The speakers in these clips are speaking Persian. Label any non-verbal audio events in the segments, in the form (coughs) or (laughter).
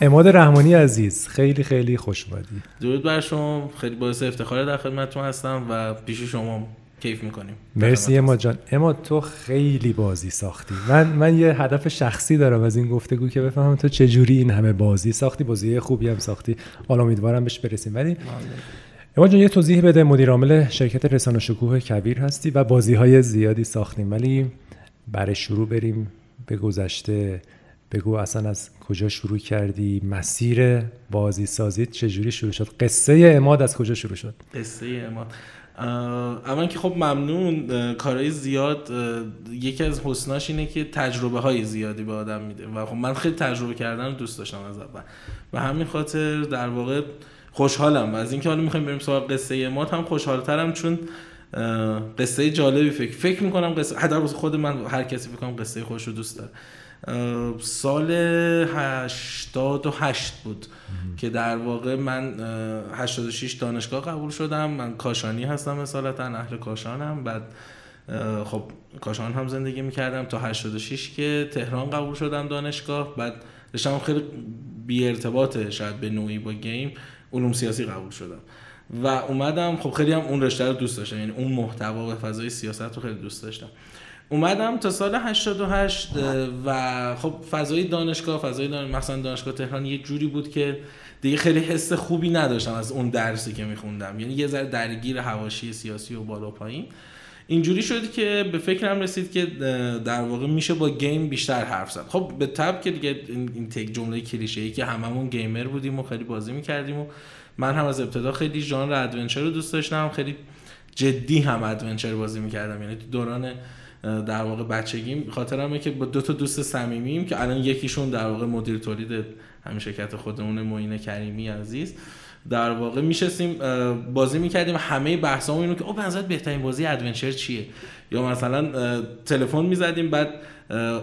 اماد رحمانی عزیز خیلی خیلی خوش اومدی. درود بر شما. خیلی باعث افتخار در خدمتتون هستم و پیش شما کیف می‌کنیم. مرسی اماد جان. اماد تو خیلی بازی ساختی. من من یه هدف شخصی دارم از این گفتگو که بفهمم تو چجوری این همه بازی ساختی بازی خوبی هم ساختی. حالا امیدوارم بهش برسیم. ولی اماد جان یه توضیح بده. مدیر عامل شرکت رسانه شکوه کبیر هستی و بازی های زیادی ساختیم. ولی برای شروع بریم به گذشته. بگو اصلا از کجا شروع کردی؟ مسیر بازی سازی چجوری شروع شد؟ قصه اماد از کجا شروع شد؟ قصه اماد. اول که خب ممنون. کارهای زیاد یکی از حسناش اینه که تجربه های زیادی به آدم میده و خب من خیلی تجربه کردن رو دوست داشتم از اول. و همین خاطر در واقع خوشحالم. و از اینکه حالا می‌خوایم بریم سراغ قصه اماد هم خوشحالترم چون قصه جالبی فکر فکر می‌کنم قصه حداقل خود من هر کسی فکر کنم قصه خوش رو دوست داره. سال 88 بود که در واقع من 86 دانشگاه قبول شدم. من کاشانی هستم اصالتا اهل کاشانم. بعد خب کاشان هم زندگی می‌کردم تا 86 که تهران قبول شدم دانشگاه. بعد رشتم خیلی بی ارتباطه شاید به نوعی با گیم علوم سیاسی قبول شدم. و اومدم خب خیلی هم اون رشته رو دوست داشتم یعنی اون محتوا و فضای سیاست رو خیلی دوست داشتم. اومدم تا سال 88 و خب فضای دانشگاه فضای دانشگاه مثلا دانشگاه تهران یه جوری بود که دیگه خیلی حس خوبی نداشتم از اون درسی که میخوندم. یعنی یه ذره درگیر هواشی سیاسی و بالا پایین. اینجوری شد که به فکرم رسید که در واقع میشه با گیم بیشتر حرف زد. خب به طب که دیگه این تک جمله کلیشه ای که هممون گیمر بودیم و خیلی بازی می‌کردیم و من هم از ابتدا خیلی ژانر adventure رو دوست داشتم خیلی جدی هم adventure بازی می‌کردم. یعنی تو دوران در واقع بچگیم. خاطرمه که با دو تا دوست صمیمیم که الان یکیشون در واقع مدیر تولید همین شرکت خودمون معین کریمی عزیز. در واقع میشستیم بازی می‌کردیم. همه بحثامون اینو که او به بهترین بازی adventure چیه؟ یا مثلا تلفن می‌زدیم. بعد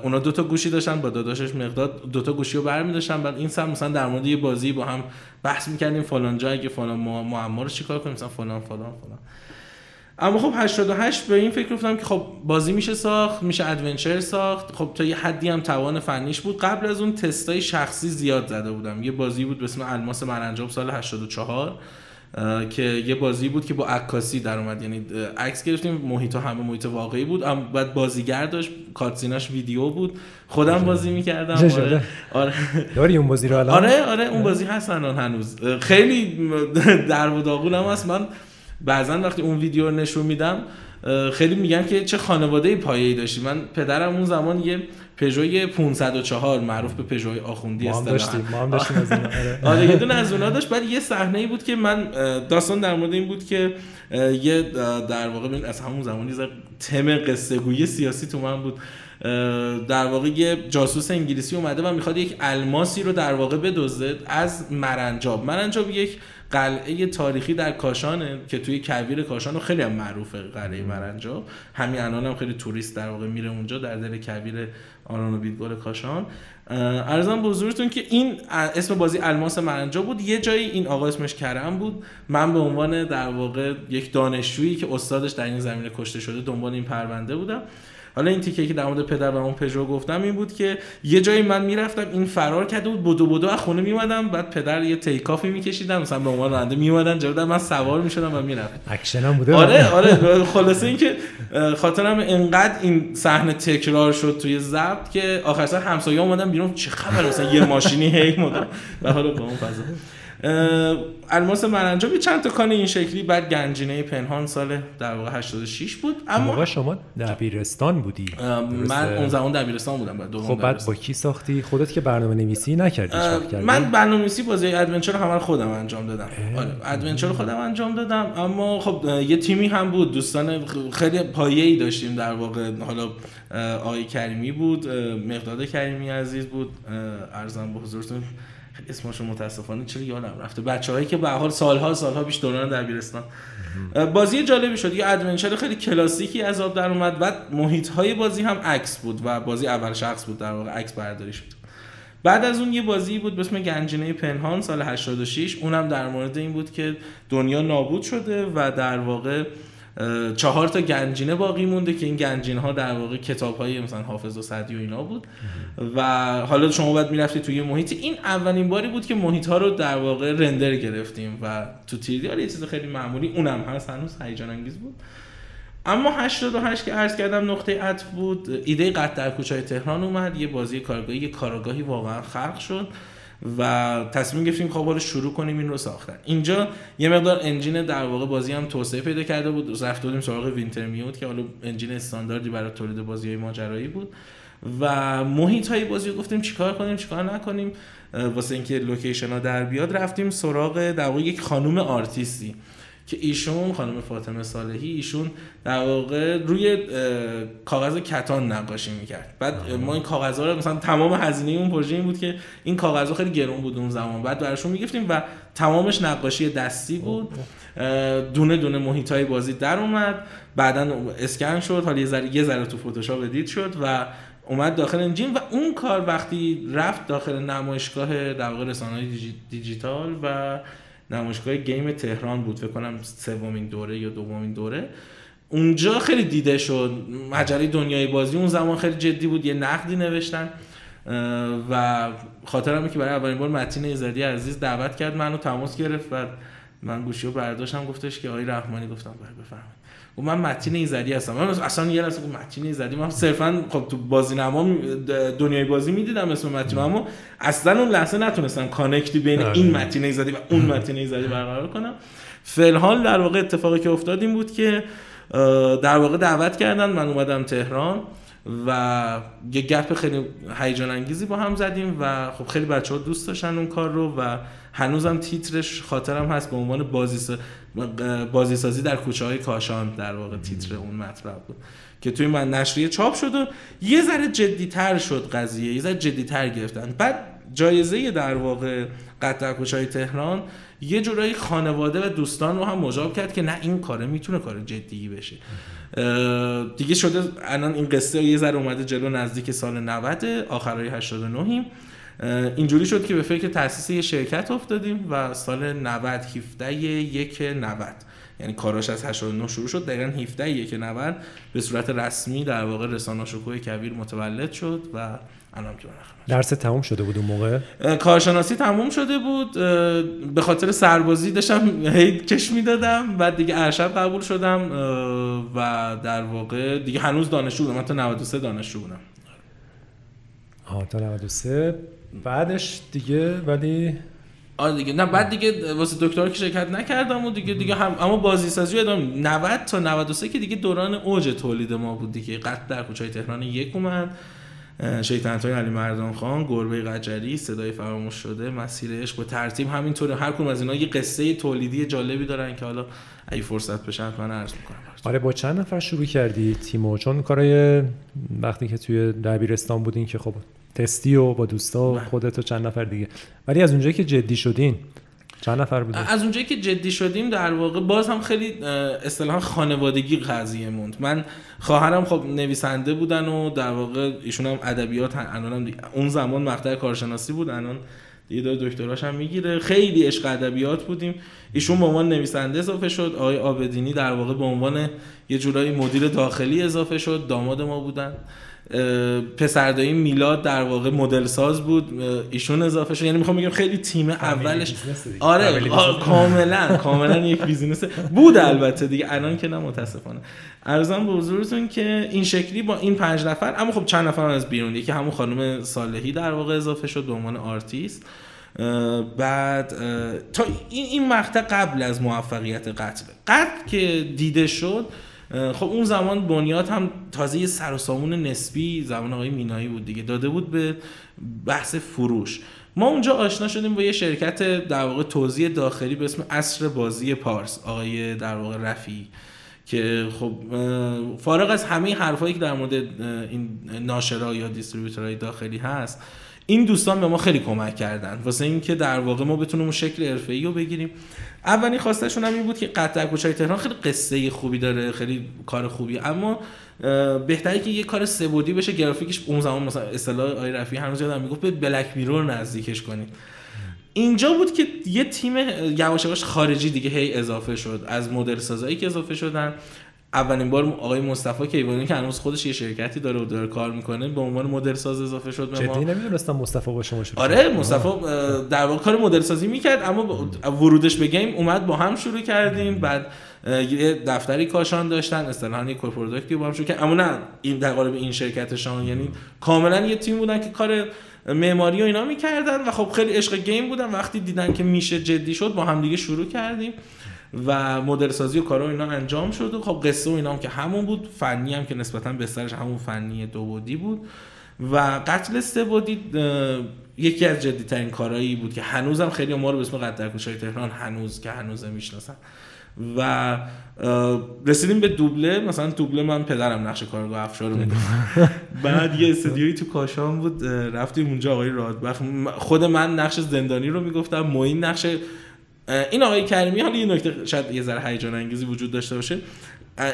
اونا دو تا گوشی داشتن با داداشش مقداد دو تا گوشی رو برمی‌داشتن. بعد این سم مثلا در مورد یه بازی با هم بحث می‌کردیم. فلان جا اگه فلان معما رو چیکار کنیم؟ مثلا فلان فلان فلان. اما خب 88 به این فکر گفتم که خب بازی میشه ساخت میشه ادونچر ساخت. خب تا یه حدی هم توان فنیش بود. قبل از اون تستای شخصی زیاد زده بودم. یه بازی بود به اسم الماس مرنجاب سال 84 که یه بازی بود که با عکاسی در اومد. یعنی عکس گرفتیم محیط همه محیط واقعی بود. اما بعد بازیگر داشت کاتسیناش ویدیو بود. خودم بازی می‌کردم. آره. آره. داری اون بازی رو الان؟ آره آره اون بازی هست الان هنوز. خیلی در و داغونم هست. من بعضا وقتی اون ویدیو رو نشون میدم خیلی میگن که چه خانواده پایه‌ای داشتی. من پدرم اون زمان یه پژو 504 معروف به پژو آخوندی ما هم داشتیم ما هم داشتیم از آره. (laughs) آره یه دونه از اونها داشت. بعد یه صحنه ای بود که من داستان در مورد این بود که یه در واقع ببین از همون زمانی تم قصه گویی سیاسی تو من بود. در واقع یه جاسوس انگلیسی اومده و می‌خواد یک الماسی رو در واقع بدزده از مرنجاب. مرنجاب یک قلعه تاریخی در کاشانه که توی کویر کاشان خیلی هم معروفه قلعه مرنجاب همین الان هم خیلی توریست در واقع میره اونجا در دل کویر آران و بیدگل کاشان. ارزم به حضورتون که این اسم بازی الماس مرنجاب بود. یه جایی این آقا اسمش کرم بود. من به عنوان در واقع یک دانشجویی که استادش در این زمینه کشته شده دنبال این پرونده بودم. حالا این تیکه که در مورد پدر و اون پژو گفتم این بود که یه جایی من می‌رفتم این فرار کرده بود بدو بدو از خونه میومدم بعد پدر یه take off ی میکشیدم مثلا به عنوان راننده میومدن جلو من سوار می‌شدم و می‌رفتم. اکشن هم بوده؟ آره آره خلاصه اینکه خاطرم انقدر این صحنه تکرار شد توی ضبط که آخر سر همسایه اومدن بیرون چه خبر مثلا یه ماشینی هی مدام و حالا با اون فضا. الماس مرنجاب یه چند تا کان این شکلی؟ بعد گنجینه پنهان سال در واقع 86 بود. اما موقع شما دبیرستان بودی. من اون زمان دبیرستان بودم بعد خب بعد با کی ساختی؟ خودت که برنامه نویسی نکردی من برنامه نویسی بازی adventure همه خودم انجام دادم. آره adventure خودم انجام دادم. اما خب یه تیمی هم بود دوستان خیلی پایه‌ای داشتیم در واقع. حالا آقای کریمی بود مقداد کریمی عزیز بود. ارزم به حضورتون. اسمشو متاسفانه چرا یادم رفته. بچه‌هایی که به حال سالها سالها پیش دوران دبیرستان. بازی جالبی شد. یه ادونچر خیلی کلاسیکی از آب در اومد بعد محیط های بازی هم عکس بود و بازی اول شخص بود در واقع عکس برداری شد. بعد از اون یه بازی بود به اسم گنجینه پنهان سال 86 اونم در مورد این بود که دنیا نابود شده و در واقع چهار تا گنجینه باقی مونده که این گنجینه ها در واقع کتاب های مثلا حافظ و سعدی و اینا بود. و حالا شما باید می‌رفتی توی محیط. این اولین باری بود که محیط ها رو در واقع رندر گرفتیم و تو تیردی یه چیز خیلی معمولی اونم هست هنوز هیجان انگیز بود. اما 88 که عرض کردم نقطه عطف بود. ایده قط در کوچه تهران اومد. یه بازی کارگاهی یه کارگاهی واقعا خلق شد. و تصمیم گرفتیم خب حالا شروع کنیم این رو ساختن. اینجا یه مقدار engine در واقع بازی هم توسعه پیدا کرده بود. رفته بودیم سراغ Wintermute که حالا engine استانداردی برای تولید بازی های ماجرایی بود. و محیط های بازی رو گفتیم چیکار کنیم چیکار نکنیم. واسه اینکه location ها در بیاد رفتیم سراغ در واقع یک خانم آرتیستی. که ایشون خانم فاطمه صالحی ایشون در واقع روی کاغذ کتان نقاشی می‌کرد. بعد ما این کاغذها رو مثلا تمام هزینه اون پروژه این بود که این کاغذها خیلی گرون بود اون زمان. بعد براشون می‌گفتیم و تمامش نقاشی دستی بود. دونه دونه محیط های بازی در اومد. بعدا اسکن شد. حالا یه ذره یه ذره تو فتوشاپ edit شد و اومد داخل engine و اون کار وقتی رفت داخل نمایشگاه در واقع رسانه دیجیتال و نمایشگاه game تهران بود فکر کنم سومین دوره یا دومین دوره. اونجا خیلی دیده شد. مجله دنیای بازی اون زمان خیلی جدی بود یه نقدی نوشتن. و خاطرمه که برای اولین بار متین ایزدی عزیز دعوت کرد منو تماس گرفت. و من گوشی رو برداشتم گفتش که آقای رحمانی گفتم بله بفرمایید. و من متین ایزدی هستم. من اصلا یه لحظه متین ایزدی. من صرفا خب تو بازی نما دنیای بازی می‌دیدم اسم متین. اما اصلا اون لحظه نتونستم کانکتی بین آره. این متین ایزدی و اون متین ایزدی برقرار کنم. فلحال در واقع اتفاقی که افتاد این بود که در واقع دعوت کردن. من اومدم تهران و یه گپ خیلی هیجان انگیزی با هم زدیم و خب خیلی بچه ها دوست داشتن اون کار رو و هنوزم تیترش خاطرم هست به عنوان بازی, سازی در کوچه های کاشان در واقع تیتر اون مطلب بود. که توی من نشریه چاپ شد و یه ذره جدیتر شد قضیه یه ذره جدیتر گرفتن. بعد جایزه در واقع قطع کوچه های تهران یه جورایی خانواده و دوستان رو هم مجاب کرد که نه این کاره می‌تونه کار جدی بشه. دیگه شده الان این قصه یه ذره اومده جلو نزدیک سال 90 آخرای 89 اینجوری شد که به فکر تاسیس یه شرکت افتادیم و سال 90 17 یک 90 یعنی کاراش از 89 شروع شد دقیقا 17 یک 90 به صورت رسمی در واقع رسانه شکوه کبیر متولد شد و الان که درس تموم شده بود اون موقع؟ کارشناسی تموم شده بود به خاطر سربازی داشتم (laughs) هی کش می‌دادم بعد دیگه ارشد قبول شدم و در واقع دیگه هنوز دانشجو بودم من تا 93 دانشجو بودم. آه تا 93 بعدش دیگه ولی آره دیگه. نه بعد دیگه واسه دکترا که شرکت نکردم و دیگه دیگه هم اما بازی سازی ادامه 90 تا 93 که دیگه دوران اوج تولید ما بود دیگه. قط در کوچه تهران یک اومد. شیطنت های علی مردان خان گربه قجری صدای فراموش شده مسیر عشق به ترتیب همینطور هر کدوم از اینا یه قصه تولیدی جالبی دارن که حالا اگه فرصت بشه من عرض می‌کنم. آره با چند نفر شروع کردی تیمو؟ چون کارای وقتی که توی دبیرستان بودین که خب تستی و با دوستا و. خودت و چند نفر دیگه. ولی از اونجایی که جدی شدین چند نفر بودین؟ از اونجایی که جدی شدیم در واقع باز هم خیلی اصطلاحا خانوادگی قضیه موند. من خواهرم خب نویسنده بودن و در واقع ایشون هم ادبیات الان اون زمان مقطع کارشناسی بود الان دیگه داره دکتراش هم می‌گیره. خیلی عشق ادبیات بودیم. ایشون به عنوان نویسنده اضافه شد. آقای آبدینی در واقع به عنوان یه جورایی مدیر داخلی اضافه شد. داماد ما بودن. پسردایی میلاد در واقع مدل ساز بود. ایشون اضافه شد. یعنی می‌خوام بگم خیلی تیم اولش آره کاملا کاملا یک business. بود البته دیگه. الان که نه متاسفانه. عرضم به حضورتون که این شکلی با این پنج نفر اما خب چند نفر از بیرون. که همون خانم صالحی در واقع اضافه شد به عنوان آرتیست. بعد تا این این مقطع قبل از موفقیت قتل قتل که دیده شد خب اون زمان بنیاد هم تازه یه سر و سامون نسبی زمان آقای مینایی بود دیگه داده بود به بحث فروش. ما اونجا آشنا شدیم با یه شرکت در واقع توزیع داخلی به اسم اصر بازی پارس آقای در واقع رفی که خب فارغ از همه حرفایی که در مورد این ناشرا یا دیستریبیوتورهای داخلی هست این دوستان به ما خیلی کمک کردن. واسه اینکه در واقع ما بتونیم اون شکل حرفه‌ای رو بگیریم. اولین خواستشون هم این بود که قطع کوچای تهران خیلی قصه خوبی داره خیلی کار خوبی اما بهتره که یه کار سبودی بشه گرافیکش اون زمان مثلا اصطلاح آی رفی هنوز یادم می‌گفت به بلک میرور نزدیکش کنید اینجا بود که یه تیم یواش خارجی دیگه هی اضافه شد. از مدل سازایی که اضافه شدن. اولین بار آقای مصطفی کیوانی که هنوز خودش یه شرکتی داره و داره کار می‌کنه به عنوان مدل ساز اضافه شد. به ما جدی نمی‌دونستم مصطفی با شما شروع آره مصطفی در واقع کار مدل سازی می‌کرد اما ورودش به game اومد با هم شروع کردیم. بعد یه دفتری کاشان داشتن اصطلاحا یه product ی با هم شروع کردن. اما نه این در قالب این شرکتشان یعنی کاملا یه تیم بودن که کار معماری و اینا می‌کردن و خب خیلی عشق game بودن. وقتی دیدن که میشه جدی شد با هم دیگه شروع کردیم. و مدل سازی و کارا اینا انجام شد و خب قصه و اینا هم که همون بود. فنی هم که نسبتا بسترش همون فنی دو بودی بود. و قتل سه بودی یکی از جدی ترین کارهایی بود که هنوزم خیلی ما رو به اسم قتل های تهران هنوز که هنوز می‌شناسن. و رسیدیم به دوبله. مثلا دوبله من پدرم نقش کارگاه افشار رو (laughs) بعد یه استودیویی تو کاشان بود رفتیم اونجا آقای رادبخ خود من نقش زندانی رو می‌گفتم موین نقش این آقای کریمی حالا یه نکته شاید یه ذره هیجان انگیزی وجود داشته باشه.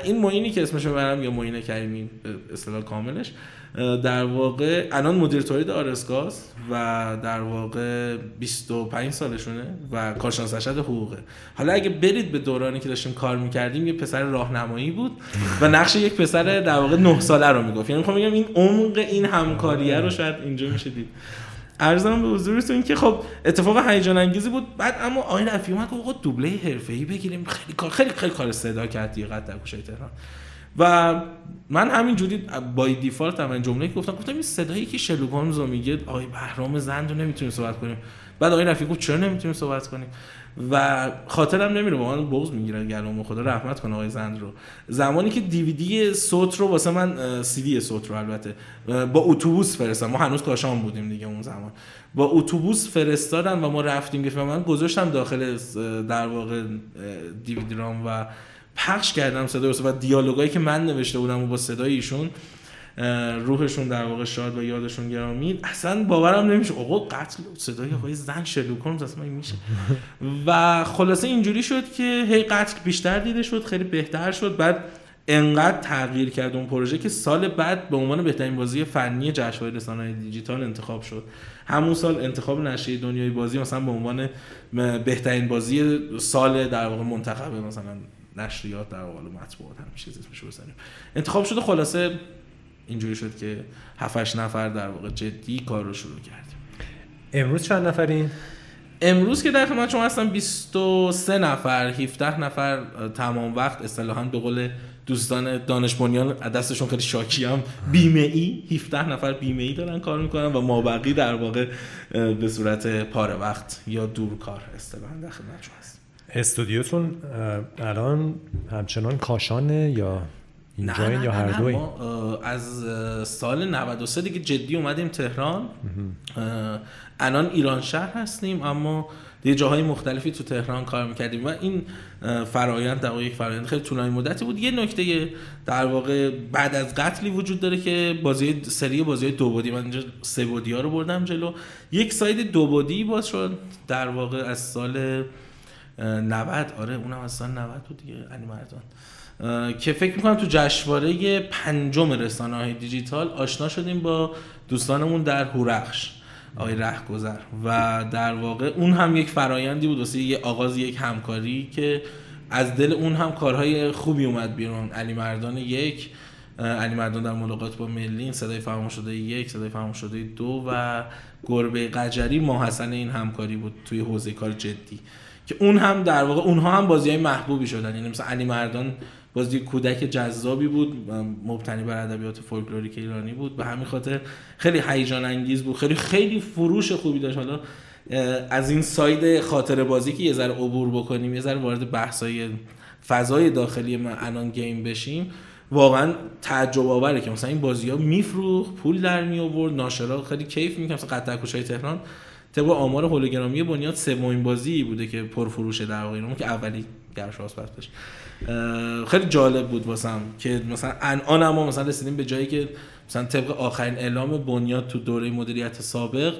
این موینی که اسمش برم یا موین کریمی اصطلاح کاملش در واقع الان مدیر تولید آرسکاس و در واقع 25 سالشونه و کارشناس ارشد حقوقه. حالا اگه برید به دورانی که داشتیم کار می‌کردیم یه پسر راهنمایی بود و نقش یک پسر در واقع 9 ساله رو می‌گفت. یعنی می‌خوام بگم این عمق این همکاریه رو شاید اینجا میشه دید ارزم به حضورتون که خب اتفاق هیجان انگیزی بود. بعد اما آقای رفیع اومد آقا دوبله حرفه‌ای بگیریم. خیلی کار خیلی خیلی کار صدا کرد. دیگه در کوچه تهران. و من همینجوری با دیفالت هم جمله گفتم گفتم این صدایی که رو میگه آقای بهرام زند رو نمی‌تونیم صحبت کنیم. بعد آقای رفیق گفت چرا نمی‌تونیم صحبت کنیم؟ و خاطرم نمیره با من بغض می‌گیره گلوم خدا رحمت کنه آقای زند رو. زمانی که دیویدی صوت رو واسه من سی دی صوت رو البته با اتوبوس فرستادن ما هنوز کاشان بودیم دیگه اون زمان. با اتوبوس فرستادن و ما رفتیم که من گذاشتم داخل در واقع دیویدی رام و پخش کردم صدای و دیالوگایی که من نوشته بودم و با صدای ایشون روحشون در واقع شاد و یادشون گرامی. اصلا باورم نمیشه. آقا قتل صدای آقای زن شلوک اصلا میشه. و خلاصه اینجوری شد که هی قتل بیشتر دیده شد خیلی بهتر شد. بعد انقدر تغییر کرد اون پروژه که سال بعد به عنوان بهترین بازی فنی جشنواره رسانه‌های دیجیتال انتخاب شد. همون سال انتخاب نشریه دنیای بازی مثلا به عنوان بهترین بازی سال در واقع منتخب مثلا نشریات در واقع مطبوعات همین چیز اسمش انتخاب شده خلاصه اینجوری شد که 7 نفر در واقع جدی کار رو شروع کردیم. امروز چند نفرین؟ امروز که در خدمت شما هستم 23 نفر 17 نفر تمام وقت اصطلاحا به قول دوستان دانش بنیان دستشون خیلی شاکی هم. بیمه ای 17 نفر بیمه ای دارن کار می‌کنن و ما بقی در واقع به صورت پاره وقت یا دور کار اصطلاحا در خدمت شما هست استودیوتون الان همچنان کاشانه یا؟ اینجا نه یا هر دوی؟ از سال 93 دیگه جدی اومدیم تهران. الان ایران شهر هستیم اما دیگه جاهای مختلفی تو تهران کار می‌کردیم و این فرایند در یک فرایند خیلی طولانی مدتی بود. یه نکته در واقع بعد از قتلی وجود داره که بازی سری بازی دو بودی من اینجا سه بودی ها رو بردم جلو. یک ساید دو بودی باز شد در واقع از سال 90 آره اونم از سال 90 بود دیگه علی مردان. که فکر می‌کنم تو جشنواره پنجم رسانه های دیجیتال آشنا شدیم با دوستانمون در هورخش آقای گذر و در واقع اون هم یک فرایندی بود واسه یه آغاز یک همکاری که از دل اون هم کارهای خوبی اومد بیرون. علی مردان یک علی مردان در ملاقات با ملین صدای فراموش شده یک صدای فراموش شده دو و گربه قجری ماحسن این همکاری بود توی حوزه کار جدی. که اون هم در واقع اونها هم بازی های محبوبی شدن. یعنی مثلا علی مردان بازی کودک جذابی بود مبتنی بر ادبیات فولکلوریک ایرانی بود. به همین خاطر خیلی هیجان انگیز بود خیلی خیلی فروش خوبی داشت. حالا از این ساید خاطر بازی که یه ذره عبور بکنیم یه ذره وارد بحثای فضای داخلی من الان گیم بشیم واقعا تعجب آوره که مثلا این بازی ها میفروخت پول در می آورد ناشرا خیلی کیف می‌کنه مثلا قطع کوچای تهران طبق آمار هولوگرامی بنیاد سومین بازی بوده که پرفروشه در واقع. که اولی گرش آسپارتش خیلی جالب بود واسم که مثلا الان ما مثلا رسیدیم به جایی که مثلا طبق آخرین اعلام بنیاد تو دوره مدیریت سابق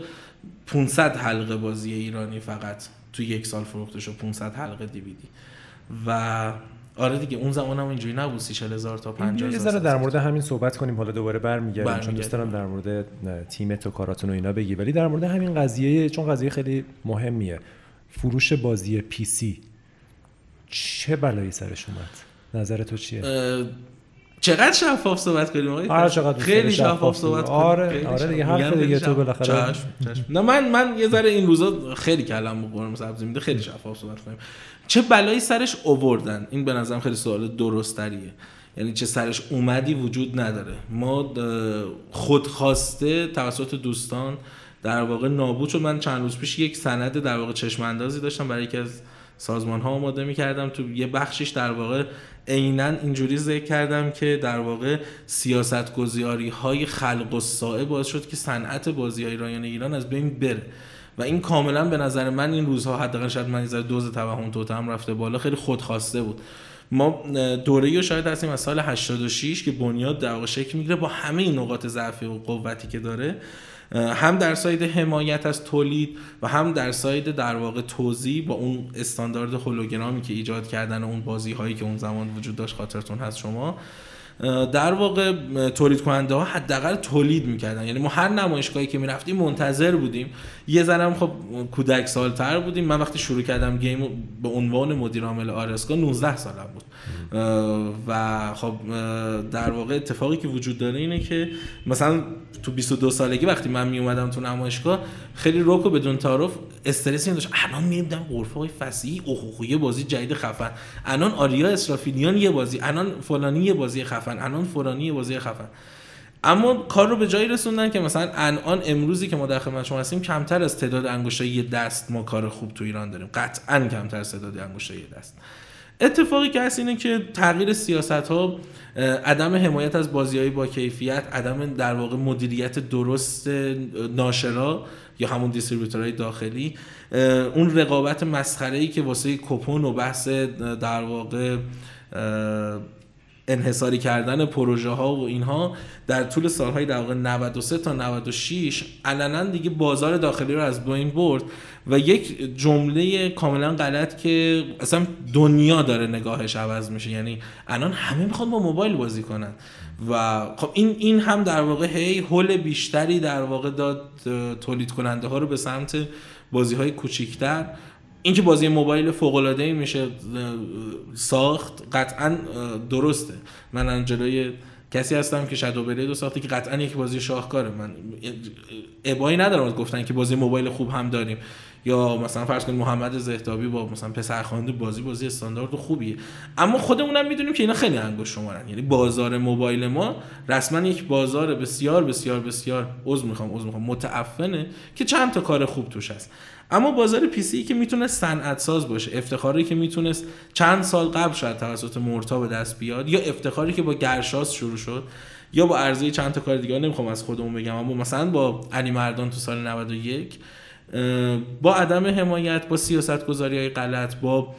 500 حلقه بازی ایرانی فقط تو یک سال فروخته شد 500 حلقه دیویدی و آره دیگه اون زمان هم اینجوری نبود 30 هزار تا 50 یه ذره در مورد همین صحبت کنیم حالا دوباره برمیگردیم چون دوست دارم در مورد تیم تو کاراتون و اینا بگی. ولی در مورد همین قضیه چون قضیه خیلی مهمیه فروش بازی پی سی. چه بلایی سرش اومد نظر تو چیه؟ چقدر شفاف صحبت کنیم آقای؟ آره چقدر خیلی شفاف صحبت کنیم. آره آره دیگه حرف دیگه تو بالاخره. نه من من یه ذره این روزا خیلی کلام قرمه سبزی میده خیلی شفاف صحبت کنیم. چه بلایی سرش اووردن؟ این به نظرم خیلی سوال درستریه یعنی چه سرش اومدی وجود نداره. ما خودخواسته توسط دوستان در واقع نابود شد. من چند روز پیش یک سند در واقع چشم اندازی داشتم برای یکی از سازمان ها آماده می کردم تو یه بخشش در واقع عینا اینجوری ذکر کردم که در واقع سیاست گذاری های خلق و سائه باعث شد که صنعت بازی های رایان ایران از بین بره. و این کاملا به نظر من این روزها حداقل شاید من یه دوز توهم توتم رفته بالا خیلی خودخواسته بود. ما دوره رو شاید هستیم از سال 86 که بنیاد در واقع شکل می‌گیره با همه این نقاط ضعفی و قوتی که داره. هم در ساید حمایت از تولید و هم در ساید در واقع توضیح با اون استاندارد هولوگرامی که ایجاد کردن اون بازی هایی که اون زمان وجود داشت خاطرتون هست شما. در واقع تولید کننده ها حداقل تولید می‌کردن. یعنی ما هر نمایشگاهی که می‌رفتیم منتظر بودیم. یه ذره خب کودک سالتر بودیم. من وقتی شروع کردم گیم به عنوان مدیر عامل آرسکا 19 سالم بود. و خب در واقع اتفاقی که وجود داره اینه که مثلا تو 22 سالگی وقتی من می اومدم تو نمایشگاه خیلی روکو بدون تعارف استرسی داشت. الان میرم غرفه های فسی اوه یه بازی جدید خفن. الان آریا اسرافیلیان یه بازی. الان فلانی یه بازی خفن. الان فلانی یه بازی خفن. اما کار رو به جایی رسوندن که مثلا الان امروزی که ما در خدمت شما هستیم کمتر از تعداد انگشتای دست ما کار خوب تو ایران داریم. قطعا کمتر از تعداد انگشتای دست. اتفاقی که هست اینه که تغییر سیاست ها عدم حمایت از بازی های با کیفیت عدم در واقع مدیریت درست ناشرا یا همون دیستریبیوتورهای داخلی اون رقابت مسخره ای که واسه کپون و بحث در واقع انحصاری کردن پروژه ها و اینها در طول سالهای در واقع 93 تا 96 علنا دیگه بازار داخلی رو از بین برد و یک جمله کاملا غلط که اصلا دنیا داره نگاهش عوض میشه. یعنی الان همه می‌خوان با موبایل بازی کنن. و خب این این هم در واقع هی هول بیشتری در واقع داد تولید کننده ها رو به سمت بازی های کوچیکتر. اینکه بازی موبایل فوق العاده میشه ساخت قطعا درسته. من جلوی کسی هستم که شادو بلید ساخته که قطعا یک بازی شاهکاره. من ابایی ندارم گفتن که بازی موبایل خوب هم داریم. یا مثلا فرض کنید محمد زهتابی با مثلا پسرخوانده بازی بازی استاندارد خوبیه. اما خودمونم می‌دونیم که اینا خیلی انگشت شمارن. یعنی بازار موبایل ما رسما یک بازار بسیار بسیار بسیار عذر می‌خوام عذر می‌خوام. متعفنه که چند تا کار خوب توش هست. اما بازار پی سی که می‌تونه صنعت ساز باشه افتخاری که می‌تونست چند سال قبل شاید توسط مورتا به دست بیاد یا افتخاری که با گرشاس شروع شد یا با ارزی چند تا کار دیگه نمی‌خوام از خودمون بگم اما مثلا با علی مردان تو سال 91 با عدم حمایت با سیاست گذاری های غلط با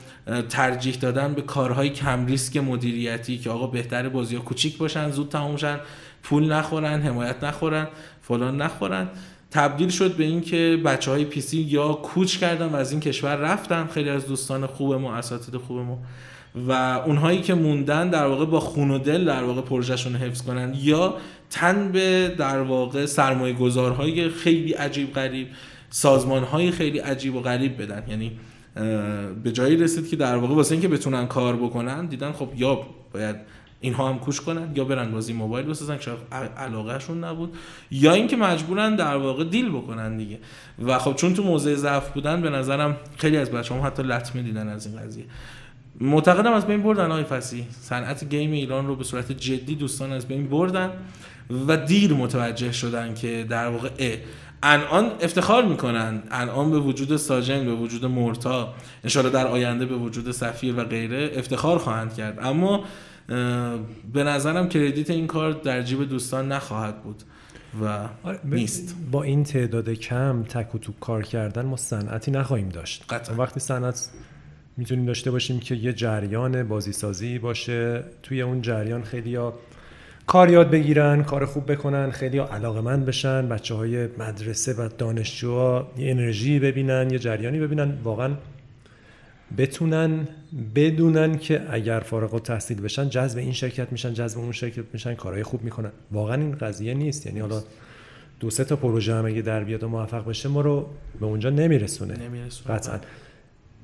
ترجیح دادن به کارهای کم ریسک مدیریتی که آقا بهتر بازی ها کوچیک باشن زود تموم شن پول نخورن حمایت نخورن فلان نخورن. تبدیل شد به اینکه بچه های پیسی یا کوچ کردن و از این کشور رفتن. خیلی از دوستان خوب ما اساتید خوب ما. و اونهایی که موندن در واقع با خون و دل در واقع پروژهشون حفظ کنن. یا تن به در واقع سرمایه گذارهای خیلی عجیب غریب سازمان های خیلی عجیب و غریب بدن. یعنی به جایی رسید که در واقع واسه اینکه بتونن کار بکنن دیدن خب یا باید اینها هم کوش کنن یا برن بازی موبایل بسازن که علاقهشون نبود یا اینکه مجبورن در واقع دیل بکنن دیگه. و خب چون تو موضع ضعف بودن به نظرم خیلی از بچه هم حتی لطمه دیدن از این قضیه. معتقدم از بین بردن های فسی. صنعت گیم ایران رو به صورت جدی دوستان از بین بردن و دیر متوجه شدن که در واقع الان افتخار می‌کنن. الان به وجود ساجن به وجود مورتا انشالله در آینده به وجود سفیر و غیره افتخار خواهند کرد. اما به نظرم کردیت این کار در جیب دوستان نخواهد بود و آره، نیست. با این تعداد کم تک و تو کار کردن ما صنعتی نخواهیم داشت. قطعا. وقتی صنعت می‌تونیم داشته باشیم که یه جریان بازیسازی باشه توی اون جریان خیلی ها کار یاد بگیرن کار خوب بکنن خیلی علاقه مند بشن بچه های مدرسه و دانشجوها یه انرژی ببینن یه جریانی ببینن. واقعا بتونن بدونن که اگر فارغ التحصیل بشن جذب این شرکت میشن جذب اون شرکت میشن کارهای خوب می‌کنن. واقعا این قضیه نیست. یعنی حالا دو سه تا پروژه هم اگه در بیاد و موفق بشه ما رو به اونجا نمیرسونه. نمیرسونه. قطعا.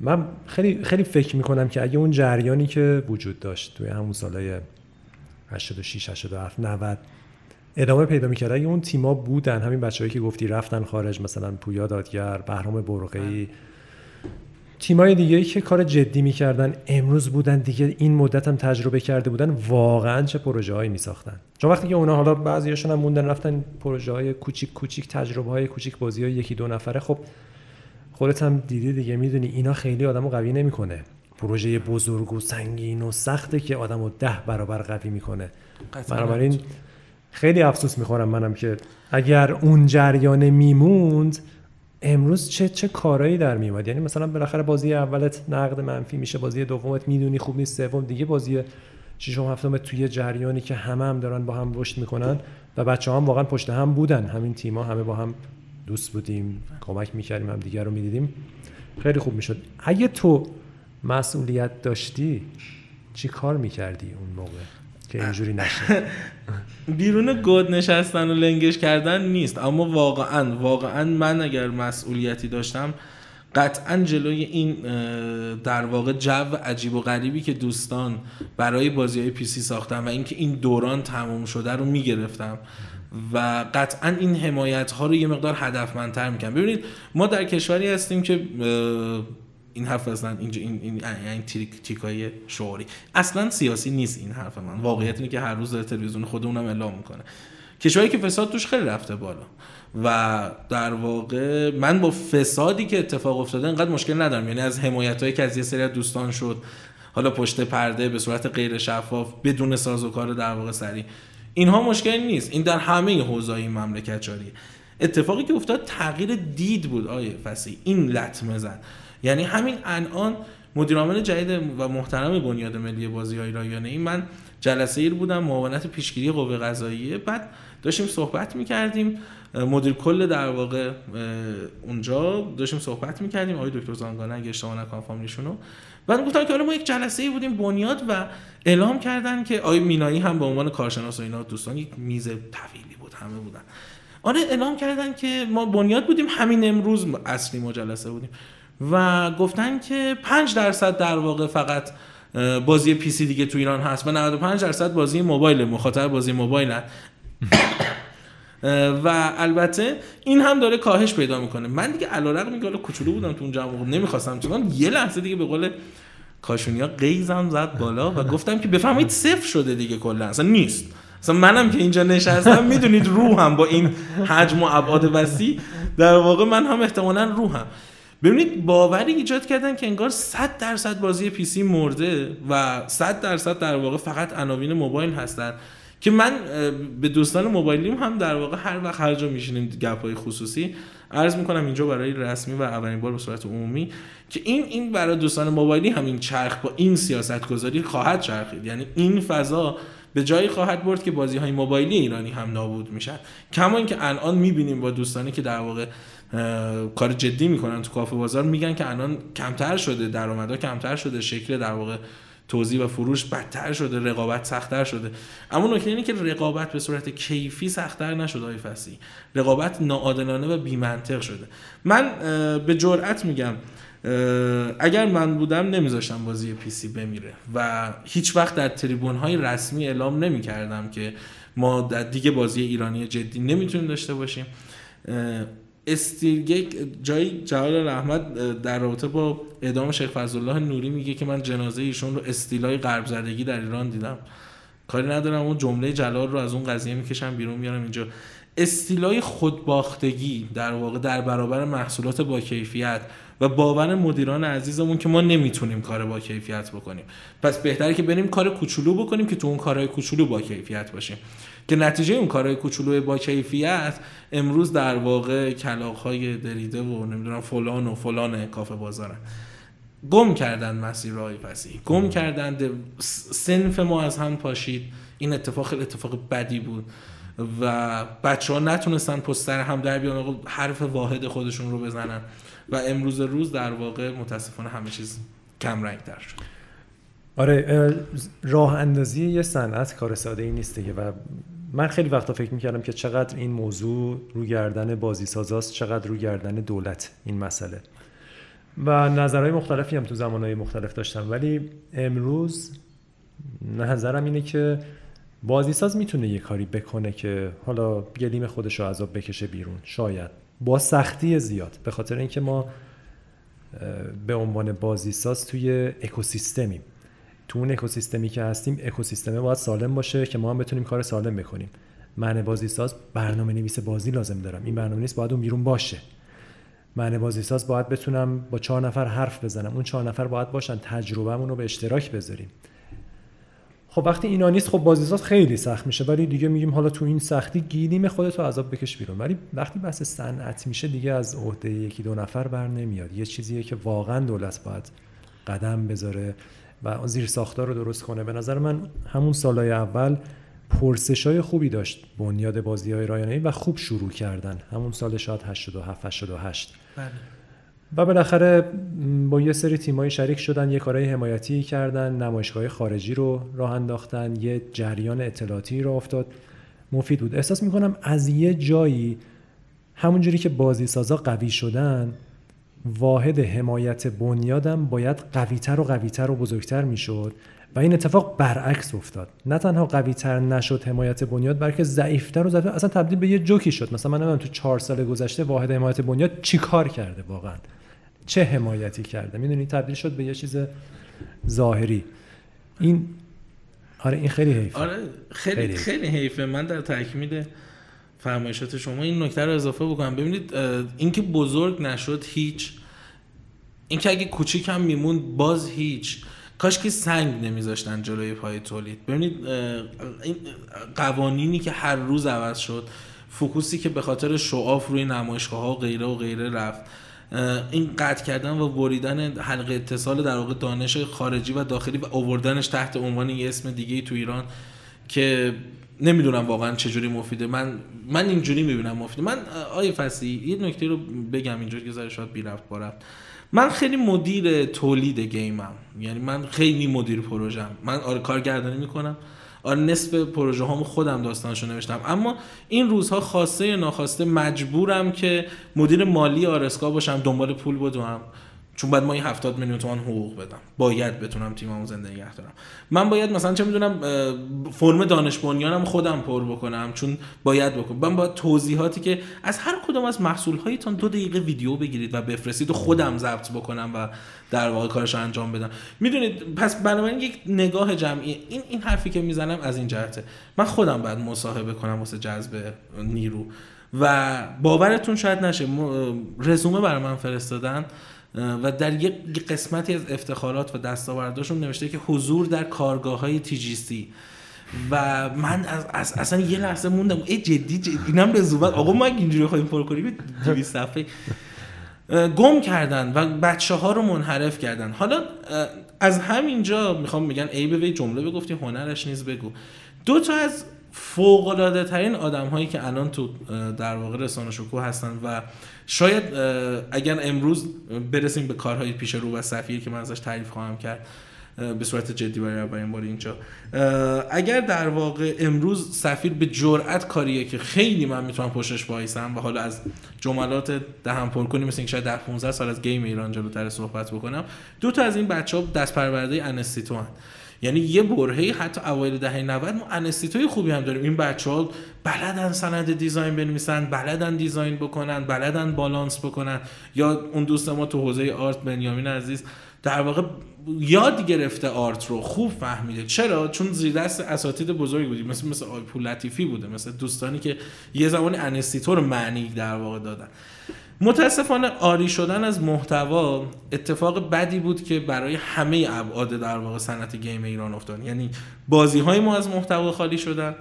من خیلی خیلی فکر می‌کنم که اگه اون جریانی که وجود داشت توی همون سالهای 86 87 90 ادامه پیدا می‌کرد. اگه اون تیما بودن همین بچه‌ای که گفتی رفتن خارج مثلا پویا دادگر بهرام برقی تیمای دیگه که کار جدی می‌کردن امروز بودن دیگه این مدت هم تجربه کرده بودن واقعا چه پروژه هایی میساختن. چون وقتی که اونا حالا بعضیاشون هم موندن رفتن پروژه های کوچیک کوچیک تجربه های کوچیک بازی های یکی دو نفره خب خودت هم دیدی دیگه می‌دونی اینا خیلی آدمو قوی نمی‌کنه. پروژه بزرگ و سنگین و سخته که آدمو ده برابر قوی می‌کنه. بنابراین خیلی افسوس می‌خورم منم که اگر اون جریان میموند امروز چه چه کارایی در میومد یعنی مثلا بالاخره بازی اولت نقد منفی میشه بازی دومت می‌دونی خوب نیست سوم دیگه بازی ششم هفتم توی جریانی که همه هم دارن با هم رشد می‌کنن و بچه هم واقعا پشت هم بودن. همین تیما همه با هم دوست بودیم کمک می‌کردیم هم دیگر رو می‌دیدیم. خیلی خوب می‌شد. اگه تو مسئولیت داشتی چی کار می‌کردی اون موقع؟ که اینجوری نشه. (laughs) بیرون گود نشستن و لنگش کردن نیست. اما واقعا واقعا من اگر مسئولیتی داشتم قطعا جلوی این در واقع جو عجیب و غریبی که دوستان برای بازی های پیسی ساختن و اینکه این دوران تموم شده رو می‌گرفتم و قطعا این حمایت ها رو یه مقدار هدفمندتر می‌کنم ببینید ما در کشوری هستیم که این حرف اصلا اینجا این این این تیک تیکای شعوری اصلا سیاسی نیست این حرف من. واقعیت اینه که هر روز در تلویزیون خودمونم اعلام می‌کنه. کشوری که فساد توش خیلی رفته بالا. و در واقع من با فسادی که اتفاق افتاده انقدر مشکل ندارم. یعنی از حمایت هایی که از یه سری دوستان شد حالا پشت پرده به صورت غیر شفاف بدون سازوکار در واقع سری اینها مشکل نیست. این در همه حوزه‌های مملکت جاریه اتفاقی که افتاد تغییر دید بود آیه فسی این لطمه زد یعنی همین الان مدیر عامل جدید و محترم بنیاد ملی بازی های رایانه ای من جلسه ای بودم معاونت پیشگیری قوه قضاییه. بعد داشتیم صحبت می‌کردیم. مدیر کل در واقع اونجا داشتیم صحبت می‌کردیم. آقای دکتر زانگانه اگه اشتباه نکنم فامیلیشونو. بعد گفتن که حالا ما یک جلسه ای بودیم بنیاد و اعلام کردن که آقای مینایی هم به عنوان کارشناس و اینا دوستان یک میز طویلی بود همه بودن. آره اعلام کردن که ما بنیاد بودیم همین امروز اصلی ما جلسه بودیم. و گفتن که 5 درصد در واقع فقط بازی پی سی دیگه تو ایران هست و 95 درصد بازی موبایل مخاطب بازی موبایل (coughs) و البته این هم داره کاهش پیدا می‌کنه. من دیگه علارغم میگه حالا کوچولو بودم تو اون جمع نمی‌خواستم چون یه لحظه دیگه به قول کاشونیا قیزم زد بالا و گفتم که بفهمید صفر شده دیگه کلا. اصلا نیست. اصلا منم که اینجا نشستم می‌دونید روحم با این حجم و ابعاد وسیع. در واقع من هم احتمالا روحم. ببینید باوری ایجاد کردن که انگار 100 درصد بازی پی سی مرده و 100 درصد در واقع فقط عناوین موبایل هستن که من به دوستان موبایلیم هم در واقع هر وقت هر جا میشینیم گپ های خصوصی عرض می‌کنم اینجا برای رسمی و اولین بار به صورت عمومی که این این برای دوستان موبایلی همین چرخ با این سیاست گذاری خواهد چرخید. یعنی این فضا به جایی خواهد برد که بازی های موبایلی ایرانی هم نابود میشن. کما اینکه الان می‌بینیم با دوستانی که در واقع کار جدی می‌کنن تو کافه بازار میگن که الان کمتر شده درآمدها کمتر شده شکل در واقع توزیع و فروش بدتر شده رقابت سختتر شده. اما نکته اینه که رقابت به صورت کیفی سختتر نشده های فسی رقابت ناعادلانه و بیمنطق شده. من به جرأت میگم اگر من بودم نمیذاشتم بازی پی سی بمیره و هیچ وقت در تریبون های رسمی اعلام نمی‌کردم که ما دیگه بازی ایرانی جدی نمی‌تونیم داشته باشیم. استیلگیک جای جلال احمد در رابطه با اعدام شیخ فضلالله نوری میگه که من جنازه ایشون رو استیلای غرب زدگی در ایران دیدم. کاری ندارم اون جمله جلال رو از اون قضیه می‌کشم بیرون میارم اینجا. استیلای خودباختگی در واقع در برابر محصولات با کیفیت و باور مدیران عزیزمون که ما نمی‌تونیم کار با کیفیت بکنیم. پس بهتره که بریم کار کوچولو بکنیم که تو اون کارهای کوچولو با کیفیت باشیم. که نتیجه اون کارهای کوچولو با کیفیت امروز در واقع کلاغ‌های دریده و نمی‌دونم فلان و فلان کافه بازارن. گم کردن مسیر راه فسی گم کردن سنف ما از هم پاشید. این اتفاق خیلی اتفاق بدی بود و بچه ها نتونستن پستر هم در بیان. حرف واحد خودشون رو بزنن. و امروز روز در واقع متاسفانه همه چیز کم رنگ تر شد. آره راه اندازی یه صنعت کار ساده ای نیست دیگه و من خیلی وقتا فکر می‌کردم که چقدر این موضوع رو گردن بازی سازاست چقدر رو گردن دولت این مسئله. و نظرهای مختلفی هم تو زمانهای مختلف داشتم. ولی امروز نظرم اینه که بازیساز می‌تونه یه کاری بکنه که حالا گلیم خودش رو عذاب بکشه بیرون. شاید. با سختی زیاد. به خاطر اینکه ما به عنوان بازیساز توی اکوسیستمیم. تو اون اکوسیستمی که هستیم اکوسیستمه باید سالم باشه که ما هم بتونیم کار سالم بکنیم. من بازیساز برنامه نویس بازی لازم دارم. این برنامه نویس باید اون بیرون باشه. من بازیساز باید بتونم با چهار نفر حرف بزنم. اون چهار نفر باید باشن تجربهمون رو به اشتراک بذاریم. خب وقتی اینا نیست خب بازیساز خیلی سخت میشه. ولی دیگه میگیم حالا تو این سختی گیریم خودتو عذاب بکش بیرون. ولی وقتی بحث صنعت میشه دیگه از عهده یکی دو نفر بر نمیاد. یه چیزیه که واقعا دولت باید قدم بذاره. و زیر ساختار رو درست کنه. به نظر من همون سالهای اول پرسش های خوبی داشت بنیاد بازی های رایانه و خوب شروع کردن. همون سال شاید 87 88 بله. و بالاخره با یه سری تیمایی شریک شدن یه کارهای حمایتی کردن نمایشگاه خارجی رو راه انداختن یه جریان اطلاعاتی رو افتاد. مفید بود. احساس می‌کنم از یه جایی همونجوری که بازی سازا قوی شدن واحد حمایت بنیادم باید قویتر و قویتر و بزرگتر می‌شد و این اتفاق برعکس افتاد. نه تنها قویتر نشد حمایت بنیاد بلکه ضعیفتر و ضعیفتر. اصلا تبدیل به یه جوکی شد. مثلا من نمی‌دونم تو چهار سال گذشته واحد حمایت بنیاد چی کار کرده واقعا؟ چه حمایتی کرده؟ می‌دونی تبدیل شد به یه چیز ظاهری. این آره این خیلی حیفه. آره خیلی خیلی, خیلی حیفه. من در تکمیل فرمایشات شما این نکته رو اضافه بکنم. ببینید اینکه بزرگ نشد هیچ اینکه اگه کوچیک هم میمون باز هیچ. کاش که سنگ نمیذاشتن جلوی پای تولید. ببینید این قوانینی که هر روز عوض شد فوکوسی که به خاطر شعاف روی نمایشگاه ها غیره و غیره رفت این قطع کردن و بریدن حلقه اتصال در واقع دانش خارجی و داخلی و آوردنش تحت عنوان یه اسم دیگه تو ایران که نمی‌دونم واقعا چجوری مفیده. من من اینجوری می‌بینم مفیده. من آیه فسی یه نکته رو بگم اینجوری که زره شاید بی رفت بارفت من خیلی مدیر تولید گیمم. یعنی من خیلی مدیر پروژم من آره کارگردانی می‌کنم. آره نصف پروژه هامو خودم داستانشو نوشتم. اما این روزها خواسته یا ناخواسته مجبورم که مدیر مالی آرسکا باشم دنبال پول بدوم. چون بعد ما این 70 میلیون تومان حقوق بدم. باید بتونم تیممو زنده نگه دارم. من باید مثلا چه می‌دونم فرم دانش بنیانم خودم پر بکنم چون باید بکنم. من با توضیحاتی که از هر کدوم از محصول هایتون دو دقیقه ویدیو بگیرید و بفرستید و خودم ضبط بکنم و در واقع کارش انجام بدم. می‌دونید پس بنابراین یک نگاه جمعی این این حرفی که می‌زنم از این جهته. من خودم باید مصاحبه کنم واسه جذب نیرو. و باورتون شاید نشه رزومه برای من فرستادن. و در یک قسمتی از افتخارات و دستاورداشون نوشته که حضور در کارگاه های تیجیستی و من از, از اصلا یه لحظه موندم. ای جدی, جدی. اینم رزومت. آقا ما اینجوری خواهیم پر کنیم 200 صفحه. گم کردن و بچه ها رو منحرف کردن. حالا از همینجا می‌خوام میگن ای به جمله بگفتی هنرش نیز بگو. دو تا از فوق ترین آدم هایی که الان تو در واقع رسانه شکوه هستن و شاید اگر امروز برسیم به کارهای پیش رو و سفیر که من ازش تعریف خواهم کرد به صورت جدی برای اولین بار اینجا اگر در واقع امروز سفیر به جرأت کاریه که خیلی من می‌تونم پشتش وایسم و حالا از جملات دهم پر کنیم مثل اینکه شاید در 15 سال از گیم ایران جلوتر صحبت بکنم دو تا از این بچه ها دست پرورده انستیتو هن. یعنی یه برهه حتی اوایل دهه 90 ما انستیتوی خوبی هم داریم. این بچه ها بلدن سند دیزاین بنویسن بلدن دیزاین بکنن بلدن بالانس بکنن. یا اون دوست ما تو حوزه آرت بنیامین عزیز در واقع یاد گرفته آرت رو خوب فهمیده. چرا؟ چون زیر دست اساتید بزرگی بودیم. مثل مثل آیپول لطیفی بوده مثل دوستانی که یه زمان انستیتو رو معنی در واقع دادن. متاسفانه آری شدن از محتوا اتفاق بدی بود که برای همه ابعاد در واقع صنعت گیم ایران افتاد. یعنی بازی های ما از محتوا خالی شدن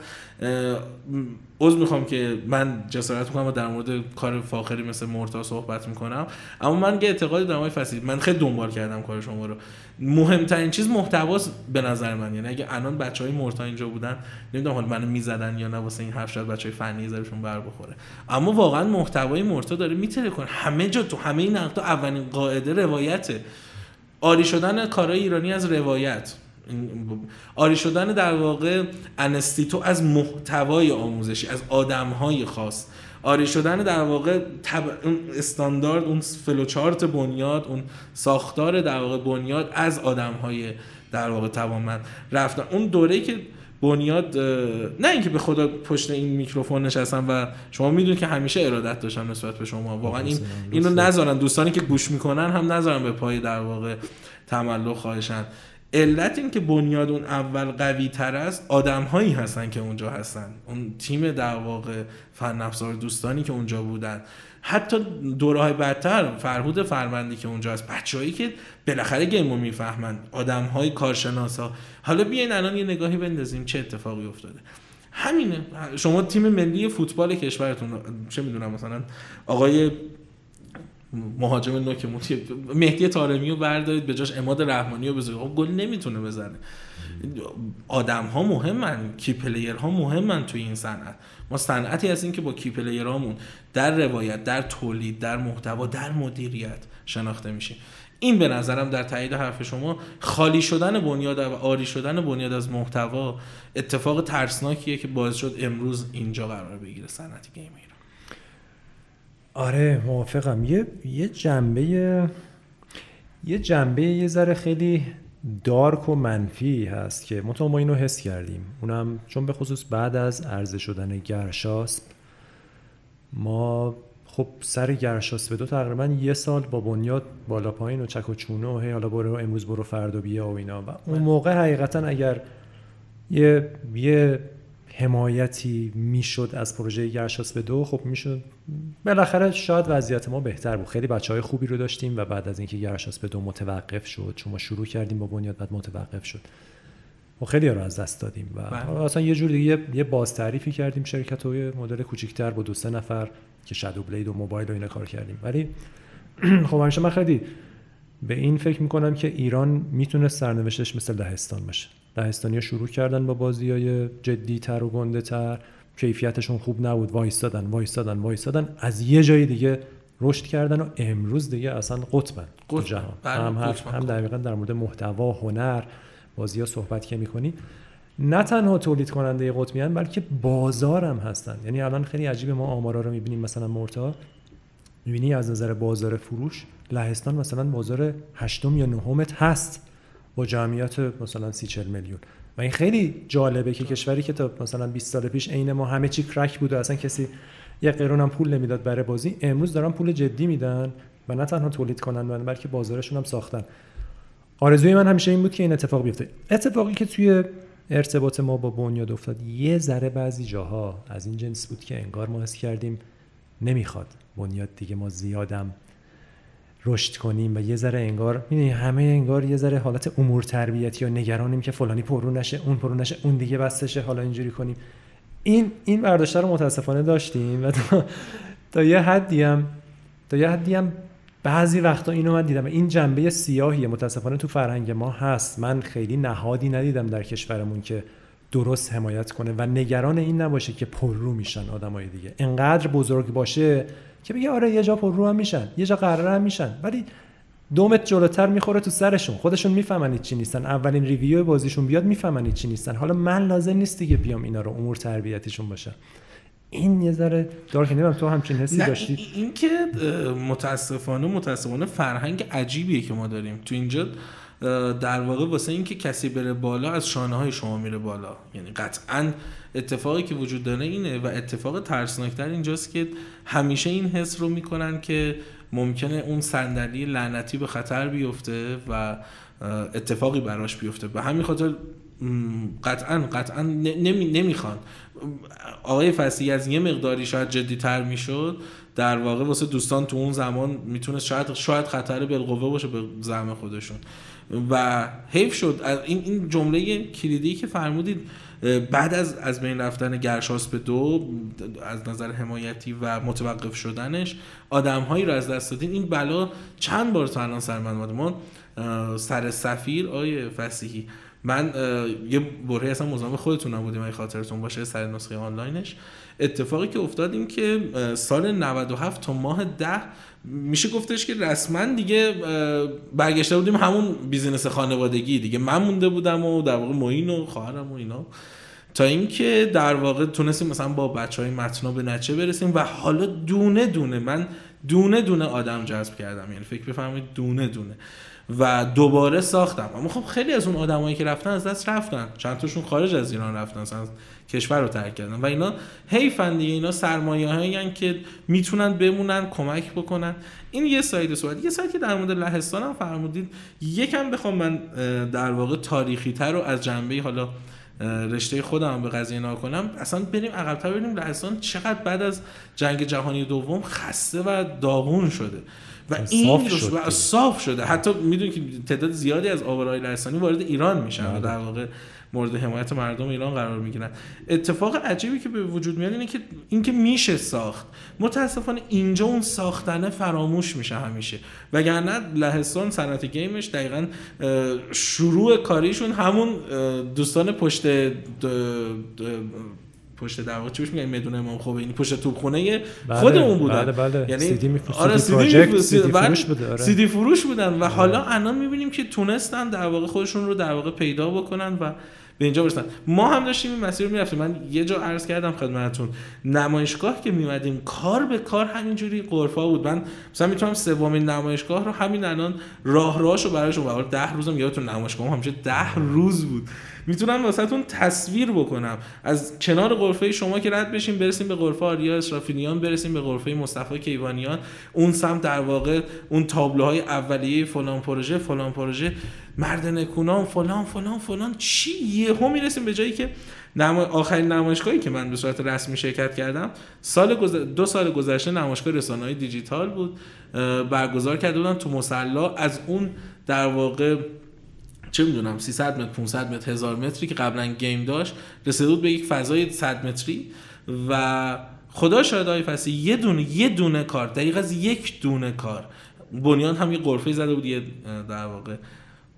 عذر می‌خوام که من جسارت می‌کنم و در مورد کار فاخری مثل مورتا صحبت می‌کنم. اما من یه اعتقادی دارم فصیل من خیلی دنبال کردم کار شما رو. مهمترین چیز محتواست به نظر من یعنی اگه الان بچه های مورتا اینجا بودن نمی‌دونم حالا منو می‌زدن یا نه واسه این حرف شاید بچه های فنی زرشون بر بخوره. اما واقعا محتوای مورتا داره میتره کنه. همه جا تو همه این نقطه اولین قاعده روایته. آری شدن کارهای ایرانی از روایت. آری شدن در واقع انستیتو از محتوای آموزشی از آدمهای خاص. آری شدن در واقع اون استاندارد اون فلوچارت بنیاد اون ساختار در واقع بنیاد از آدمهای در واقع توانمند رفتن. اون دوره‌ای که بنیاد نه اینکه به خدا پشت این میکروفون نشستم و شما می‌دونید که همیشه ارادت داشتم نسبت به شما. واقعا این اینو نذارن. دوستانی که گوش می‌کنن هم نذارن به پای در واقع تملق خواهشن. علت این که بنیاد اون اول قوی تر است آدم هایی هستن که اونجا هستن. اون تیم در واقع فن افزار دوستانی که اونجا بودن. حتی دوره بدتر فرهود فرمندی که اونجا هست بچههایی که بالاخره game رو می‌فهمن آدم های کارشناسا. حالا بیاین الان یه نگاهی بندازیم چه اتفاقی افتاده. همینه. شما تیم ملی فوتبال کشورتون چه می‌دونم مثلا آقای مهاجم نوک موتی. مهدی تارمی رو بردارید به جاش عماد رحمانی رو بذارید. خب گل نمی‌تونه بزنه. آدم ها مهمن key player ها مهمن توی این صنعت. ما صنعتی هستیم که با key player امون در روایت در تولید در محتوا در مدیریت شناخته میشیم. این به نظرم در تایید حرف شما خالی شدن بنیاد و آری شدن بنیاد از محتوا اتفاق ترسناکیه که باعث شد امروز اینجا قرار بگیره صنعت گیم آره موافقم. یه یه جنبه یه جنبه یه ذره خیلی دارک و منفی هست که مطمئن ما اینو حس کردیم. اونم چون به خصوص بعد از عرضه شدن گرشاسب ما خب سر گرشاسب دو تقریبا یه سال با بنیاد بالا پایین و چک و چونه و هی حالا برو امروز برو فردا بیا و اینا. و اون موقع حقیقتا اگر یه یه حمایتی می‌شد از پروژه گرشاس به دو؟ خب می‌شد. بالاخره شاید وضعیت ما بهتر بود. خیلی بچه های خوبی رو داشتیم و بعد از اینکه گرشاس به دو متوقف شد چون ما شروع کردیم با بنیاد بعد متوقف شد. و خیلی رو از دست دادیم و بله. اصلا یه جور دیگه یه باز تعریفی کردیم شرکت و یه مدل کوچیکتر با دو سه نفر که شادو بلید و موبایل و اینا کار کردیم. ولی (clears throat) خب همیشه من خیلی به این فکر می‌کنم که ایران می‌تونه سرنوشتش مثل دهستان باشه. لهستانیا شروع کردن با بازی های جدی تر و گنده تر کیفیتشون خوب نبود. وایستادن وایستادن وایستادن. از یه جای دیگه رشد کردن و امروز دیگه اصلا قطبن قطب. جهان. بله، هم, هم دقیقا در مورد محتوا هنر بازی ها صحبت که می‌کنی نه تنها تولید کننده قطبی هن بلکه بازار هم هستن. یعنی الان خیلی عجیب ما آمارا رو می‌بینیم مثلا مرتا. می‌بینی از نظر بازار فروش لهستان مثلا بازار هشتم یا نهمت هست. با جمعیت مثلا سی چل میلیون. و این خیلی جالبه که کشوری که تا مثلا 20 سال پیش عین ما همه چی کرک بود و اصلا کسی یه قرون هم پول نمی‌داد برای بازی امروز دارن پول جدی میدن و نه تنها تولید کنن بلکه بازارشون هم ساختن. آرزوی من همیشه این بود که این اتفاق بیفته. اتفاقی که توی ارتباط ما با بنیاد افتاد یه ذره بعضی جاها از این جنس بود که انگار ما حس کردیم نمی‌خواد بنیاد دیگه ما زیادم رشد کنیم و یه ذره انگار می‌دونی همه انگار یه ذره حالت امور تربیتی یا نگرانیم که فلانی پررو نشه اون پررو نشه اون دیگه بسشه حالا اینجوری کنیم. این این برداشت رو متاسفانه داشتیم و تا, تا یه حدی هم تا یه حدی هم بعضی وقتا اینو من دیدم. این جنبه سیاهی متاسفانه تو فرهنگ ما هست. من خیلی نهادی ندیدم در کشورمون که درست حمایت کنه و نگران این نباشه که پررو میشن آدمای دیگه. انقدر بزرگ باشه که بگه آره یه جا پر رو هم میشن یه جا قرار هم میشن. ولی دومت جلوتر می‌خوره تو سرشون. خودشون می‌فهمن چی نیستن. اولین ریویو بازیشون بیاد می‌فهمن چی نیستن. حالا من لازم نیست دیگه بیام اینا رو امور تربیتیشون باشه این یه ذره دار که تو همچین حسی داشتی؟ این که متاسفانه متاسفانه فرهنگ عجیبیه که ما داریم. تو اینجا در واقع واسه اینکه کسی بره بالا از شانه های شما میره بالا. یعنی قطعا اتفاقی که وجود داره اینه و اتفاق ترسناکتر اینجاست که همیشه این حس رو می‌کنن که ممکنه اون صندلی لعنتی به خطر بیفته و اتفاقی براش بیفته. به همین خاطر قطعا قطعا نمی نمی‌خوان. آقای فسی از یه مقداری شاید جدی تر می‌شد در واقع واسه دوستان تو اون زمان می‌تونه شاید شاید خطر بالقوه باشه به زعم خودشون. و حیف شد. این این جمله کلیدی که فرمودید بعد از از بین رفتن گرشاسپ دو از نظر حمایتی و متوقف شدنش آدمهایی رو از دست دادین. این بلا چند بار تا الان سر من ما سر سفیر آیه فسیحی. من یه برهه اصلا مزاحم خودتون بودیم اگه خاطرتون باشه سر نسخه آنلاینش. اتفاقی که افتاد این که سال 97 تا ماه ده میشه گفتش که رسما دیگه برگشته بودیم همون business خانوادگی دیگه. من مونده بودم و در واقع معین و خواهرم و اینا. تا اینکه در واقع تونستیم مثلا با بچه های متنا به نچه برسیم و حالا دونه دونه من دونه دونه آدم جذب کردم. یعنی فکر بفرمایید دونه دونه. و دوباره ساختم. اما خب خیلی از اون آدمایی که رفتن از دست رفتن. چند تاشون خارج از ایران رفتن. مثلا کشور رو ترک کردن. و اینا حیفن دیگه. اینا سرمایه هایی که می‌تونن بمونن کمک بکنن. این یه ساید صحبت. یه ساید که در مورد لهستان هم فرمودید. یکم بخوام من در واقع تاریخی تر رو از جنبه حالا رشته خودم به قضیه نا کنم. اصلا بریم عقب‌تر ببینیم لهستان چقدر بعد از جنگ جهانی دوم خسته و داغون شده. و این صاف, شد صاف شده. حتی می‌دونید که تعداد زیادی از آبرهای لهستانی وارد ایران میشن و بله. در واقع مورد حمایت مردم ایران قرار می‌گیرن. اتفاق عجیبی که به وجود میاد اینه که اینکه میشه ساخت. متاسفانه اینجا اون ساختنه فراموش میشه همیشه. وگرنه لهستان صنعت گیمش دقیقا شروع کاریشون همون دوستان پشت پشت در واقع چی میگن؟ میدون امام خمینی. پشت توپخونه بله، خودمون بودن. بله بله. یعنی سیدی می آره سیدی, سیدی, فروش بوده آره. سیدی فروش بودن. و حالا الان می‌بینیم که تونستن در واقع خودشون رو در واقع پیدا بکنن و به اینجا برسن. ما هم داشتیم این مسیر می‌رفتیم. من یه جا عرض کردم خدمتتون. نمایشگاه که میمدیم کار به کار همینجوری قرفا بود. من مثلا می‌تونم سومین نمایشگاه رو همین الان راه راهشو براشون ده روزم یادتون نمایشگاه همیشه ده روز بود. می‌تونم واسهتون تصویر بکنم. از کنار غرفه شما که رد بشیم برسیم به غرفه آریا اسرافیلیان برسیم به غرفه مصطفی کیوانیان. اون سمت در واقع اون تابلوهای اولیه فلان پروژه فلان پروژه. مرد نکونام فلان فلان فلان. چی؟ یهو می‌رسیم به جایی که نما... آخرین نمایشگاهی که من به صورت رسمی شرکت کردم سال دو سال گذشته نمایشگاه رسانه‌های دیجیتال بود. برگزار کرده بودن تو مسلا. از اون در واقع چه می‌دونم 300 متر 500 متر هزار متری که قبلا گیم داشت رسیده بود به یک فضای 100 متری. و خدا شاید های فسی یه دونه یه دونه کار دقیق از یک دونه کار. بنیان هم یه قرفه زده بود یه در واقع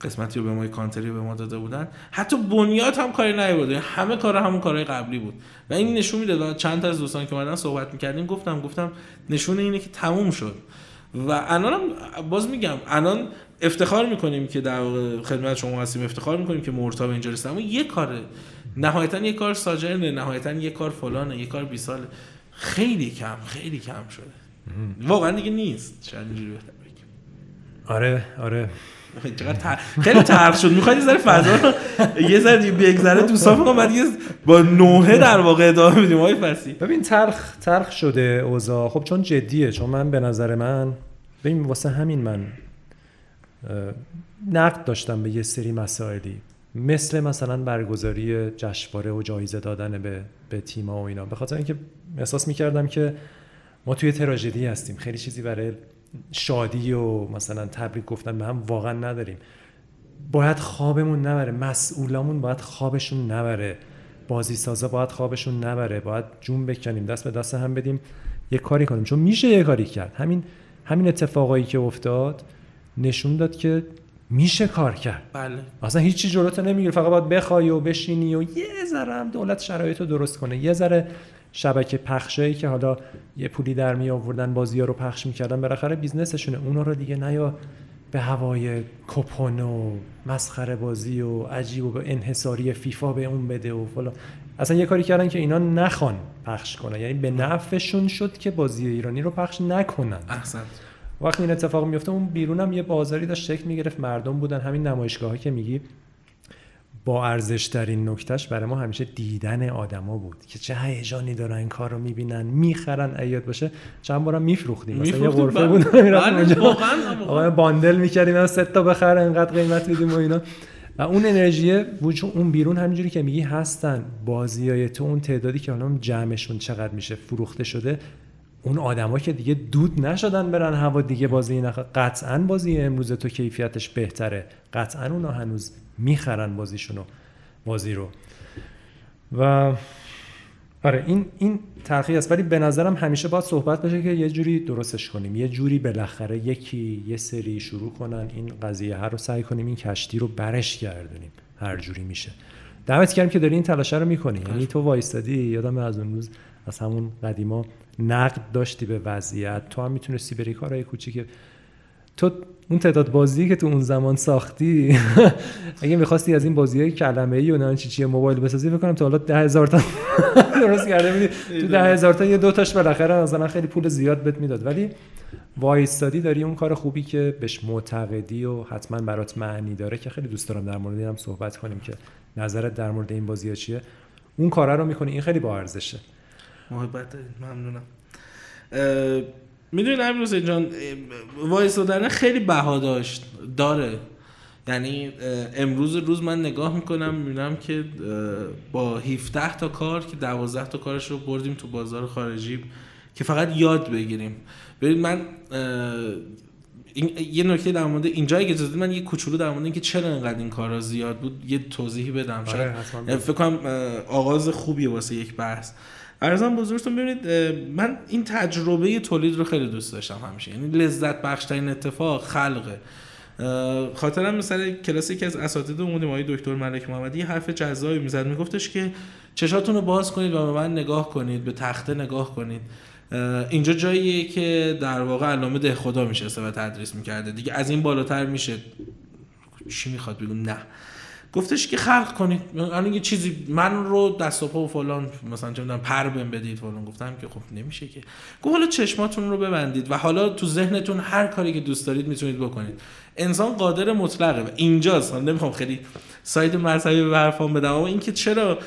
قسمتی رو به ما کانتری به ما داده بودن. حتی بنیاد هم کاری نیورده همه کار همون کارهای قبلی بود. و این نشون میده چند تا از دوستان که اومدن صحبت می‌کردیم گفتم گفتم نشون اینه که تموم شد. و الان باز میگم الان افتخار می‌کنیم که در خدمت شما هستیم افتخار می‌کنیم که مرتا به اینجا رسیدن. اما یه کاره نهایتا یه کار ساجرنه نهایتا یه کار فلانه یه کار بی ساله خیلی کم خیلی کم شده. واقعا دیگه نیست. شاید اینجوری بهتر بگیم؟ آره آره. خیلی تلخ شد. می‌خواد یه ذره فضا یه ذره بگذره تو صاف کنم بعد با نوحه در واقع ادامه بدیم. آقای فسی ببین تلخ تلخ شده اوضاع. خب چون جدیه چون من به نظر من ببین واسه همین من نقد داشتم به یه سری مسائلی. مثل مثلا برگزاری جشنواره و جایزه دادن به به تیم‌ها و اینا. به خاطر اینکه احساس می‌کردم که ما توی تراژدی هستیم. خیلی چیزی برای شادی و مثلا تبریک گفتن به هم واقعا نداریم. باید خوابمون نبره. مسئولامون باید خوابشون نبره. بازی سازا باید خوابشون نبره. باید جون بکنیم. دست به دست هم بدیم. یه کاری کنیم. چون میشه یه کاری کرد. همین همین اتفاقایی که افتاد نشون داد که میشه کار کرد. بله. اصلا هیچی جلوتو نمی‌گیره فقط باید بخوای و بشینی و یه ذره هم دولت شرایط رو درست کنه. یه ذره شبکه پخشایی که حالا یه پولی در می آوردن بازی ها رو پخش می‌کردن بالاخره بیزنسشونه اونا رو دیگه نیا به هوای کپون و مسخره بازی و عجیب و انحصاری فیفا به اون بده و فلان. اصلا یه کاری کردن که اینا نخوان پخش کنن. یعنی به نفعشون شد که بازی ایرانی رو پخش نکنن. احسن وقتی این اتفاق میفته اون بیرون هم یه بازاری داشت شکل می‌گرفت. مردم بودن. همین نمایشگاه که میگی با ارزش ترین نکتهش برای ما همیشه دیدن آدما بود که چه هیجانی دارن این کار رو می‌بینن می‌خرن ایاد باشه. چند بارم میفروختیم. مثلا یه غرفه بود بله، باندل می‌کردیم سه تا بخره انقدر قیمت میدیم و اینا. و اون انرژی وجود اون بیرون همینجوری که میگی هستن. بازیای تو اون تعدادی که حالا جمعشون چقدر میشه فروخته شده اون آدما که دیگه دود نشدن برن هوا دیگه بازی نخ... قطعا بازی امروز تو کیفیتش بهتره. قطعا اونا هنوز می‌خرن بازیشونو بازی رو. و آره این این تلخی است. ولی به نظرم همیشه باید صحبت بشه که یه جوری درستش کنیم. یه جوری بالاخره یکی یه سری شروع کنن. این قضیه هر رو سعی کنیم این کشتی رو برش گردونیم. هر جوری میشه. دمت گرم که داری این تلاشه رو می‌کنی. یعنی تو وایستادی یادم از اون روز از همون قدیما نقد داشتی به وضعیت تو هم می‌تونستی بری کارهای کوچیک. تو اون تعداد بازی که تو اون زمان ساختی (laughs) اگه می‌خواستی از این بازی های کلمه ای و نه چی چی موبایل بسازی فکر کنم تا حالا ده هزار تا (laughs) درست کرده بودی. تو ده هزار تا یه دو تاش بالاخره مثلا خیلی پول زیاد بهت می‌داد. ولی وایستادی داری اون کار خوبی که بهش معتقدی و حتما برات معنی داره که خیلی دوست دارم در مورد اینم صحبت کنیم که نظرت در مورد این بازی ها چیه. اون کارا رو می‌کنی این خیلی با ارزشه. محبت ممنونم. می‌دونی امروز جان وایستادن خیلی بها داشت. داره. یعنی امروز روز من نگاه می‌کنم می‌بینم که با 17 تا کار که 12 تا کارش رو بردیم تو بازار خارجی که فقط یاد بگیریم. ببین من این یه نکته در مورد اینجا اگه اجازه من یه کوچولو در مورد اینکه چرا اینقدر این کارا زیاد بود یه توضیحی بدم. شاید آره، فکر کنم آغاز خوبیه واسه یک بحث. ارزم بزرگتون ببینید من این تجربه تولید رو خیلی دوست داشتم همیشه. یعنی لذت بخشترین اتفاق خلقه. خاطرم مثلا کلاسی که از اساتید اومدیم آقای دکتر ملک محمدی حرف جذابی می‌زد. میگفتش که چشاتون رو باز کنید و به من نگاه کنید به تخته نگاه کنید. اینجا جاییه که در واقع علامه ده خدا میشه و تدریس می‌کرده. دیگه از این بالاتر میشه. چی می‌خواد بگم؟ نه. گفتش که خلق کنید. الان یه چیزی من رو دست و پا و فلان مثلا چه می‌دونم پر بهم بدید فلان. گفتم که خب نمیشه که. گفت حالا چشماتون رو ببندید و حالا تو ذهنتون هر کاری که دوست دارید می‌تونید بکنید. انسان قادر مطلقه. و اینجاست. من نمی‌خوام خیلی ساید مذهبی به بدم. اما اینکه چرا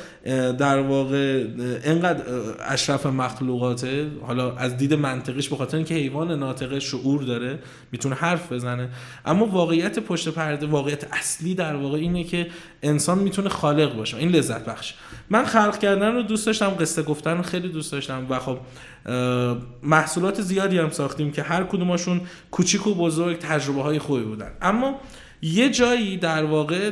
در واقع اینقدر اشرف مخلوقاته؟ حالا از دید منطقیش به خاطر اینکه حیوان ناطقه شعور داره می‌تونه حرف بزنه. اما واقعیت پشت پرده واقعیت اصلی در واقع اینه که انسان می‌تونه خالق باشه. این لذت بخش. من خلق کردن رو دوست داشتم قصه گفتن رو خیلی دوست داشتم و خب محصولات زیادی هم ساختیم که هر کدومشون کوچیک و بزرگ تجربه های خوبی بودن. اما یه جایی در واقع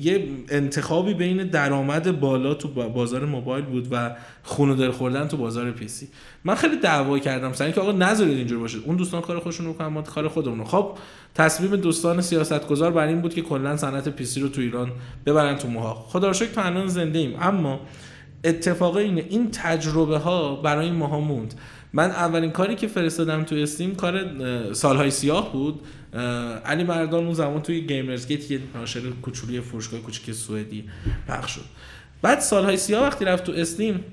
یه انتخابی بین درآمد بالا تو بازار موبایل بود و خون دل خوردن تو بازار پیسی من خیلی دعوا کردم. سر اینکه آقا نذارید اینجور باشه. اون دوستان کار خودشون رو کنن ما کار خودمون خب تصمیم دوستان سیاستگزار بر این بود که کلا صنعت پیسی رو تو ایران ببرن تو موها. خدا رو شکر تا زنده ایم. اما اتفاق اینه این تجربه ها برای ماها موند. من اولین کاری که فرستادم توی استیم کار سالهای سیاه بود. علی مردان اون زمان توی گیمرز گیت یه ناشر کوچولی فروشگاه کوچیک سوئدی پخش شد. بعد سالهای سیاه وقتی رفت تو استیم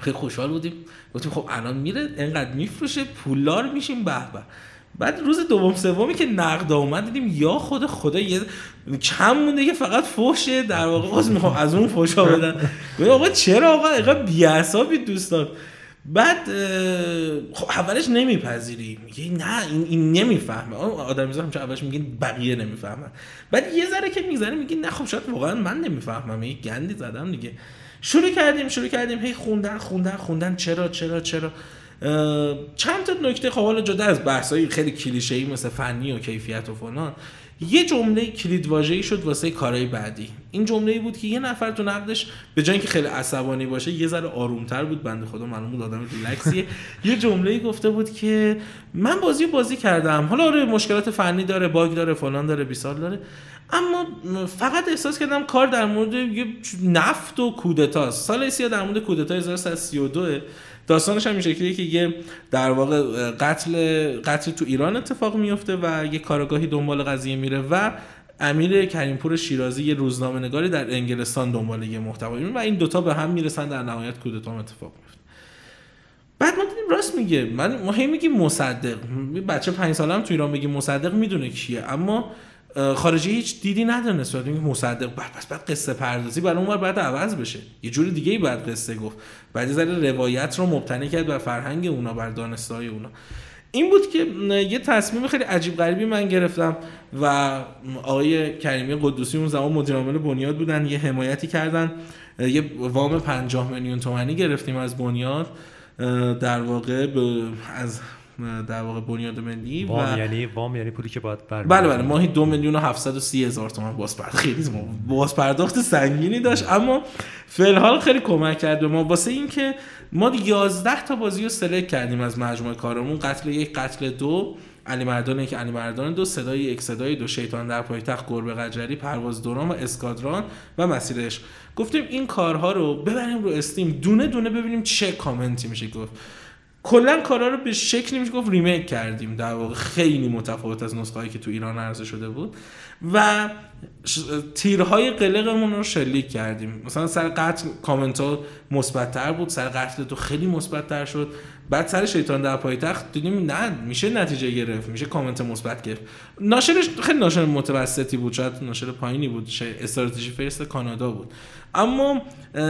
خیلی خوشحال بودیم. گفتیم خب الان میره انقدر میفروشه پولار میشیم به به. بعد روز دوم سومی که نقد اومد دیدیم یا خود خدا یه کم مونده که فقط فوشه در واقع از اون فوشا بدن. آقا چرا آقا؟ اینقدر بی‌حسابی دوستان بعد خب اولش نمیپذیری. میگه نه این, این نمی‌فهمه. آدم می‌ذارم چه اولش میگه بقیه نمی‌فهمن. بعد یه ذره که میگذره میگه نه خب شاید واقعا من نمی‌فهمم. یه گندی زدم دیگه. شروع کردیم شروع کردیم. هی خوندن خوندن خوندن. چرا چرا چرا؟ چند تا نکته. خب حالا جدا از بحثای خیلی کلیشه‌ای مثل فنی و کیفیت و فلان. یه جمله کلید واژه‌ای شد واسه کارهای بعدی. این جمله ای بود که یه نفر تو نقدش به جای اینکه خیلی عصبانی باشه یه ذره آرومتر بود. بنده خدا معلوم بود آدم ریلکسیه. (laughs) یه جمله ای گفته بود که من بازی بازی کردم. حالا آره مشکلات فنی داره باگ داره فلان داره بیسال داره. اما فقط احساس کردم کار در مورد نفت و کودتاست سال سیا در مورد کودتا 1332 داستانش هم این شکلیه که یه در واقع قتل قتل تو ایران اتفاق میفته و یه کارگاهی دنبال قضیه میره و امیر کریمپور شیرازی یه روزنامه نگاری در انگلستان دنبال یه محتوایی و این دوتا به هم می‌رسن در نهایت کودتا اتفاق میفته بعد ما دیدیم راست میگه من ما هی میگیم مصدق. بچه پنج ساله هم تو ایران میگیم مصدق می‌دونه کیه اما خارجی هیچ دیدی نداره نسبت اینکه مصدق. بعد پس بعد قصه پردازی برای اون بعد عوض بشه. یه جوری دیگه ای بعد قصه گفت. بعد ذره روایت رو مبتنی کرد بر فرهنگ اونا بر دانستهای اونا. این بود که یه تصمیم خیلی عجیب غریبی من گرفتم و آقای کریمی قدوسی اون زمان مدیر عامل بنیاد بودن یه حمایتی کردن. یه وام 50 میلیون تومانی گرفتیم از بنیاد. در واقع از در واقع بنیاد ملی وام یعنی وام یعنی پولی که باید بر بله بله ماهی دو میلیون و 730 هزار تومان باز پرداخت خیلی باز پرداخت سنگینی داشت. اما فعل خیلی کمک کرد به ما. واسه اینکه ما 11 تا بازی رو سلکت کردیم از مجموعه کارمون قتل یک قتل دو علی مردان که علی مردان دو صدای یک صدای دو شیطان در پایتخت گربه قجری پرواز دوران و اسکادران و مسیرش. گفتیم این کارها رو ببریم رو استیم. دونه دونه ببینیم چه کامنتی میشه گفت. کلا کارا رو به شکلی میشه گفت ریمیک کردیم در واقع. خیلی متفاوت از نسخه که تو ایران عرضه شده بود. و تیرهای قلقمون رو شلیک کردیم. مثلا سر قتل کامنت ها مثبتتر بود. سر قتل تو خیلی مثبتتر شد. بعد سر شیطان در پایتخت دیدیم نه میشه نتیجه گرفت میشه کامنت مثبت گرفت. ناشرش خیلی ناشر متوسطی بود شاید ناشر پایینی بود استراتژی فرست کانادا بود. اما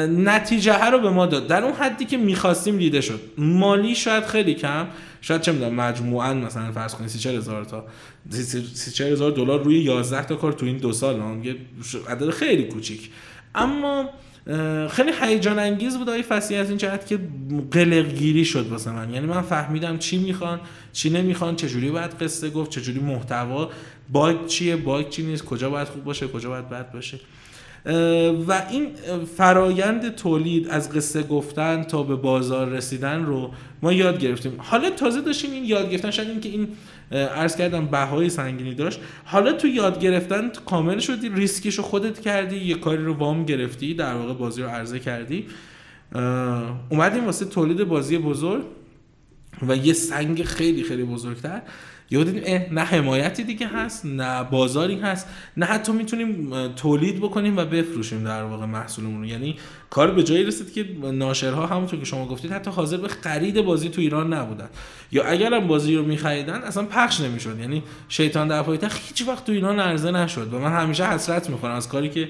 نتیجه رو به ما داد. در اون حدی که می‌خواستیم دیده شد. مالی شاید خیلی کم شاید چه می‌دونم مجموعا مثلا فرض کنید 34 هزار تا 34 هزار دلار روی 11 تا کار تو این دو سال یه عدد خیلی کوچیک. اما خیلی هیجان انگیز بود آیه فصیح از این جهت که قلقگیری شد واسه من. یعنی من فهمیدم چی می‌خوان چی نمی‌خوان چجوری باید قصه گفت چجوری محتوا باگ چیه باگ چی نیست کجا باید خوب باشه کجا باید بد باشه. و این فرایند تولید از قصه گفتن تا به بازار رسیدن رو ما یاد گرفتیم. حالا تازه داشتیم این یاد گرفتن شاید این که این عرض کردم بهای سنگینی داشت. حالا تو یاد گرفتن کامل شدی ریسکش رو خودت کردی یه کاری رو وام گرفتی در واقع بازی رو عرضه کردی. اومدیم واسه تولید بازی بزرگ و یه سنگ خیلی خیلی بزرگتر. یهو دیدیم نه حمایتی دیگه هست نه بازاری هست نه حتی می‌تونیم تولید بکنیم و بفروشیم در واقع محصولمون رو. یعنی کار به جایی رسید که ناشرها همونطور که شما گفتید حتی حاضر به خرید بازی تو ایران نبودن. یا اگر هم بازی رو میخریدن اصلا پخش نمی‌شد. یعنی شیطان در پایتخت هیچ وقت تو ایران عرضه نشد. و من همیشه حسرت می‌خورم از کاری که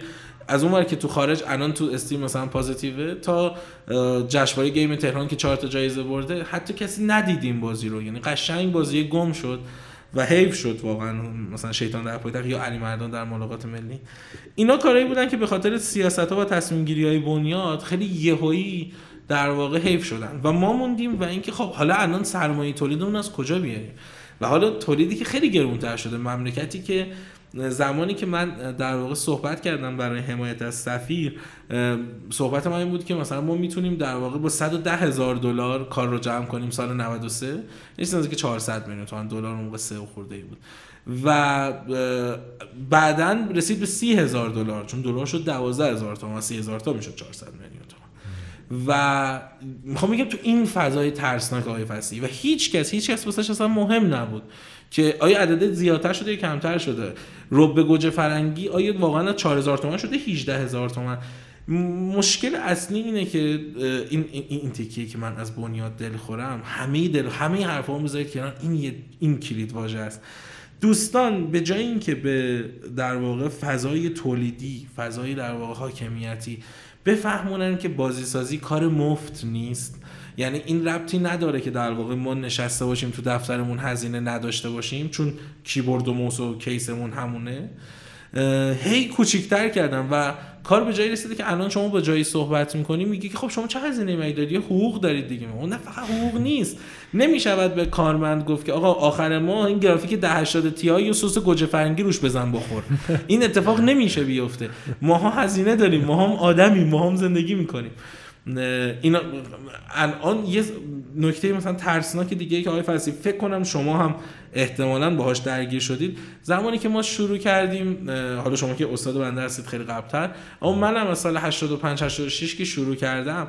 از اون که تو خارج الان تو استیم مثلا پازیتیوه تا جشنواره گیم تهران که چهار تا جایزه برده حتی کسی ندیدیم بازی رو. یعنی قشنگ بازی گم شد و حیف شد واقعا مثلا شیطان در پایتخت یا علی مردان در ملاقات ملی. اینا کارهایی بودن که به خاطر سیاست ها و تصمیم گیری های بنیاد خیلی یهویی در واقع حیف شدن. و ما موندیم و اینکه خب حالا الان سرمایه تولیدمون از کجا بیاریم؟ و حالا تولیدی که خیلی گرونتر شده مملکتی که زمانی که من در واقع صحبت کردم برای حمایت از سفیر صحبت من این بود که مثلا ما می‌تونیم در واقع با 110 هزار دلار کار رو جمع کنیم سال 93 نیست که 400 میلیون تومان دلار اون موقع سه خورده ای بود. و بعدا رسید به 30 هزار دلار چون دلار شد 12 هزار تومان 30 هزار تا می‌شد 400 میلیون تومان. و می‌خوام بگم تو این فضای ترسناک آقای فسی و هیچ کس هیچ کس اصلا مهم نبود. که آیا عدد زیادتر شده یا کمتر شده؟ رب گوجه فرنگی آیا واقعا 4000 تومان شده؟ 18000 تومان. مشکل اصلی اینه که این این, این تیکیه که من از بنیاد دل خورم همه دل همه حرفا می‌ذارید که این این کلید واژه است. دوستان به جای اینکه به در واقع فضای تولیدی فضای در واقع حاکمیتی بفهمونن که بازی سازی کار مفت نیست یعنی این ربطی نداره که در واقع ما نشسته باشیم تو دفترمون هزینه نداشته باشیم چون کیبورد و موس و کیسمون همونه. هی کوچیکتر کردم و کار به جایی رسیده که الان شما با جایی صحبت می‌کنی میگی که خب شما چه هزینه می دارید حقوق دارید دیگه. اون نه فقط حقوق نیست. نمی‌شود به کارمند گفت که آقا آخر ما این گرافیک 1080 تی و سس گوجه فرنگی روش بزن بخور. این اتفاق نمیشه بیفته. ماها هزینه داریم ما هم آدمی ما هم زندگی می‌کنیم. اینا الان یه نکته مثلا ترسناک دیگه ای که آقای فلسی فکر کنم شما هم احتمالا باهاش درگیر شدید. زمانی که ما شروع کردیم حالا شما که استاد بنده هستید خیلی قبلتر اما منم از سال 85 86 که شروع کردم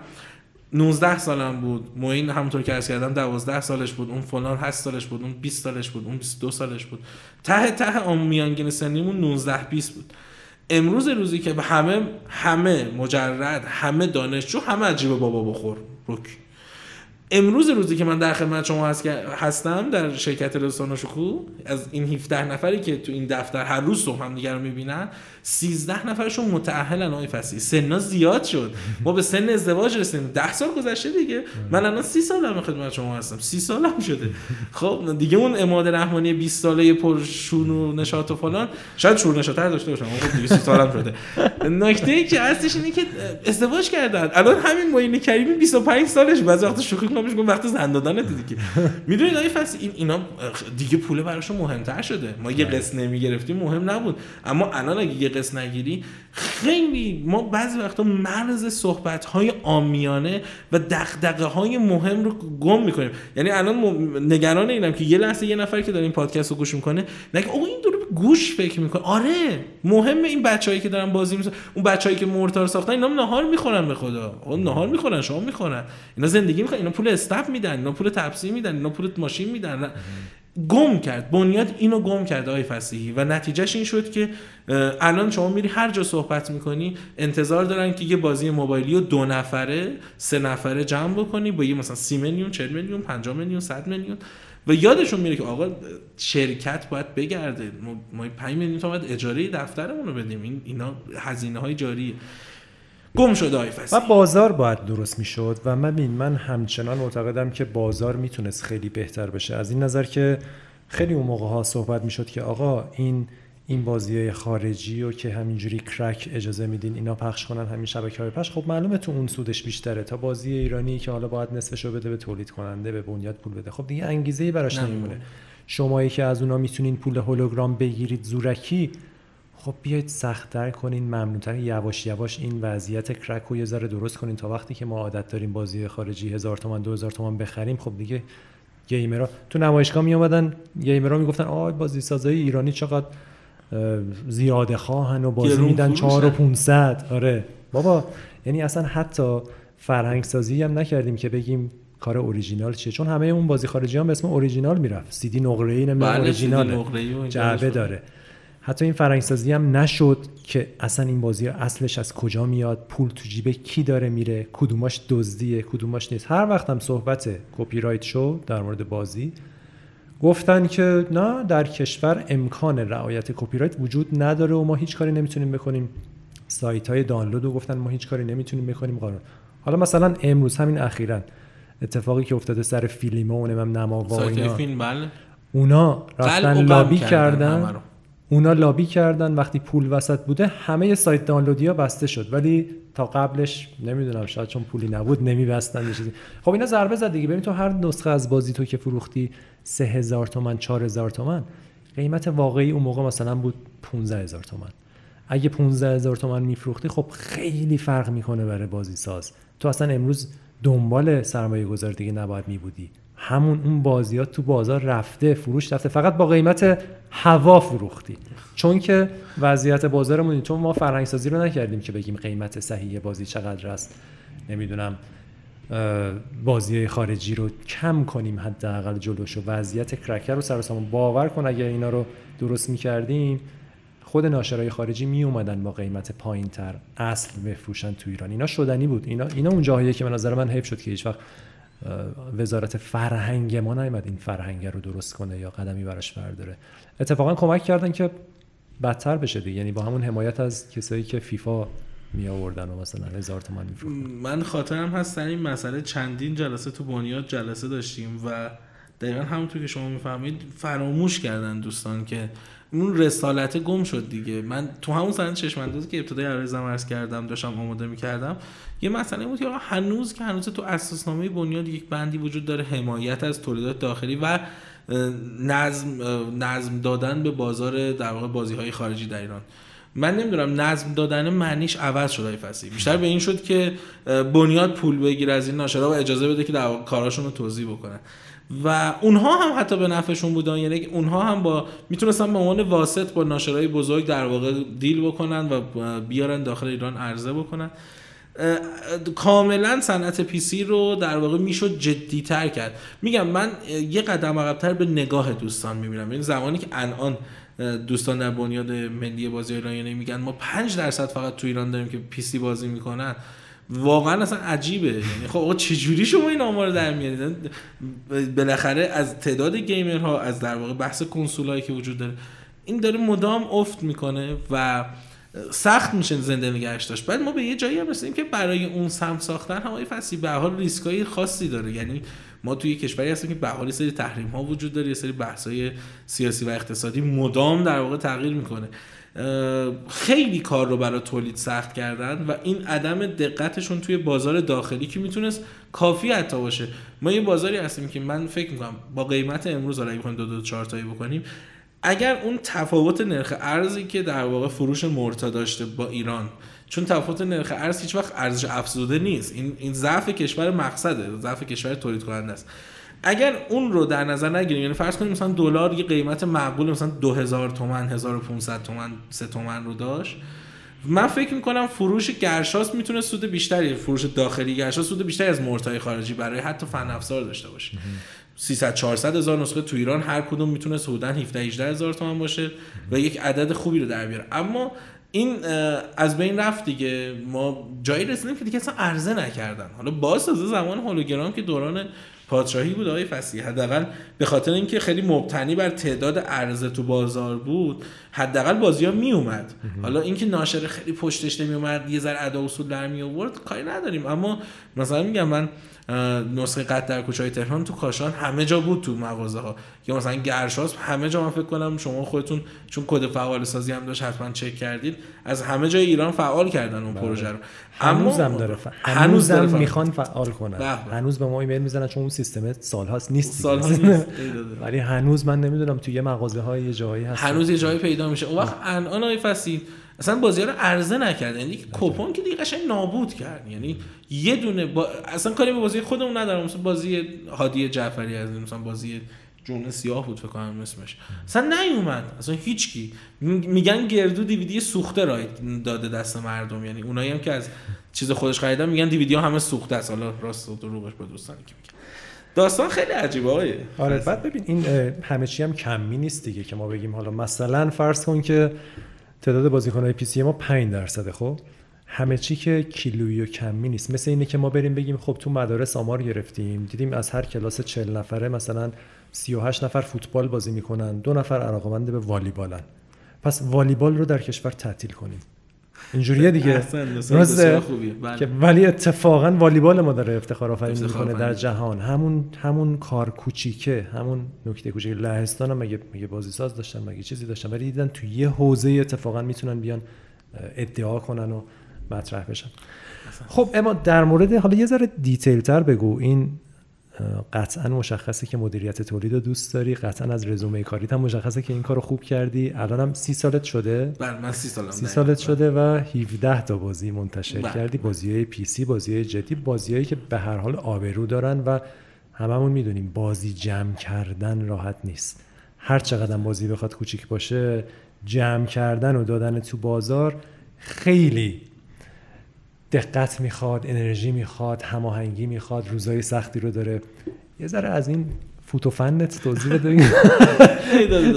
19 سالم بود. موین همونطور که عرض کردم 12 سالش بود اون فلان 8 سالش بود اون 20 سالش بود اون 22 سالش بود. ته ته میانگین سنیمون 19 20 بود. امروز روزی که همه همه مجرد همه دانشجو همه عجیب بابا بخور. روک امروز روزی که من در خدمت شما هستم در شرکت رسانه و شکو از این 17 نفری که تو این دفتر هر روز صبح هم دیگر رو می‌بینن 13 نفرشون متأهلن آقای فصیح. سنا زیاد شد. ما به سن ازدواج رسیدیم. 10 سال گذشته دیگه. من الان 30 سالم خدمت شما هستم. 30 سالم شده. خب دیگه اون اماد رحمانی 20 ساله پرشون و نشاط و فلان. شاید شور نشاطر داشته باشم. خب 200 سالم شده. نکته ای که هستش اینه که ازدواج کردن. الان همین معین کریمی 25 سالش. بعضی وقت شوخی کنم میگم وقت زن دادن دیگه می‌دونید آقای فصل این اینا دیگه پول براشون مهمتر شده. ما یه قسط نمی‌گرفتیم مهم نبود. اما الان اگه یه قسط نگیری خیلی ما بعضی وقتا مرز صحبت های آمیانه و دغدغه های مهم رو گم می‌کنیم. یعنی الان نگران اینم که یه لحظه یه نفر که داره این پادکست رو گوش می‌کنه نگه او این داره گوش فکر می‌کنه. آره مهم این بچههایی که دارن بازی می‌سازن. اون بچههایی که مورتار ساختن اینا نهار می‌خورن به خدا. اون نهار می‌خورن شما می‌خورن. اینا زندگی می‌خوان اینا پول استاپ میدن. اینا پول تپسی میدن. اینا پول ماشین میدن. گم کرد. بنیاد اینو گم کرد آقای فسیحی. و نتیجهش این شد که الان شما میری هر جا صحبت می‌کنی انتظار دارن که یه بازی موبایلی رو دو نفره سه نفره جمع بکنی با یه مثلا سی میلیون چل میلیون 5 میلیون 100 میلیون. و یادشون میره که آقا شرکت باید بگرده. ما 5 میلیون باید اجاره دفترمون رو بدیم. این اینا هزینه های جاری گم شده های و بازار باید درست می‌شد. و من من همچنان معتقدم که بازار می‌تونست خیلی بهتر بشه. از این نظر که خیلی اون موقع ها صحبت می‌شد که آقا این این بازی خارجی و که همینجوری کرک اجازه میدین اینا پخش کنن همین شبکه های پخش. خب معلومه تو اون سودش بیشتره. تا بازی ایرانی که حالا باید نصفشو بده به تولید کننده به بنیاد پول بده. خب دیگه انگیزه ای براش نمیمونه. شمایی که از اونا می‌تونین پول هولوگرام بگیرید زورکی خب بیاید سختتر کنین ممنونتر. یواش یواش این وضعیت کرک رو یه ذره درست کنین. تا وقتی که ما عادت داریم بازی خارجی هزار تومن دو هزار تومن بخریم خب دیگه gamer ا تو نمایشگاه می اومدن gamer ا می‌گفتن آ بازی سازای ایرانی چقدر زیاده خواهن و بازی میدن 4 و 500 آره. بابا یعنی اصلا حتی فرهنگ سازی هم نکردیم که بگیم کار اوریجینال چیه. چون همه اون بازی خارجی هم به اسم اوریجینال می‌رفت. سی دی نقره ای بله، اوریجینال جعبه داره. حتی این فرهنگسازی هم نشد که اصلا این بازی اصلش از کجا میاد پول تو جیب کی داره میره کدوماش دزدیه کدوماش نیست. هر وقت هم صحبت کپی رایت شو در مورد بازی گفتن که نه در کشور امکان رعایت کپی رایت وجود نداره و ما هیچ کاری نمی‌تونیم بکنیم. سایت های دانلود رو گفتن ما هیچ کاری نمی‌تونیم بکنیم قانون حالا مثلا امروز همین اخیرا اتفاقی که افتاده سر فیلیمو و نماوا و اینا. فیلیمو بله. اونا رفتن لابی کردن اونا لابی کردن وقتی پول وسط بوده همه سایت دانلودی ها بسته شد. ولی تا قبلش نمی‌دونم شاید چون پولی نبود نمیبستن چیزی. خب اینا ضربه زد دیگه. ببین تو هر نسخه از بازی تو که فروختی 3000 تومن 4000 تومن قیمت واقعی اون موقع مثلا بود 15000 تومن اگه 15000 تومن میفروختی خب خیلی فرق می‌کنه برای بازی ساز تو اصلا امروز دنبال سرمایه گذار دیگه نباید میبودی. همون اون بازیات تو بازار رفته فروش رفته. فقط با قیمت هوا فروختی. چون که وضعیت بازارمون چون ما فرهنگ سازی رو نکردیم که بگیم قیمت صحیح بازی چقدر است. نمی‌دونم. بازی خارجی رو کم کنیم حداقل جلوش و وضعیت کرکر رو سر باور کن اگر اینا رو درست می‌کردیم. خود ناشرای خارجی می اومدن با قیمت پایین تر اصل بفروشن تو ایران. اینا شدنی بود. اینا اینا اون جاهاییه که به نظر من حیف شد که هیچ وقت وزارت فرهنگ ما نیومد این فرهنگ رو درست کنه یا قدمی براش برداره. اتفاقا کمک کردن که بدتر بشه دیگه. یعنی با همون حمایت از کسایی که فیفا می آوردن و مثلا هزار تومن من خاطرم هست این مسئله چندین جلسه تو بنیاد جلسه داشتیم و دقیقا همونطور که شما می‌فهمید فراموش کردن دوستان که اون رسالت گم شد دیگه. من تو همون سند چشم که ابتدای عرضم عرض کردم داشتم آماده می‌کردم یه مسئله بود که هنوز که هنوز تو اساسنامه بنیاد یک بندی وجود داره حمایت از تولیدات داخلی و نظم نظم دادن به بازار در واقع بازی های خارجی در ایران. من نمی‌دونم نظم دادن معنیش عوض شده ای فصیح بیشتر به این شد که بنیاد پول بگیر از این ناشرا و اجازه بده که در کاراشون رو توضیح بکنن. و اونها هم حتی به نفعشون بودن یعنی اونها هم با می‌تونستن به عنوان واسط با ناشرای بزرگ در واقع دیل بکنن و بیارن داخل ایران عرضه بکنن. کاملا صنعت پی سی رو در واقع می‌شد جدی تر کرد. میگم من یه قدم عقبتر به نگاه دوستان می‌بینم. این زمانی که الان دوستان در بنیاد ملی بازی ایرانی میگن ما 5 درصد فقط تو ایران داریم که پی سی بازی می‌کنن. واقعا اصلا عجیبه. یعنی خب آقا چجوری شما این آمار در میارید؟ بالاخره از تعداد گیمرها از در واقع بحث کنسول که وجود داره این داره مدام افت می‌کنه و سخت میشه زنده نگهش داشت. بعد ما به یه جایی هم رسیدیم که برای اون سم ساختن هوای فصلی به حال ریسکای خاصی داره. یعنی ما توی کشوری هستیم که به حال سری تحریم ها وجود داره یه سری بحث های سیاسی و اقتصادی مدام در واقع تغییر می‌کنه. خیلی کار رو برای تولید سخت کردن و این عدم دقتشون توی بازار داخلی که می‌تونست کافی حتی باشه. ما یه بازاری هستیم که من فکر می‌کنم با قیمت امروز اگه بخوایم دو دو چهار تایی بکنیم اگر اون تفاوت نرخ ارزی که در واقع فروش مرتا داشته با ایران چون تفاوت نرخ ارز هیچ وقت ارزش افزوده نیست. این این ضعف کشور مقصده. ضعف کشور تولید کننده است. اگر اون رو در نظر نگیریم یعنی فرض کنیم مثلا دلار یه قیمت معقول مثلا 2000 تومن 1500 تومن 3 تومن رو داشت. من فکر می‌کنم فروش گرشاس می‌تونه سود بیشتری فروش داخلی گرشاس سود بیشتری از مرتای خارجی برای حتی فن افزار داشته باشه. 300 400 هزار نسخه تو ایران هر کدوم می‌تونه حدودا 17 18 هزار تومان باشه و یک عدد خوبی رو در بیاره. اما این از بین رفت دیگه. ما جایی رسیدیم که دیگه اصلا عرضه نکردن. حالا باز از زمان هولوگرام که دوران پادشاهی بود آقای فصیح حداقل به خاطر اینکه خیلی مبتنی بر تعداد عرضه تو بازار بود حداقل بازی ها می اومد حالا اینکه ناشر خیلی پشتش نمی اومد یه ذره ادا اصول در می آورد کاری نداریم. اما مثلا میگم من نسخه قط در کوچه تهران تو کاشان همه جا بود تو مغازه ها یا مثلا گرشاس همه جا من فکر کنم شما خودتون چون کد فعال سازی هم داشت حتما چک کردید از همه جای ایران فعال کردن اون بله. پروژه رو. هنوزم داره ف... هنوزم می‌خوان فعال کنن. بله. هنوز به ما ایمیل می‌زنن چون اون سیستم سالهاست نیست سالها نیست. (laughs) ولی هنوز من نمی‌دونم تو یه مغازه های یه جایی هست هنوز یه جایی پیدا میشه. اون وقت الان آقای فصیل اصلا بازی رو عرضه نکرد یعنی کپون که دیگه قشنگ نابود کرد. یعنی یه دونه با... اصلا کاری به بازی خودمون ندارم. مثلا بازی هادی جعفری از مثلا بازی جون سیاه بود فکر کنم اسمش. اصلا نیومد. اصلا هیچکی. میگن گردو دیویدی سوخته رای داده دست مردم. یعنی اونایی هم که از چیز خودش خریدن میگن دیویدی همه سوخته است. حالا راست و دروغش به دوستانی که میگن. داستان خیلی عجیبه آقای آره بعد ببین این همه چی هم کمی نیست دیگه که ما بگیم حالا مثلا فرض کن که تعداد بازیکن‌های پی سی ما 5 درصده خب؟ همه چی که کیلویی و کمی نیست. مثل اینه که ما بریم بگیم خب تو مدارس آمار گرفتیم دیدیم از هر کلاس 40 نفره مثلا 38 نفر فوتبال بازی می‌کنن دو نفر علاقمند به والیبالن. پس والیبال رو در کشور تعطیل کنیم. اینجوریه دیگه. بله. که ولی اتفاقا والیبال ما داره افتخار آفرینی می‌کنه در جهان. همون همون کار کوچیکه همون نکته کوچیک. لهستان هم مگه مگه بازی ساز داشتن مگه چیزی داشتن؟ ولی دیدن تو یه حوزه اتفاقا می‌تونن بیان ادعا کنن و مطرح بشن. خب اما در مورد حالا یه ذره دیتیل تر بگو. این قطعا مشخصه که مدیریت تولید رو دوست داری قطعا از رزومه کاریت هم مشخصه که این کارو خوب کردی. الان هم سی سالت شده؟ بله من سی سالم سی سالت شده و 17 تا بازی منتشر بله. کردی. بازی های پی سی بازی های جدی بازیهایی که به هر حال آبرو دارن و هممون می‌دونیم بازی جمع کردن راحت نیست. هر چقدر بازی بخواد کوچیک باشه جمع کردن و دادن تو بازار خیلی دقت می‌خواد انرژی می‌خواد هماهنگی می‌خواد روزای سختی رو داره. یه ذره از این فوتو فنت توضیح بده. (laughs)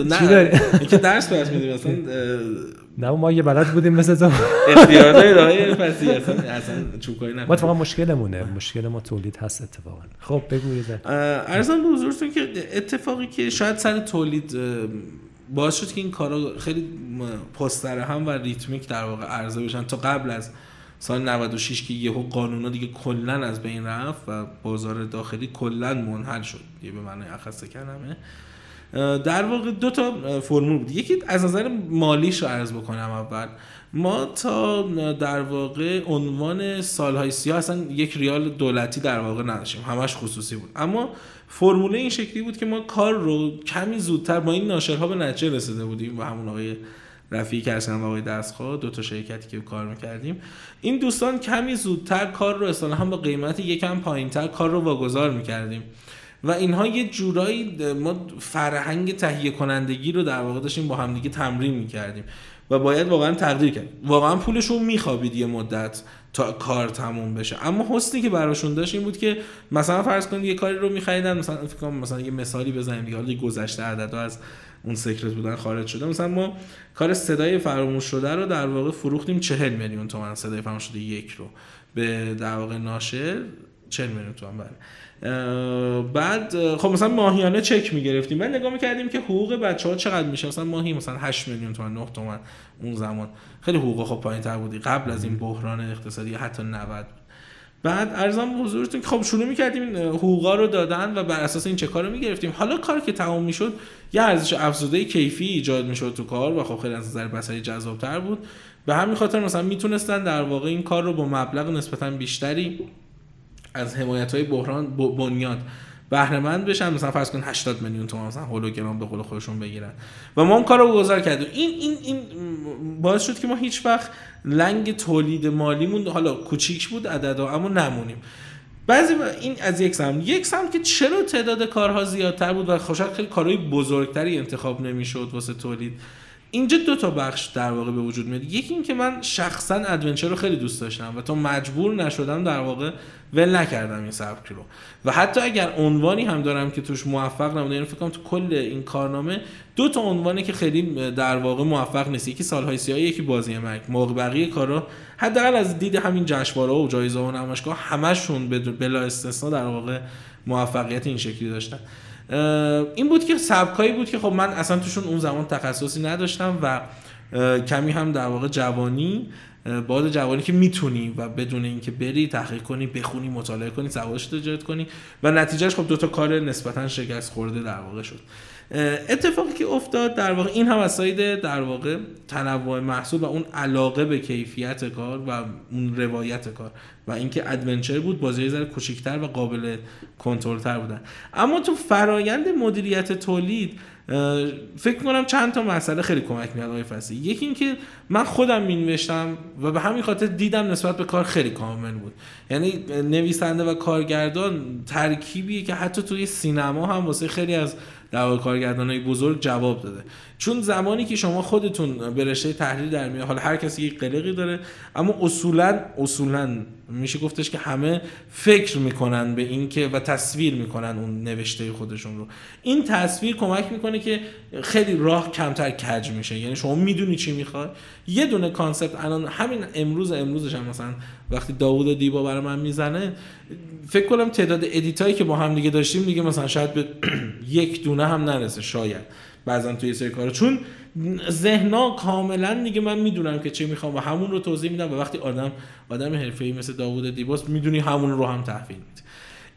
نه. اینکه درس بهش میدیم (laughs) نه ما یه بلد بودیم مثل تو. (laughs) اختیار دارید پسی اصلا چوکایی نه ما اتفاقا مشکلمونه. مشکل ما تولید هست اتفاقا. خب بگو یه ارزم به حضورتون که اتفاقی که شاید سر تولید باعث شد که این کارا خیلی پستر هم و ریتمیک در واقع عرضه بشن تا قبل از سال 96 که یهو قانونا دیگه کلا از بین رفت و بازار داخلی کلا منحل شد. یه به معنی اخصه کلمه. در واقع دو تا فرمول بود. یکی از نظر مالیش رو عرض بکنم اول. ما تا در واقع عنوان سالهای سیاه اصلا یک ریال دولتی در واقع نداشتیم. همش خصوصی بود. اما فرموله این شکلی بود که ما کار رو کمی زودتر با این ناشرها به نتیجه رسیده بودیم و همون آقای که و آقای دستخواه دو تا شرکتی که کار می‌کردیم. این دوستان کمی زودتر کار رو اصطلاحا با قیمت یکم پایینتر کار رو واگذار می‌کردیم. و اینها یه جورایی ما فرهنگ تهیه کنندگی رو در واقع داشتیم با همدیگه تمرین می‌کردیم و باید واقعا تقدیر کرد واقعا پولشون میخوابید یه مدت تا کار تموم بشه. اما حسنی که براشون داشت این بود که مثلا فرض کنید یه کاری رو میخریدن مثلا مثلا یه مثالی بزنیم دیگه. حالا گذشته عدد از اون سکرت بودن خارج شده. مثلا ما کار صدای فراموش شده رو در واقع فروختیم 40 میلیون تومن صدای فراموش شده یک رو. به در واقع ناشر 40 میلیون تومن بله. بعد خب مثلا ماهیانه چک می‌گرفتیم. بعد نگاه می‌کردیم که حقوق بچه ها چقدر میشه؟ مثلا ماهی مثلا 8 میلیون تومن 9 تومن اون زمان. خیلی حقوق خب پایین تر بودی. قبل از این بحران اقتصادی حتی 90 بعد ارزم حضورتون خب شروع می‌کردیم این حقوقا رو دادن و بر اساس این چه کار رو می‌گرفتیم. حالا کار که تمام می‌شد یه ارزش افزوده کیفی ایجاد می‌شد تو کار و خب خیلی از نظر بصری جذابتر بود. به همین خاطر مثلا می‌تونستن در واقع این کار رو با مبلغ نسبتا بیشتری از حمایت های بحران بنیاد بهره مند بشن مثلا فرض کن 80 میلیون تومان مثلا هولوگرام به قول خودشون بگیرن. و ما اون کارو گذار کردیم. این این این باعث شد که ما هیچ وقت لنگ تولید مالیمون حالا کوچیک بود عددا اما نمونیم. بعضی این از یک سمت. یک سمت که چرا تعداد کارها زیادتر بود و خوشحال خیلی کارهای بزرگتری انتخاب نمی‌شد واسه تولید؟ اینجا دو تا بخش در واقع به وجود میاد. یکی این که من شخصا ادونچر رو خیلی دوست داشتم و تا مجبور نشدم در واقع ول نکردم این سبک رو. و حتی اگر عنوانی هم دارم که توش موفق نبوده یعنی فکر کنم تو کل این کارنامه دو تا عنوانی که خیلی در واقع موفق نیست. یکی سالهای سیاه یکی بازی مرگ موقع بقیه کارا حداقل از دید همین جشنواره و جایزه و نمایشگاه همشون بلا استثنا در واقع موفقیت این شکلی داشتن. این بود که سبکایی بود که خب من اصلا توشون اون زمان تخصصی نداشتم و کمی هم در واقع جوانی باد جوانی که می‌تونی و بدون اینکه بری تحقیق کنی بخونی مطالعه کنی سوادش ایجاد کنی. و نتیجهش خب دو تا کار نسبتا شکست خورده در واقع شد. اتفاقی که افتاد در واقع این هم از در واقع تنوع محصول و اون علاقه به کیفیت کار و اون روایت کار و اینکه ادونچر بود بازی ذره کوچیک‌تر و قابل کنترل‌تر بودن. اما تو فرایند مدیریت تولید فکر کنم چند تا مسئله خیلی کمک میاد آقای فصلی یکی اینکه من خودم مینوشتم و به همین خاطر دیدم نسبت به کار خیلی کامل بود. یعنی نویسنده و کارگردان ترکیبیه که حتی توی سینما هم واسه خیلی از در کارگردان های بزرگ جواب داده. چون زمانی که شما خودتون به رشته تحلیل در میاد حالا هر کسی یک قلقی داره اما اصولا اصولا میشه گفتش که همه فکر می‌کنن به این که و تصویر می‌کنن اون نوشته خودشون رو. این تصویر کمک می‌کنه که خیلی راه کمتر کج میشه. یعنی شما می‌دونی چی می‌خوای. یه دونه کانسپت الان همین امروز امروزش هم مثلا وقتی داوود دیبا برای من می‌زنه فکر کنم تعداد ادیتایی که با هم دیگه داشتیم دیگه مثلا شاید به (clears throat) یک دونه هم نرسه شاید. بعضا توی سری کارا. چون ذهنا کاملا دیگه من می‌دونم که چه می‌خوام و همون رو توضیح میدم و وقتی آدم آدم حرفه‌ای مثل داوود دیباس می‌دونی همون رو هم تحویل میدی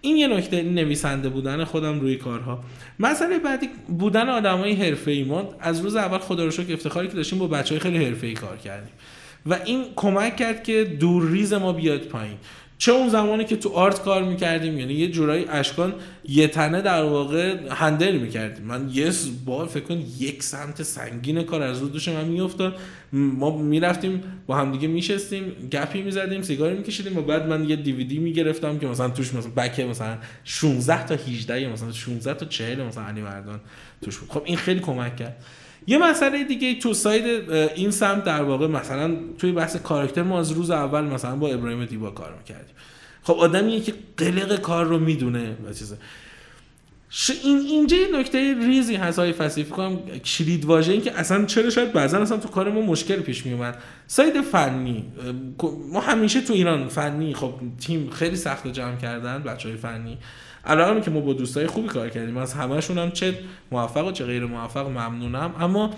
این یه نکته نویسنده بودن خودم روی کارها. مسئله بعدی بودن آدمای حرفه‌ای ما از روز اول خدا رو افتخاری که داشتیم با بچهای خیلی حرفه‌ای کار کردیم. و این کمک کرد که دور ریز ما بیاد پایین. چه اون زمانی که تو آرت کار می‌کردیم یعنی یه جورایی اشکان یه تنه در واقع هندل می‌کردیم. من یه بار فکر کن یک سمت سنگین کار از رو دوش من میافتاد. ما می‌رفتیم با همدیگه میشستیم گپی می‌زدیم سیگاری میکشیدیم و بعد من یه دیویدی می‌گرفتم که مثلا توش مثلا بک مثلا 16 تا 18 یا مثلا 16 تا 40 مثلا علی مردان توش بود. خب این خیلی کمک کرد. یه مسئله دیگه تو ساید این سمت در واقع مثلا توی بحث کاراکتر ما از روز اول مثلا با ابراهیم دیبا کار می‌کردیم. خب آدمیه که قلق کار رو می‌دونه و چیزه. این اینجا یه نکته ریزی هست های فصیح. کنم کلید واژه این که اصلا چرا شاید بعضا اصلا تو کار ما مشکل پیش می اومد ساید فنی ما همیشه تو ایران فنی خب تیم خیلی سخت جمع کردن بچه های فنی. علاوه که ما با دوستای خوبی کار کردیم از همشون هم چه موفق و چه غیر موفق ممنونم. اما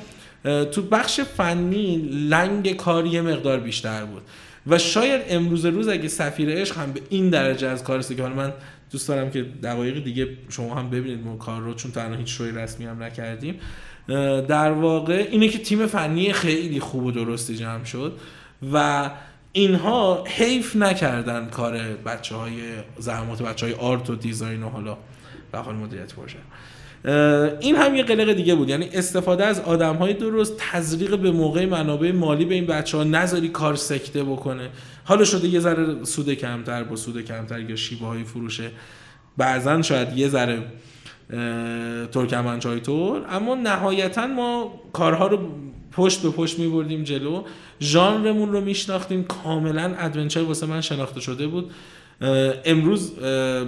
تو بخش فنی لنگ کار یه مقدار بیشتر بود. و شاید امروز روز اگه سفیر عشق هم به این درجه از کار که حالا من دوست دارم که دقایق دیگه شما هم ببینید ما کار رو چون تنها هیچ شوی رسمی هم نکردیم. در واقع اینه که تیم فنی خیلی خوب و درستی جمع شد. و اینها حیف نکردن کار بچه های زحمات بچه های art و design و حالا به هر حال مدیریت باشه. این هم یه قلق دیگه بود. یعنی استفاده از آدم های درست تزریق به موقع منابع مالی به این بچه ها نذاری کار سکته بکنه. حالا شده یه ذره سود کمتر با سود کمتر یا شیوه های فروشه. بعضا شاید یه ذره ترکمنچای طور اما نهایتا ما کارها رو پشت به پشت می بردیم جلو. ژانرمون رو میشناختیم. کاملا adventure واسه من شناخته شده بود. امروز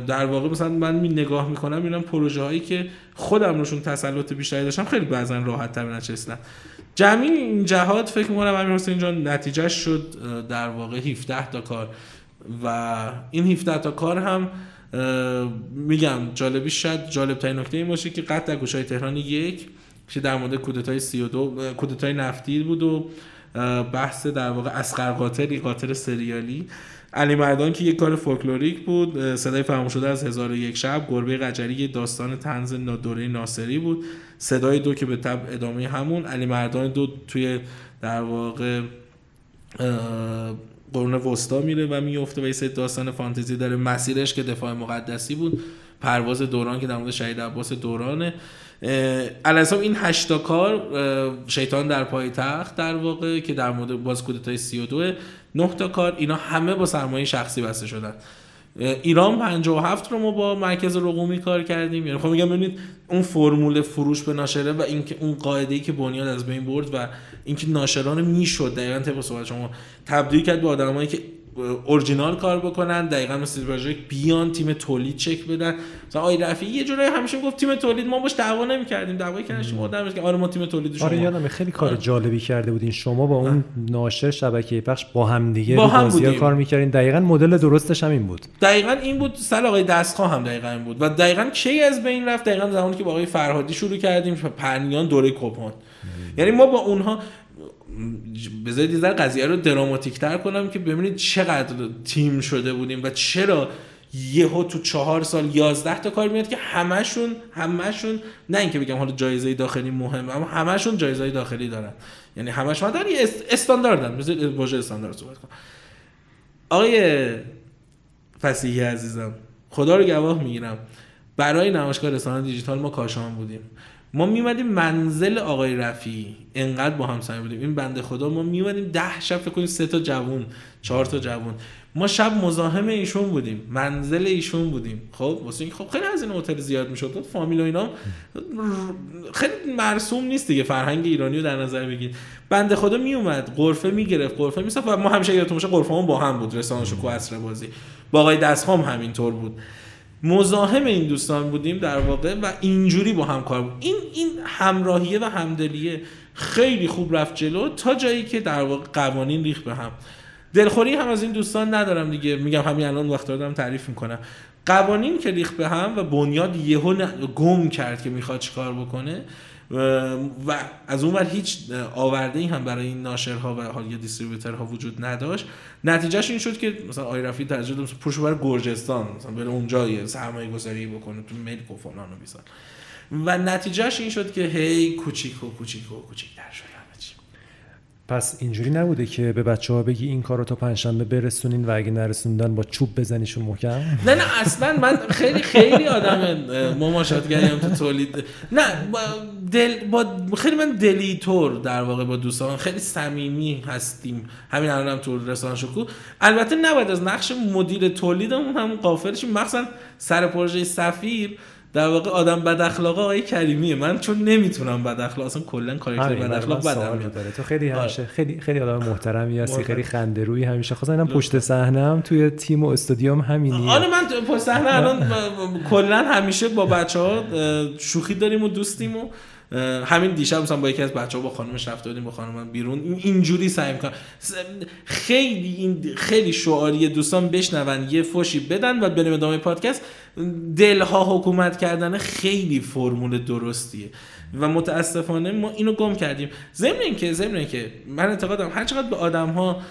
در واقع مثلا من می نگاه می‌کنم می‌بینم پروژه هایی که خودم روشون تسلط بیشتری داشتم خیلی بعضا راحت تر نچستم جمعی این جهات فکر می‌کنم امیر حسین جان نتیجه شد در واقع 17 تا کار. و این 17 تا کار هم میگم جالبی شد جالب ترین نکته این باشه که قطع گوشای تهران یک. که در مورد کودتای 32 کودتای نفتی بود و بحث در واقع اسقر قاتلی قاتل سریالی. علی مردان که یک کار فولکلوریک بود صدای فراموش شده از هزار و یک شب. گربه قجری داستان تنز دوره ناصری بود. صدای دو که به تب ادامه همون. علی مردان دو توی در واقع قرون وسطا میره و میفته و یه داستان فانتزی داره. مسیرش که دفاع مقدسی بود. پرواز دوران که در مورد شهید عباس دورانه. الاسام این هشتا کار شیطان در پای تخت در واقع که در مورد باز کودتای 32 نه تا کار اینا همه با سرمایه شخصی بسته شدن. ایران 57 رو ما با مرکز رقومی کار کردیم. یعنی خب میگم ببینید اون فرمول فروش به ناشره و اینکه اون قاعده ای که بنیاد از بین برد و اینکه ناشران می‌شد دقیقاً طبق صحبت شما تبدیل کرد به آدمایی که اورجینال کار بکنن دقیقا مثل پروژه بیان تیم تولید چک بدن. مثلا آی رفی یه جورایی همیشه گفت تیم تولید ما باش دعوا نمی‌کردیم دعوایی کردیم آدم که آره ما تیم تولید شما آره یادم خیلی کار آره. جالبی کرده بودین. شما با اون ناشر شبکه پخش با هم دیگه با هم بودیم. کار می‌کردین. دقیقا مدل درستش هم این بود. دقیقا این بود سال آقای دستخواه هم دقیقا این بود. و دقیقا کی از بین رفت؟ دقیقا زمانی که با آقای فرهادی شروع کردیم پرنیان دوره کپان یعنی ما با اونها بذارید یه قضیه رو دراماتیک تر کنم که ببینید چقدر تیم شده بودیم و چرا یهو تو چهار سال یازده تا کار میاد که همشون همشون نه اینکه بگم حالا جایزه داخلی مهم اما همشون جایزه داخلی دارن. یعنی دارن یه استانداردن. بذارید واژه استاندارد صحبت کنم. آقای فسیحی عزیزم خدا رو گواه می‌گیرم. برای نمایشگاه رسانه دیجیتال ما کاشان بودیم. ما میمدیم منزل آقای رفی. انقدر با هم سعی بودیم این بنده خدا ما میمدیم ده شب فکر کنیم سه تا جوون چهار تا جوون. ما شب مزاحم ایشون بودیم منزل ایشون بودیم. خب واسه این خب خیلی از این هتل زیاد می‌شد. فامیل و اینا خیلی مرسوم نیست دیگه فرهنگ ایرانی رو در نظر بگیر. بنده خدا میومد قرفه می‌گرفت قرفه میصف و ما همیشه یادتون باشه قرفه با هم بود رسانه شکو عصر بازی. با آقای دستخام همینطور بود. مزاحم این دوستان بودیم در واقع و اینجوری با هم کار بود. این این همراهیه و همدلیه خیلی خوب رفت جلو تا جایی که در واقع قوانین ریخ به هم. دلخوری هم از این دوستان ندارم دیگه. میگم همین الان وقت دارم تعریف می‌کنم. قوانین که ریخ به هم و بنیاد یهو گم کرد که می‌خواد چیکار بکنه و از اون ور هیچ آورده ای هم برای این ناشرها و حال یا دیستریبیوترها وجود نداشت. نتیجهش این شد که مثلا آی رفی ترجیح داد پوشو بر گرجستان مثلا بره اونجا یه سرمایه گذاری بکنه تو ملک و فلان و بیسان و نتیجهش این شد که هی کوچیک و کوچیک و کوچیک در شد. پس اینجوری نبوده که به بچه ها بگی این کار رو تا پنجشنبه برسونین و اگه نرسوندن با چوب بزنیشون محکم؟ نه نه اصلا من خیلی خیلی آدم مماشاتگریم تو تولید. نه با دل با خیلی من دلیتور در واقع با دوستان. خیلی صمیمی هستیم. همین الان هم تو رسانه شکو. البته نباید از نقش مدیر تولیدمون هم قافل شیم. مخصوصا سر پروژه سفیر. در واقع آدم بد اخلاق آقای کریمیه. من چون نمی‌تونم بد اخلاق اصلا کلا کاراکتر بد اخلاق بدم داره. تو خیلی همیشه خیلی خیلی آدم محترمی هستی خیلی خنده روی همیشه. خاصا اینم پشت صحنه هم توی تیم و استادیوم همینیه. آره من پشت صحنه الان کلا همیشه با بچه‌ها شوخی داریم و دوستیم و همین دیشب مثلا با یکی از بچه‌ها با خانمش رفته بودیم با خانم بیرون. اینجوری سعی می‌کنم. خیلی این خیلی شعاری دوستان بشنون یه فوشی بدن و بریم ادامه پادکست. دلها حکومت کردن خیلی فرمول درستیه. و متاسفانه ما اینو گم کردیم. ضمن اینکه ضمن اینکه من اعتقادم هر چقدر به آدم ها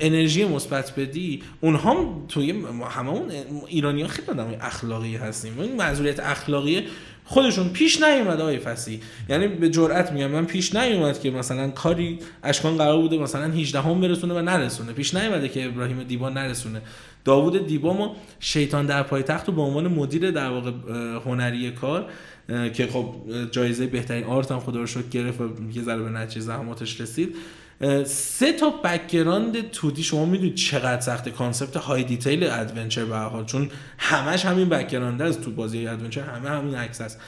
انرژی مثبت بدی اونها هم توی هممون ایرانی ها خیلی آدم اخلاقی هستیم. این معذوریت اخلاقی خودشون پیش نیومد آقای فسی یعنی به جرئت میگم من پیش نیومد که مثلا کاری اشکان قرار بوده مثلا 18 هم برسونه و نرسونه. پیش نیومده که ابراهیم دیبا نرسونه. داوود دیبا ما شیطان در پای تخت و به عنوان مدیر در واقع هنری کار که خب جایزه بهترین آرت هم خدا رو شکر گرفت و یه ذره به نتیجه زحماتش رسید. سه تا background 2D شما می‌دونید چقدر سخت concept های detail adventure به هر حال چون همش همین background است تو بازی adventure همه همین عکس است.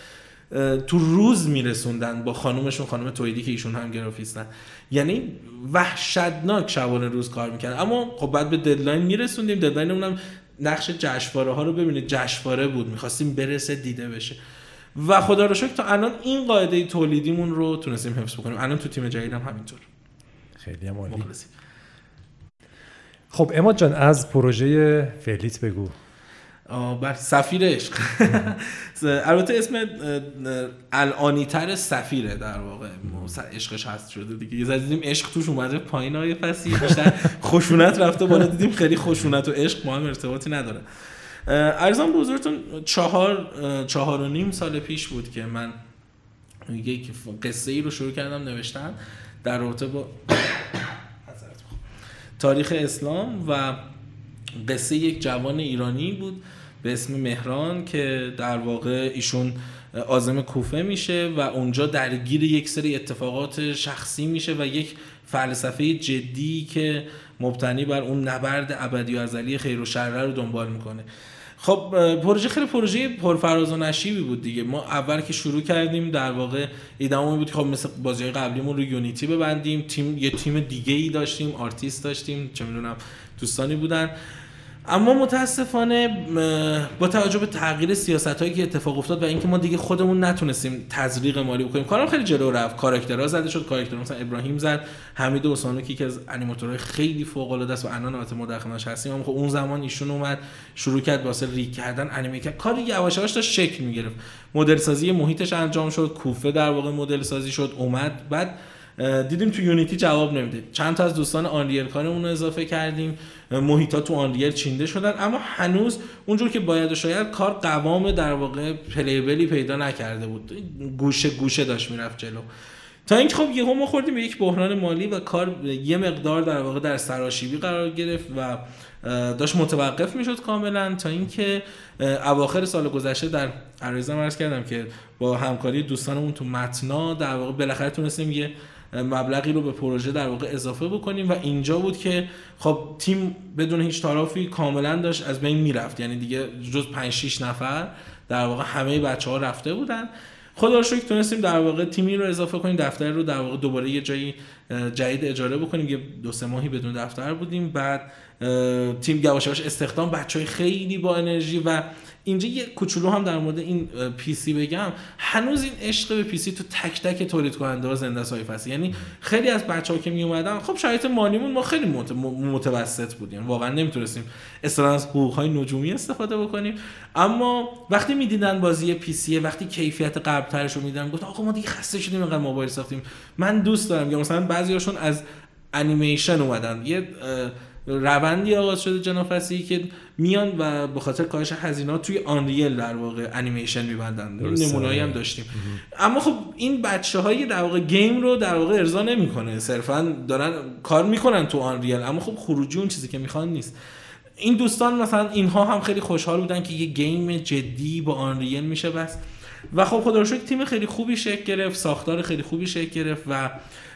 تو روز میرسوندن با خانومشون خانم تویدی که ایشون هم گرافیستن. یعنی وحشتناک شبانه روز کار می‌کردن. اما خب بعد به deadline میرسوندیم deadline مون هم نقش جشنواره ها رو ببینید. جشنواره بود می‌خواستیم برسه دیده بشه. و خدا رو شکر تا الان این قاعده تولیدیمون رو تونستیم حفظ بکنیم. الان تو تیم جدیدم همینطور. خیلی هم عالی. خب اماد جان از پروژه فلیت بگو. بر سفیر عشق. (laughs) البته اسم الانی تر سفیره در واقع. عشقش هست شده دیگه. یه دیدیم عشق توش اومده پایین های فسی بیشتر خشونت رفته بالا. دیدیم خیلی خشونت و عشق ما هم ارتباطی نداره. ارزان به حضورتون چهار چهار و نیم سال پیش بود که من یک قصه ای رو شروع کردم نوشتن. در رابطه با تاریخ اسلام و قصه یک جوان ایرانی بود به اسم مهران که در واقع ایشون آزم کوفه میشه و اونجا درگیر یک سری اتفاقات شخصی میشه و یک فلسفه جدی که مبتنی بر اون نبرد ابدی و ازلی خیر و شر رو دنبال می‌کنه. خب پروژه خیلی پروژه پرفراز و نشیبی بود دیگه. ما اول که شروع کردیم در واقع ایدمون بود خب مثل بازی قبلیمون رو Unity ببندیم. تیم یه تیم دیگه ای داشتیم آرتیست داشتیم چه می‌دونم دوستانی بودن. اما متاسفانه با توجه به تغییر سیاست هایی که اتفاق افتاد و اینکه ما دیگه خودمون نتونستیم تزریق مالی بکنیم کارم خیلی جلو رفت. کاراکترها زده شد کاراکتر مثلا ابراهیم زد حمید اوسانوکی که از انیماتورهای خیلی فوق العاده است و الان البته ما در هستیم. اما خب اون زمان ایشون اومد شروع کرد واسه rig کردن animate کرد کار یواش یواش داشت شکل می‌گرفت. مدل سازی محیطش انجام شد کوفه در واقع مدل سازی شد اومد. بعد دیدیم تو Unity جواب نمیده. چند تا از دوستان Unreal کارمون رو اضافه کردیم. محیطا تو Unreal چینده شدن. اما هنوز اونجور که باید و شاید کار قوام در واقع playable ی پیدا نکرده بود. گوشه گوشه داشت می‌رفت جلو. تا اینکه خب یهو ما خوردیم به یک بحران مالی و کار یه مقدار در واقع در سراشیبی قرار گرفت و داشت متوقف می‌شد کاملا تا اینکه اواخر سال گذشته در عرضم عرض کردم که با همکاری دوستانمون تو متنا در واقع بالاخره تونستیم یه مبلغی رو به پروژه در واقع اضافه بکنیم و اینجا بود که خب تیم بدون هیچ طرفی کاملا داشت از بین می‌رفت. یعنی دیگه جز 5 6 نفر در واقع همه بچه ها رفته بودن. خدا رو شکر تونستیم در واقع تیمی رو اضافه کنیم دفتر رو در واقع دوباره یه جایی جدید اجاره بکنیم. یه دو سه ماهی بدون دفتر بودیم. بعد تیم یواش استخدام بچه خیلی با انرژی و اینجا یه کوچولو هم در مورد این PC بگم. هنوز این عشق به PC تو تک تک تولید کننده ها زنده سایف هست. یعنی خیلی از بچه ها که می اومدن خب شرایط مالیمون ما خیلی متوسط بودیم. واقعا نمی‌تونستیم اصلا از حقوق های نجومی استفاده بکنیم. اما وقتی می‌دیدن بازی PC وقتی کیفیت قبل ترش رو می‌دیدن گفت آقا ما دیگه خسته شدیم اینقدر موبایل ساختیم. من دوست دارم یا مثلا بعضیاشون از انیمیشن اومدن. یه روندی آغاز شده جنافسی که میان و به خاطر کاهش هزینه توی Unreal در واقع انیمیشن میبندن. نمونه‌ای هم داشتیم. اما خب این بچه های در واقع game رو در واقع ارضا نمی‌کنه. صرفا دارن کار می‌کنن تو Unreal. اما خب خروجی اون چیزی که می‌خوان نیست. این دوستان مثلا اینها هم خیلی خوشحال بودن که یه game جدی با Unreal میشه بست. و خب خدا تیم خیلی خوبی شکل گرفت ساختار خیلی خوبی شکل گرفت و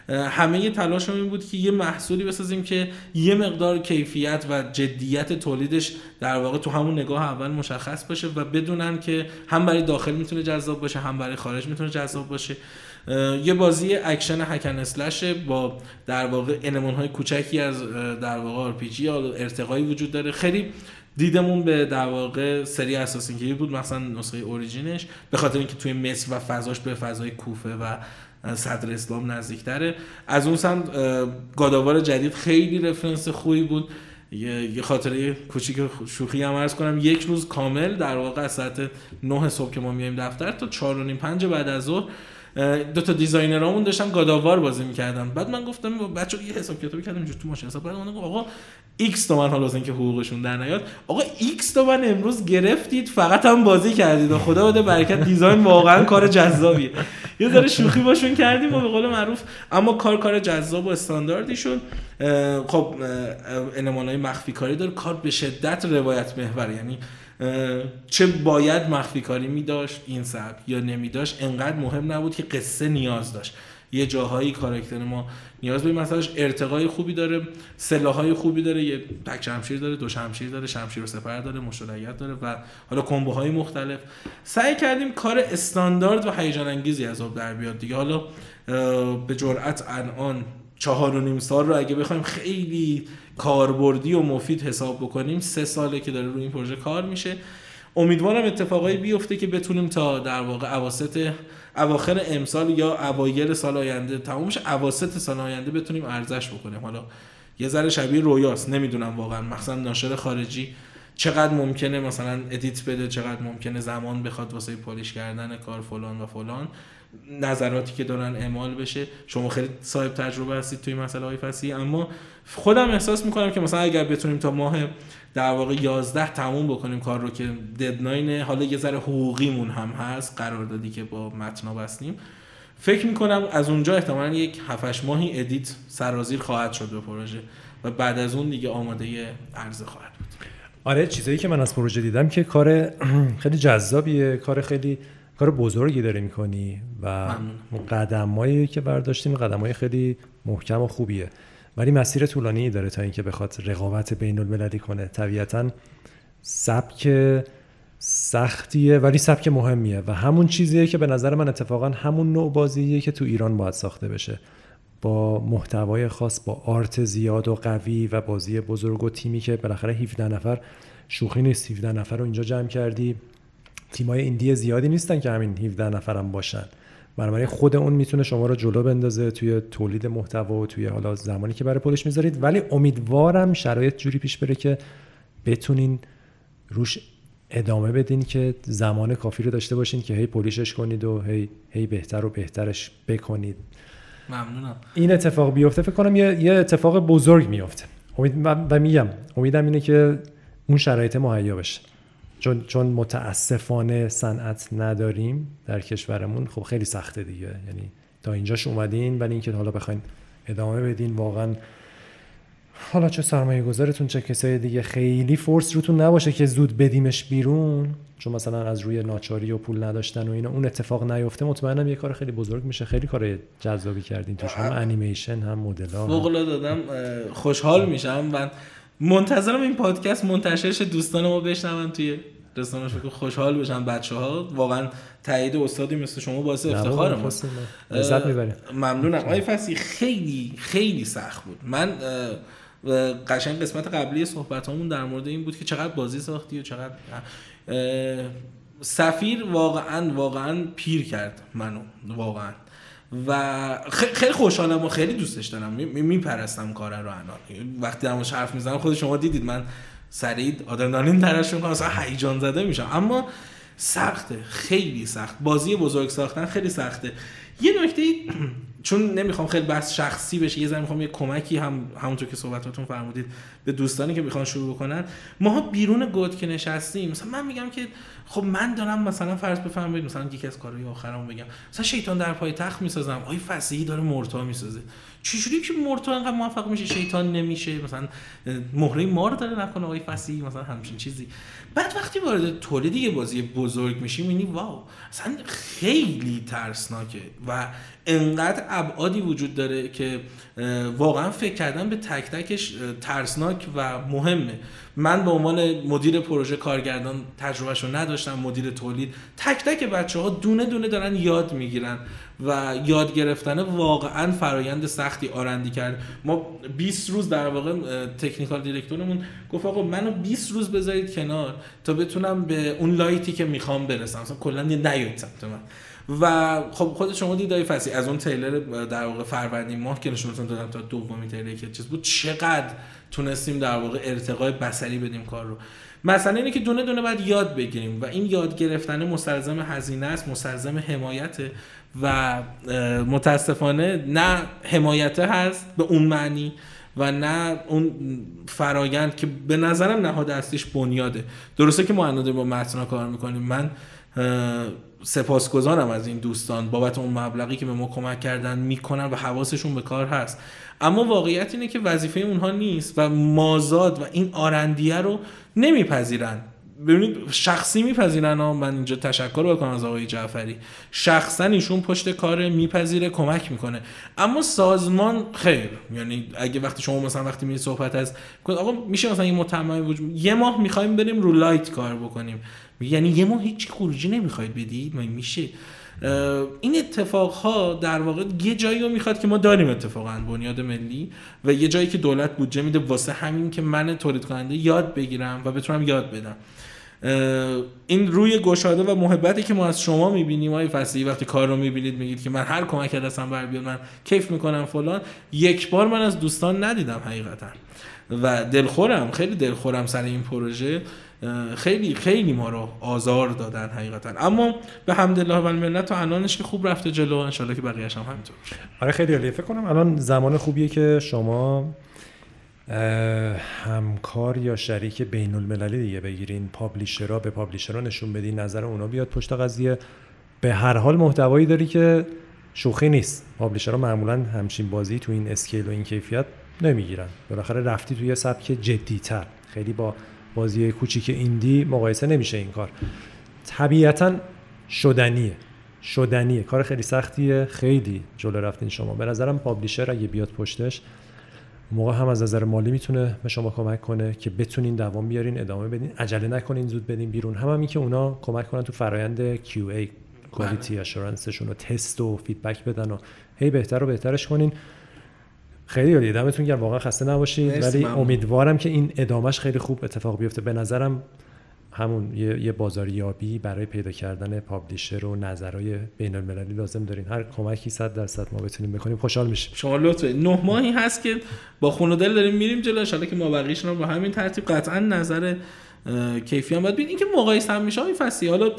همه تلاش این بود که یه محصولی بسازیم که یه مقدار کیفیت و جدیت تولیدش در واقع تو همون نگاه اول مشخص باشه و بدونن که هم برای داخل می‌تونه جذاب باشه هم برای خارج می‌تونه جذاب باشه. یه بازی اکشن hack and slash با در واقع المان های کوچکی از در واقع آر یا ارتقایی وجود داره. خیلی دیدمون به در واقع سری Assassin's بود مثلا نسخه Origins ش به خاطر اینکه توی مصر و فضاش به فضای کوفه و صدر اسلام نزدیکتره. از اون سمت God of War جدید خیلی reference خوبی بود. یه خاطره کوچیک شوخی هم عرض کنم. یک روز کامل در واقع از ساعت 9 صبح که ما میایم دفتر تا 4 و نیم 5 بعد از ظهر دو تا designer امون داشتم God of War بازی می‌کردم بعد من گفتم بچه یه حساب کتابی کردم اینجا تو ماشین حساب بعد من آقا X تومن حالا اینکه حقوقشون در نیاد. آقا X تومن امروز گرفتید فقط هم بازی کردید. و خدا بده برکت design واقعا کار جذابیه. یه ذره شوخی باشون کردیم و به قول معروف اما کار کار جذاب و استانداردیشون. خب های مخفی کاری داره. کار به شدت روایت محور یعنی چه باید مخفی کاری می داشت این سبک یا نمی داشت انقدر مهم نبود که قصه نیاز داشت. یه جاهایی کاراکتر ما نیاز به مثلاش ارتقای خوبی داره سلاحای خوبی داره یه تک شمشیر داره دو شمشیر داره شمشیر و سپر داره مشولایت داره و حالا کمبوهای مختلف. سعی کردیم کار استاندارد و هیجان انگیزی از آب در بیاد دیگه. حالا به جرأت الان چهار و نیم سال رو اگه بخوایم خیلی کاربردی و مفید حساب بکنیم سه ساله که داره روی این پروژه کار میشه. امیدوارم اتفاقایی بیفته که بتونیم تا در واقع اواسط اواخر امسال یا اوایل سال آینده تمومش اواسط سال آینده بتونیم ارزش بکنیم. حالا یه ذره شبیه رویاست نمی‌دونم واقعا. مثلا ناشر خارجی. چقدر ممکنه مثلا ادیت بده چقدر ممکنه زمان بخواد واسه پالیش کردن کار فلان و فلان. نظراتی که دارن اعمال بشه. شما خیلی صاحب تجربه هستید توی مسئله های فصلی اما خودم احساس می‌کنم که مثلا اگر بتونیم تا ماه در واقع 11 تموم بکنیم کار رو که deadline حالا یه ذره حقوقیمون هم هست قراردادی که با متنا بستیم. فکر می‌کنم از اونجا احتمالا یک 7 ماهی edit سرازیر خواهد شد به پروژه و بعد از اون دیگه آماده عرضه خواهد بود. آره چیزایی که من از پروژه دیدم که کار (clears throat) خیلی جذابیه کار خیلی کار بزرگی داره می‌کنی و قدمایی که برداشتیم قدمای خیلی محکم و خوبیه. ولی مسیر طولانی داره تا اینکه بخواد رقابت بین المللی کنه. طبیعتا سبک سختیه ولی سبک مهمیه و همون چیزیه که به نظر من اتفاقا همون نوع بازیه که تو ایران باید ساخته بشه. با محتوای خاص با آرت زیاد و قوی و بازی بزرگ و تیمی که بالاخره 17 نفر شوخی نیست 17 نفر رو اینجا جمع کردی. تیمای ایندی زیادی نیستن که همین 17 نفرم باشن. بنابراین خود اون می‌تونه شما رو جلو بندازه توی تولید محتوا و توی حالا زمانی که برای پولش می‌ذارید. ولی امیدوارم شرایط جوری پیش بره که بتونین روش ادامه بدین که زمان کافی رو داشته باشین که هی پولیشش کنید و هی, هی بهتر و بهترش بکنید. ممنونم. این اتفاق بیفته فکر کنم یه, یه اتفاق بزرگ میفته امید و میگم امیدم اینه که اون شرایط مهیا بشه. چون چون متاسفانه صنعت نداریم در کشورمون خب خیلی سخته دیگه. یعنی تا اینجاش اومدین ولی اینکه حالا بخواین ادامه بدین واقعا حالا چه سرمایه گذارتون چه کسای دیگه خیلی فورس روتون نباشه که زود بدیمش بیرون. چون مثلا از روی ناچاری و پول نداشتن و اینا اون اتفاق نیفته مطمئنم یه کار خیلی بزرگ میشه. خیلی کار جذابی کردین توش هم انیمیشن هم مدل ها فوق دادم خوشحال میشم من منتظرم این پادکست منتشرش دوستان ما بشنون توی رسانه که خوشحال بشن بچه ها واقعا تایید استادی مثل شما باعث افتخار ما لذت می‌بریم. ممنونم. آقای فسی خیلی خیلی سخت بود. من قشنگ قسمت قبلی صحبت همون در مورد این بود که چقدر بازی ساختی و چقدر سفیر واقعا واقعا پیر کرد منو. واقعا. و خیلی خوشحالم و خیلی دوستش دارم. میپرستم کار رو الان. وقتی در حرف می‌زنم خود شما دیدید من سریع آدرنالین ترش می‌کنم اصلا هیجان زده میشم. اما سخته خیلی سخت. بازی بزرگ ساختن خیلی سخته. یه نکته چون نمی‌خوام خیلی بحث شخصی بشه یه ذره می‌خوام یه کمکی هم همونطور که صحبتاتون فرمودید به دوستانی که می‌خوان شروع بکنن. ما بیرون گود که نشستیم مثلا من میگم که خب من دارم مثلا فرض بفرمایید مثلا یکی از کارهای آخرمو بگم. مثلا شیطان در پای تخت می‌سازم آی فصیحی داره مرتا می‌سازه. چجوری که مرتا انقدر موفق میشه؟ شیطان نمیشه. مثلا مهره مار داره نکنه آقای فصیحی مثلا همچین چیزی. بعد وقتی وارد تولید یه بازی بزرگ میشی می‌بینی واو اصلا خیلی ترسناکه و انقدر ابعادی وجود داره که واقعا فکر کردن به تک تکش ترسناک و مهمه. من به عنوان مدیر پروژه کارگردان تجربهش رو نداشتم مدیر تولید. تک تک بچه ها دونه دونه دارن یاد می‌گیرن و یاد گرفتن واقعا فرایند سختی آرندی کرد. ما 20 روز در واقع تکنیکال دیرکتورمون گفت آقا منو 20 روز بذارید کنار تا بتونم به اون لایتی که می‌خوام برسم. مثلا کلا نیاید سمت من و خب خود شما دیدای فسی از اون تیلر در واقع فروردین ماه که نشونتون دادم تا دومی تیلر که چیز بود. چقدر تونستیم در واقع ارتقای بصری بدیم کار رو. مثلا اینه که دونه دونه باید یاد بگیریم و این یاد گرفتن مستلزم هزینه است مستلزم حمایت و متاسفانه نه حمایت هست به اون معنی و نه اون فرایند که به نظرم نهاد اصلیش بنیاده. درسته که ما با متنا کار می‌کنیم. من سپاسگزارم از این دوستان بابت اون مبلغی که به ما کمک کردن می‌کنن و حواسشون به کار هست. اما واقعیت اینه که وظیفه اونها نیست و مازاد و این آرندیه رو نمیپذیرن. ببینید شخصی میپذیرن. ها من اینجا تشکر بکنم از آقای جعفری. شخصا ایشون پشت کار میپذیره کمک می‌کنه. اما سازمان خیر. یعنی اگه وقتی شما مثلا وقتی می صحبت از آقا میشه مثلا این متمم وجود یه ماه می‌خوایم بریم رو لایت کار بکنیم. یعنی یه ماه هیچ خروجی نمی‌خواید بدید؟ میشه؟ این اتفاق ها در واقع یه جایی رو می‌خواد که ما داریم اتفاقا بنیاد ملی و یه جایی که دولت بودجه میده واسه همین که من تولید کننده یاد بگیرم و بتونم یاد بدم. این روی گشاده و محبتی که ما از شما می‌بینیم های فصلی وقتی کار رو می‌بینید میگید که من هر کمک دستم بر بیاد من کیف می‌کنم فلان یک بار من از دوستان ندیدم حقیقتا. و دلخورم خیلی دلخورم سر این پروژه. خیلی خیلی ما رو آزار دادن حقیقتا. اما به حمدالله و المنت تا الانش که خوب رفته جلو ان که بقیه‌اش هم همینطور. آره خیلی عالیه. فکر کنم الان زمان خوبیه که شما همکار یا شریک بین المللی دیگه بگیرین. پابلیشرها به پابلیشرها نشون بدین نظر اونا بیاد پشت قضیه. به هر حال محتوایی داری که شوخی نیست. پابلیشرها معمولا همچین بازی تو این اسکیل و این کیفیت نمی‌گیرن. بالاخره رفتی توی سبک جدیتر. خیلی با بازی کوچیک ایندی مقایسه نمیشه این کار. طبیعتا شدنیه. شدنیه. کار خیلی سختیه. خیلی جلو رفتین شما. به نظرم پابلیشر اگه بیاد پشتش موقع هم از نظر مالی می‌تونه به شما کمک کنه که بتونین دوام بیارین ادامه بدین. عجله نکنین زود بدین بیرون. هم همین که اونا کمک کنن تو فرایند QA کوالیتی اشورنسشون رو تست و فیدبک بدن و هی بهتر و بهترش کنین. خیلی عالیه. دمتون گرم. واقعا خسته نباشید. ولی امیدوارم که این ادامش خیلی خوب اتفاق بیفته. به نظرم همون یه, یه بازاریابی برای پیدا کردن پابلیشر و نظرهای بین المللی لازم دارین. هر کمکی صد درصد ما بتونیم بکنیم. خوشحال میشیم. شما لطفه نه ماهی هست که با خون و دل داریم میریم جلو. ان که ما بقیش رو با همین ترتیب قطعا نظر کیفی هم باید ببین اینکه مقایسه هم میشه فصلی حالا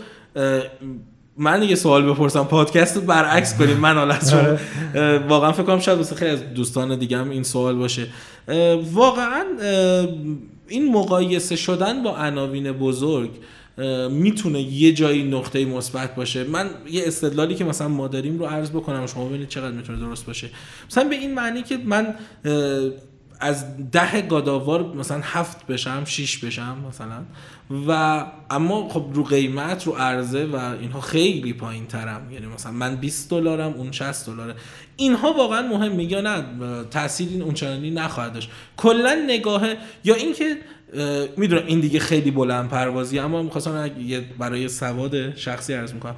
من یه سوال بپرسم پادکست رو برعکس کنیم من حالا آره. واقعا فکر کنم شاید خیلی از دوستان دیگه هم این سوال باشه. واقعا این مقایسه شدن با عناوین بزرگ می‌تونه یه جایی نقطه مثبت باشه. من یه استدلالی که مثلا ما داریم رو عرض بکنم شما ببینید چقدر می‌تونه درست باشه. مثلا به این معنی که من از ده گاداوار مثلا هفت بشم شیش بشم مثلا. و اما خب رو قیمت رو عرضه و اینها خیلی پایین ترم یعنی مثلا من 20 دلارم اون 60 دلاره. اینها واقعا مهمه یا نه؟ تاثیری اونچنانی نخواهد داشت. کلا نگاه یا اینکه می‌دونم این دیگه خیلی بلند پروازی اما می‌خواستم برای سواد شخصی عرض می‌کنم.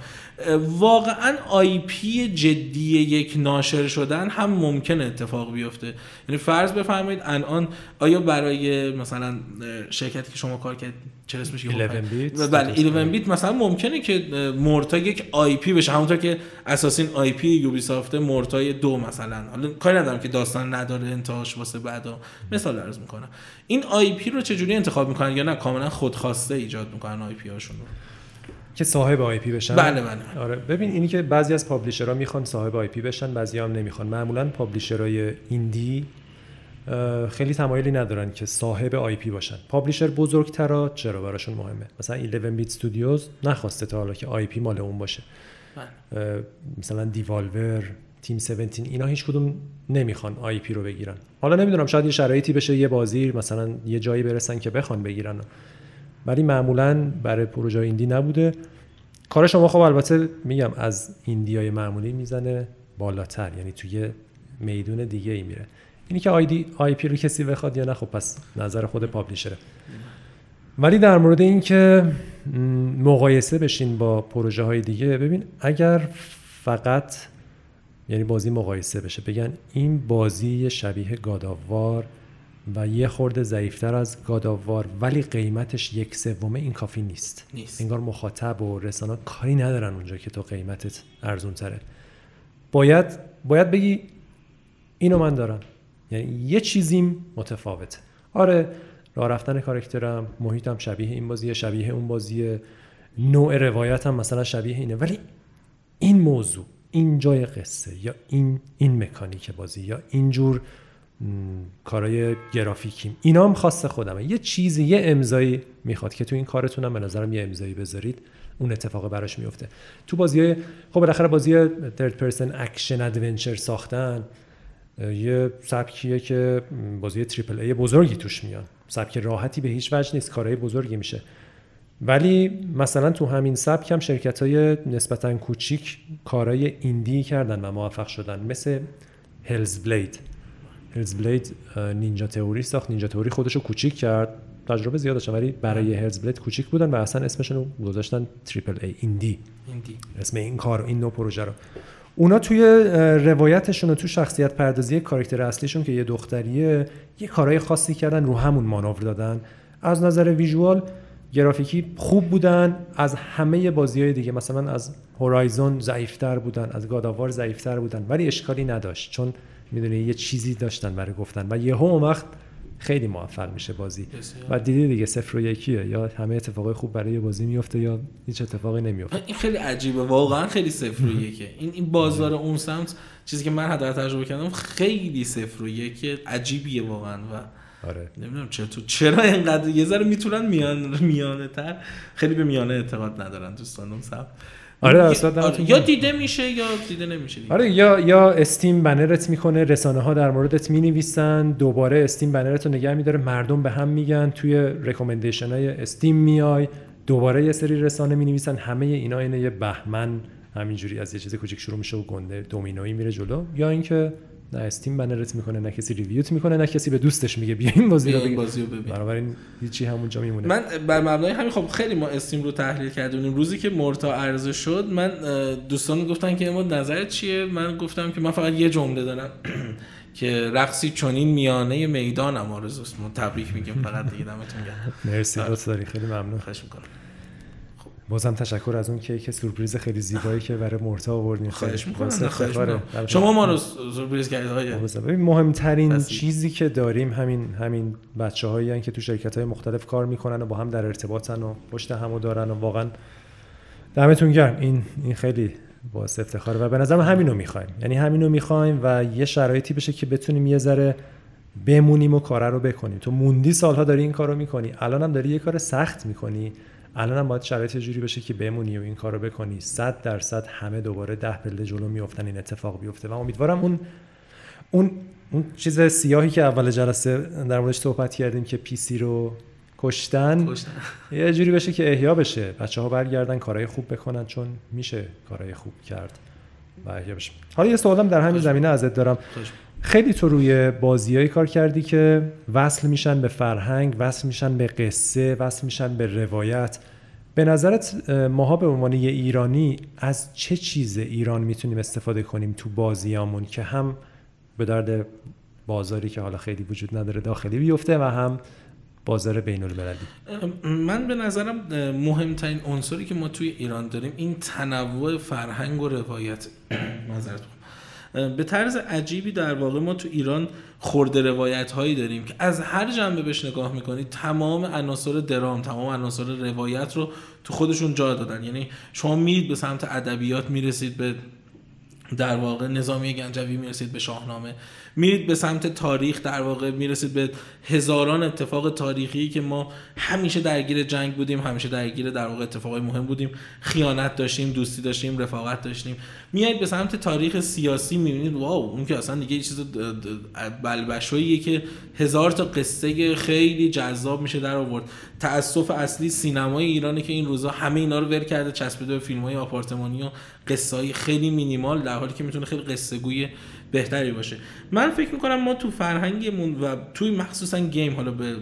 واقعا آی پی جدی یک ناشر شدن هم ممکن اتفاق بیفته. یعنی فرض بفرمایید الان آیا برای مثلا شرکتی که شما کار کرد چه اسمش 11 bit بله 11 bit مثلا ممکنه که Morta یک IP بشه. همونطور که Assassin's IP Ubisoft Morta ی دو مثلا. حالا کاری ندارم که داستان نداره انتهاش واسه بعدا. مثال عرض می‌کنم. این IP رو چجوری انتخاب می‌کنن یا نه؟ کاملا خودخواسته ایجاد می‌کنن IP هاشون رو. که صاحب IP بشن. بله بله آره. ببین اینی که بعضی از publisher ها می‌خوان صاحب IP بشن بعضی هم نمی‌خوان. معمولا publisher های indie خیلی تمایلی ندارن که صاحب IP باشن. publisher بزرگترا چرا براشون مهمه؟ مثلا 11 bit studios نخواسته تا حالا که IP مال اون باشه. بله. مثلا Devolver Team 17 اینا هیچ کدوم نمی‌خوان IP رو بگیرن. حالا نمی‌دونم شاید یه شرایطی بشه یه بازی مثلا یه جایی برسن که بخوان بگیرن. ولی معمولا برای پروژه indie نبوده. کار شما خب البته میگم از indie های معمولی می‌زنه بالاتر یعنی توی میدون دیگه ای میره. اینی که آیدی آی پی رو کسی بخواد یا نه خب پس نظر خود پابلیشره. ولی در مورد اینکه مقایسه بشین با پروژه های دیگه ببین اگر فقط یعنی بازی مقایسه بشه بگن این بازی شبیه گاداوار و یه خورده ضعیفتر از گاداوار ولی قیمتش یک سومه این کافی نیست. نیست. انگار مخاطب و رسانه کاری ندارن اونجا که تو قیمتت ارزون تره باید باید بگی اینو من دارم. یعنی یه چیزیم متفاوته آره راه رفتن کارکترم محیطم شبیه این بازیه شبیه اون بازیه. نوع روایتم مثلا شبیه اینه. ولی این موضوع این جای قصه یا این این مکانیک بازی یا اینجور کارهای گرافیکیم. اینا هم خاص خودمه. یه چیزی یه امضایی می‌خواد که تو این کارتونم به نظرم یه امضایی بذارید اون اتفاق براش میفته. تو بازی خب بالاخره بازی third person action adventure ساختن. یه سبکیه که بازی triple A بزرگی توش میان سبک راحتی به هیچ وجه نیست کارهای بزرگی میشه. ولی مثلا تو همین سبک هم شرکت های نسبتا کوچیک کارهای indie کردن و موفق شدن. مثل Hellblade Hellblade Ninja Theory ساخت. Ninja Theory خودش رو کوچیک کرد. تجربه زیاد داشتن ولی برای هلز بلید کوچیک بودن و اصلا اسمشون رو گذاشتن تریپل ای ایندی اسم این کار این نوع پروژه رو. اونا توی روایتشون و تو شخصیت پردازی کاراکتر اصلیشون که یه دختریه یه کارهای خاصی کردن رو همون مانور دادن. از نظر ویژوال گرافیکی خوب بودن. از همه بازی های دیگه مثلا از هورایزون ضعیفتر بودن از گاداوار ضعیفتر بودن ولی اشکالی نداشت. چون می‌دونی یه چیزی داشتن برای گفتن. و یه هم وقت خیلی موفق میشه بازی. و دیدی دیگه صفر و یکیه. یا همه اتفاقای خوب برای بازی میفته یا هیچ اتفاقی نمیفته این خیلی عجیبه. واقعا خیلی صفر و یکه. این این بازار اون سمت چیزی که من حداقل تجربه کردم خیلی صفر و یکه. عجیبیه واقعا. و آره. نمی‌دونم چرا چرا اینقدر یه ذره می‌تونن میان میانه تر خیلی به میانه اعتقاد ندارن دوستان اون آره آره. یا دیده میشه یا دیده نمیشه آره یا یا Steam banner ت می‌کنه رسانه ها در موردت می‌نویسن دوباره Steam banner ت رو نگه میداره مردم به هم میگن توی recommendation های Steam میای دوباره یه سری رسانه می‌نویسن همه اینا اینه یه بهمن همینجوری از یه چیز کوچیک شروع میشه و گنده دومینویی میره جلو یا اینکه نه Steam banner ت می‌کنه نه کسی review ت می‌کنه نه کسی به دوستش میگه. بیا این بازی رو بازی رو ببین. بنابراین هیچی همونجا میمونه. من بر مبنای همین خب خیلی ما استیم رو تحلیل کردیم روزی که مورتا عرضه شد من دوستان گفتن که اما نظر چیه؟ من گفتم که من فقط یه جمله دارم. (clears throat) که رقصی چنین میانه می‌دانم آرزوست. ما تبریک میگیم. فقط دیگه دمتون گرم. مرسی داری. خیلی ممنون. خواهش می‌کنم بازم تشکر از اون کیک سورپرایز خیلی زیبایی که برای مرتا آوردین. خواهش می‌کنم شما ما رو سورپرایز کردید آقا مهمترین بسی. چیزی که داریم همین همین بچه‌هایی که تو شرکت‌های مختلف کار می‌کنن و با هم در ارتباطن و پشت همو دارن و واقعا دمتون گرم. این این خیلی باعث افتخاره. و به نظرم همینو می‌خوایم. یعنی همینو می‌خوایم و یه شرایطی بشه که بتونیم یه ذره بمونیم و کاره رو بکنیم. تو موندی سالها داری این کارو می‌کنی. الان هم داری یه کار سخت می‌کنی. الان هم باید شرایط جوری بشه که بمونی و این کارو بکنی. 100 درصد همه دوباره ده پله جلو میافتن این اتفاق بیفته. و امیدوارم اون اون اون چیز سیاهی که اول جلسه در موردش صحبت کردیم که پی سی رو کشتن, کشتن. یه جوری بشه که احیا بشه. بچه ها برگردن کارهای خوب بکنن چون میشه کارهای خوب کرد و احیا بشه. حالا یه سوالم در همین زمینه ازت دارم. خیلی تو روی بازیایی کار کردی که وصل میشن به فرهنگ وصل میشن به قصه وصل میشن به روایت. به نظرت ماها به عنوان یه ایرانی از چه چیز ایران می‌تونیم استفاده کنیم تو بازیامون که هم به درد بازاری که حالا خیلی وجود نداره داخلی بیفته و هم بازار بین المللی من به نظرم مهمترین عنصری که ما توی ایران داریم این تنوع فرهنگ و روایت. (clears throat) معذرت به طرز عجیبی در واقع ما تو ایران خورده روایت هایی داریم که از هر جنبه بهش نگاه می‌کنید تمام عناصر درام تمام عناصر روایت رو تو خودشون جا دادن. یعنی شما میرید به سمت ادبیات می‌رسید به در واقع نظامی گنجوی می‌رسید به شاهنامه میرید به سمت تاریخ در واقع می‌رسید به هزاران اتفاق تاریخی که ما همیشه درگیر جنگ بودیم همیشه درگیر در واقع اتفاقای مهم بودیم. خیانت داشتیم دوستی داشتیم رفاقت داشتیم. میایید به سمت تاریخ سیاسی می‌بینید واو اون که اصلا دیگه چیز بلبشوییه که هزار تا قصه خیلی جذاب میشه در آورد. تاسف اصلی سینمای ایرانی که این روزا همه اینا رو ور کرده چسبیده به فیلم های آپارتمانی و قصه خیلی مینیمال در حالی که می‌تونه خیلی قصه گوی بهتری باشه. من فکر می‌کنم ما تو فرهنگمون و توی مخصوصا گیم حالا به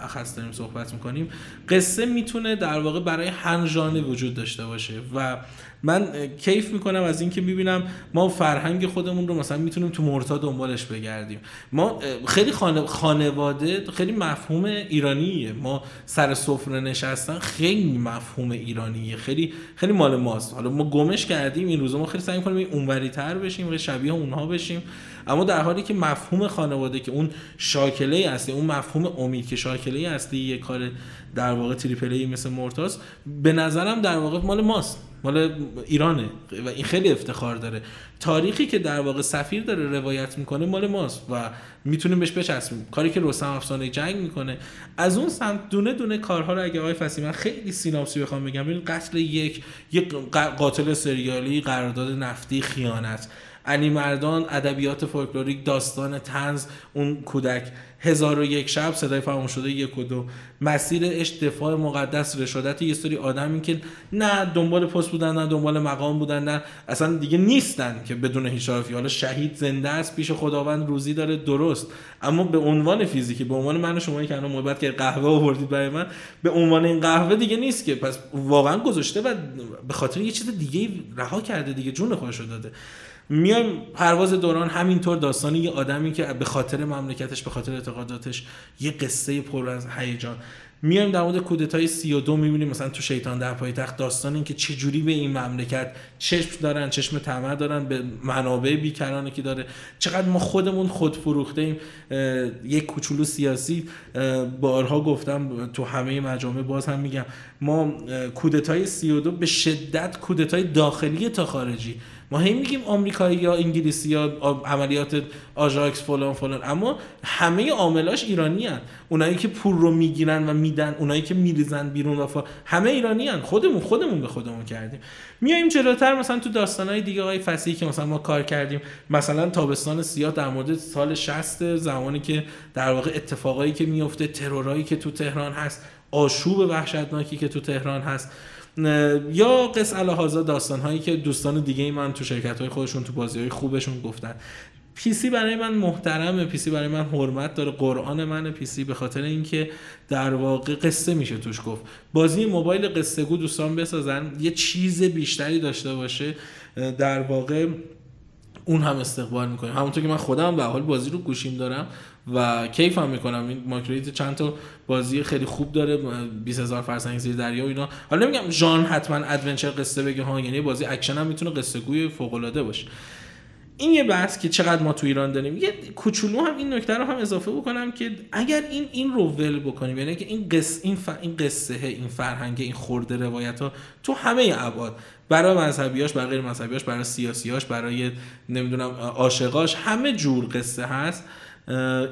اخص داریم صحبت می‌کنیم قصه می‌تونه در واقع برای هر ژانری وجود داشته باشه و من کیف می‌کنم از اینکه می‌بینم ما فرهنگ خودمون رو مثلا می‌تونیم تو مرتا دنبالش بگردیم. ما خیلی خانواده خیلی مفهوم ایرانیه. ما سر سفره نشستن خیلی مفهوم ایرانیه. خیلی خیلی مال ماست. حالا ما گمش کردیم این روزا ما خیلی سعی کنیم اونوری تر بشیم شبیه اونها بشیم. اما در حالی که مفهوم خانواده که اون شاکله اصلی اون مفهوم امید که شاکله اصلی یه کار در واقع تریپل مثل مورتاس به نظرم در واقع مال ماست. مال ایرانه. و این خیلی افتخار داره. تاریخی که در واقع سفیر داره روایت می‌کنه مال ماست و می‌تونیم بهش بچسبیم. کاری که رستم افسانه جنگ می‌کنه. از اون سمت دونه دونه کارها رو اگه آقای فسی من خیلی سیناپسی بخوام بگم. ببین قتل یک یک قاتل سریالی قرارداد نفتی خیانت. علی مردان ادبیات فولکلوریک داستان تنز اون کودک. هزار و یک شب صدای فراموش شده یک و دو. مسیر دفاع مقدس رشادت یه سری آدمی که نه دنبال پست بودن نه دنبال مقام بودن نه اصلا دیگه نیستن که بدون هیچ حالا شهید زنده است پیش خداوند روزی داره درست. اما به عنوان فیزیکی به عنوان من و شما که الان محبت که قهوه آوردید برای من به عنوان این قهوه دیگه نیست که. پس واقعا گذاشته و به خاطر یه چیز دیگه رها کرده دیگه جون خودش داده. میایم پرواز دوران همینطور داستانی یه آدمی که به خاطر مملکتش به خاطر اعتقاداتش یه قصه پر از هیجان. میایم در مورد کودتای 32 می‌بینیم مثلا تو شیطان در پای تخت داستان این که چجوری به این مملکت چشم دارن چشم طمع دارن به منابع بیکرانه که داره. چقدر ما خودمون خود فروخته ایم یک کوچولو سیاسی بارها گفتم تو همه مجامع باز هم میگم. ما کودتای 32 به شدت کودتای داخلی تا خارجی. ما هی میگیم آمریکایی یا انگلیسی یا عملیات آژاکس فلان فلان اما همه عاملاش ایرانی هن. اونایی که پول رو می‌گیرن و میدن اونایی که میریزن بیرون و همه ایرانی هن. خودمون خودمون به خودمون کردیم میایم جلوتر مثلا تو داستانهای دیگه های فصیحی که مثلا ما کار کردیم مثلا تابستان سیاه در مورد سال 60 زمانی که در واقع اتفاقایی که میفته ترورایی که تو تهران هست آشوب وحشتناکی که تو تهران هست یا قص الهازا داستان هایی که دوستان دیگه ای من تو شرکت های خودشون تو بازی های خوبشون گفتن. پیسی برای من محترمه پیسی برای من حرمت داره قرآن من پیسی به خاطر اینکه در واقع قصه میشه توش گفت. بازی موبایل قصه گو دوستان بسازن یه چیز بیشتری داشته باشه در واقع اون هم استقبال می‌کنیم همونطور که من خودم به حال بازی رو گوشیم دارم و کیف هم می‌کنم. این ماکرویت چند تا بازی خیلی خوب داره 20000 فرسنگ زیر دریا و اینا. حالا نمیگم ژانر حتما adventure قصه بگه ها یعنی بازی اکشن هم می‌تونه قصه گوی فوق العاده باشه. این یه بحث که چقدر ما تو ایران داریم. یه کوچولو هم این نکته رو هم اضافه بکنم که اگر این این رو ول بکنیم یعنی که این قصه این, ف... این قصه این فرهنگ این خورده روایت ها تو همه ابعاد برای مذهبیاش برای غیر مذهبیاش برای سیاسیاش برای نمی‌دونم عاشقاش همه جور قصه هست.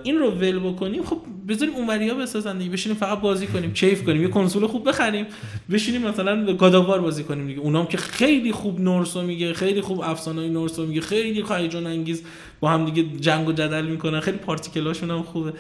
این رو ول بکنیم. خب بذاریم اونوریا بسازن دیگه. بشینیم فقط بازی کنیم. کیف کنیم. یه کنسول خوب بخریم. بشینیم مثلا گاداوار بازی کنیم دیگه. اونام که خیلی خوب نورسو میگه خیلی خوب افسانه نورسو میگه خیلی هیجان انگیز با هم دیگه جنگ و جدل می‌کنن. خیلی پارتیکلاشون هم خوبه.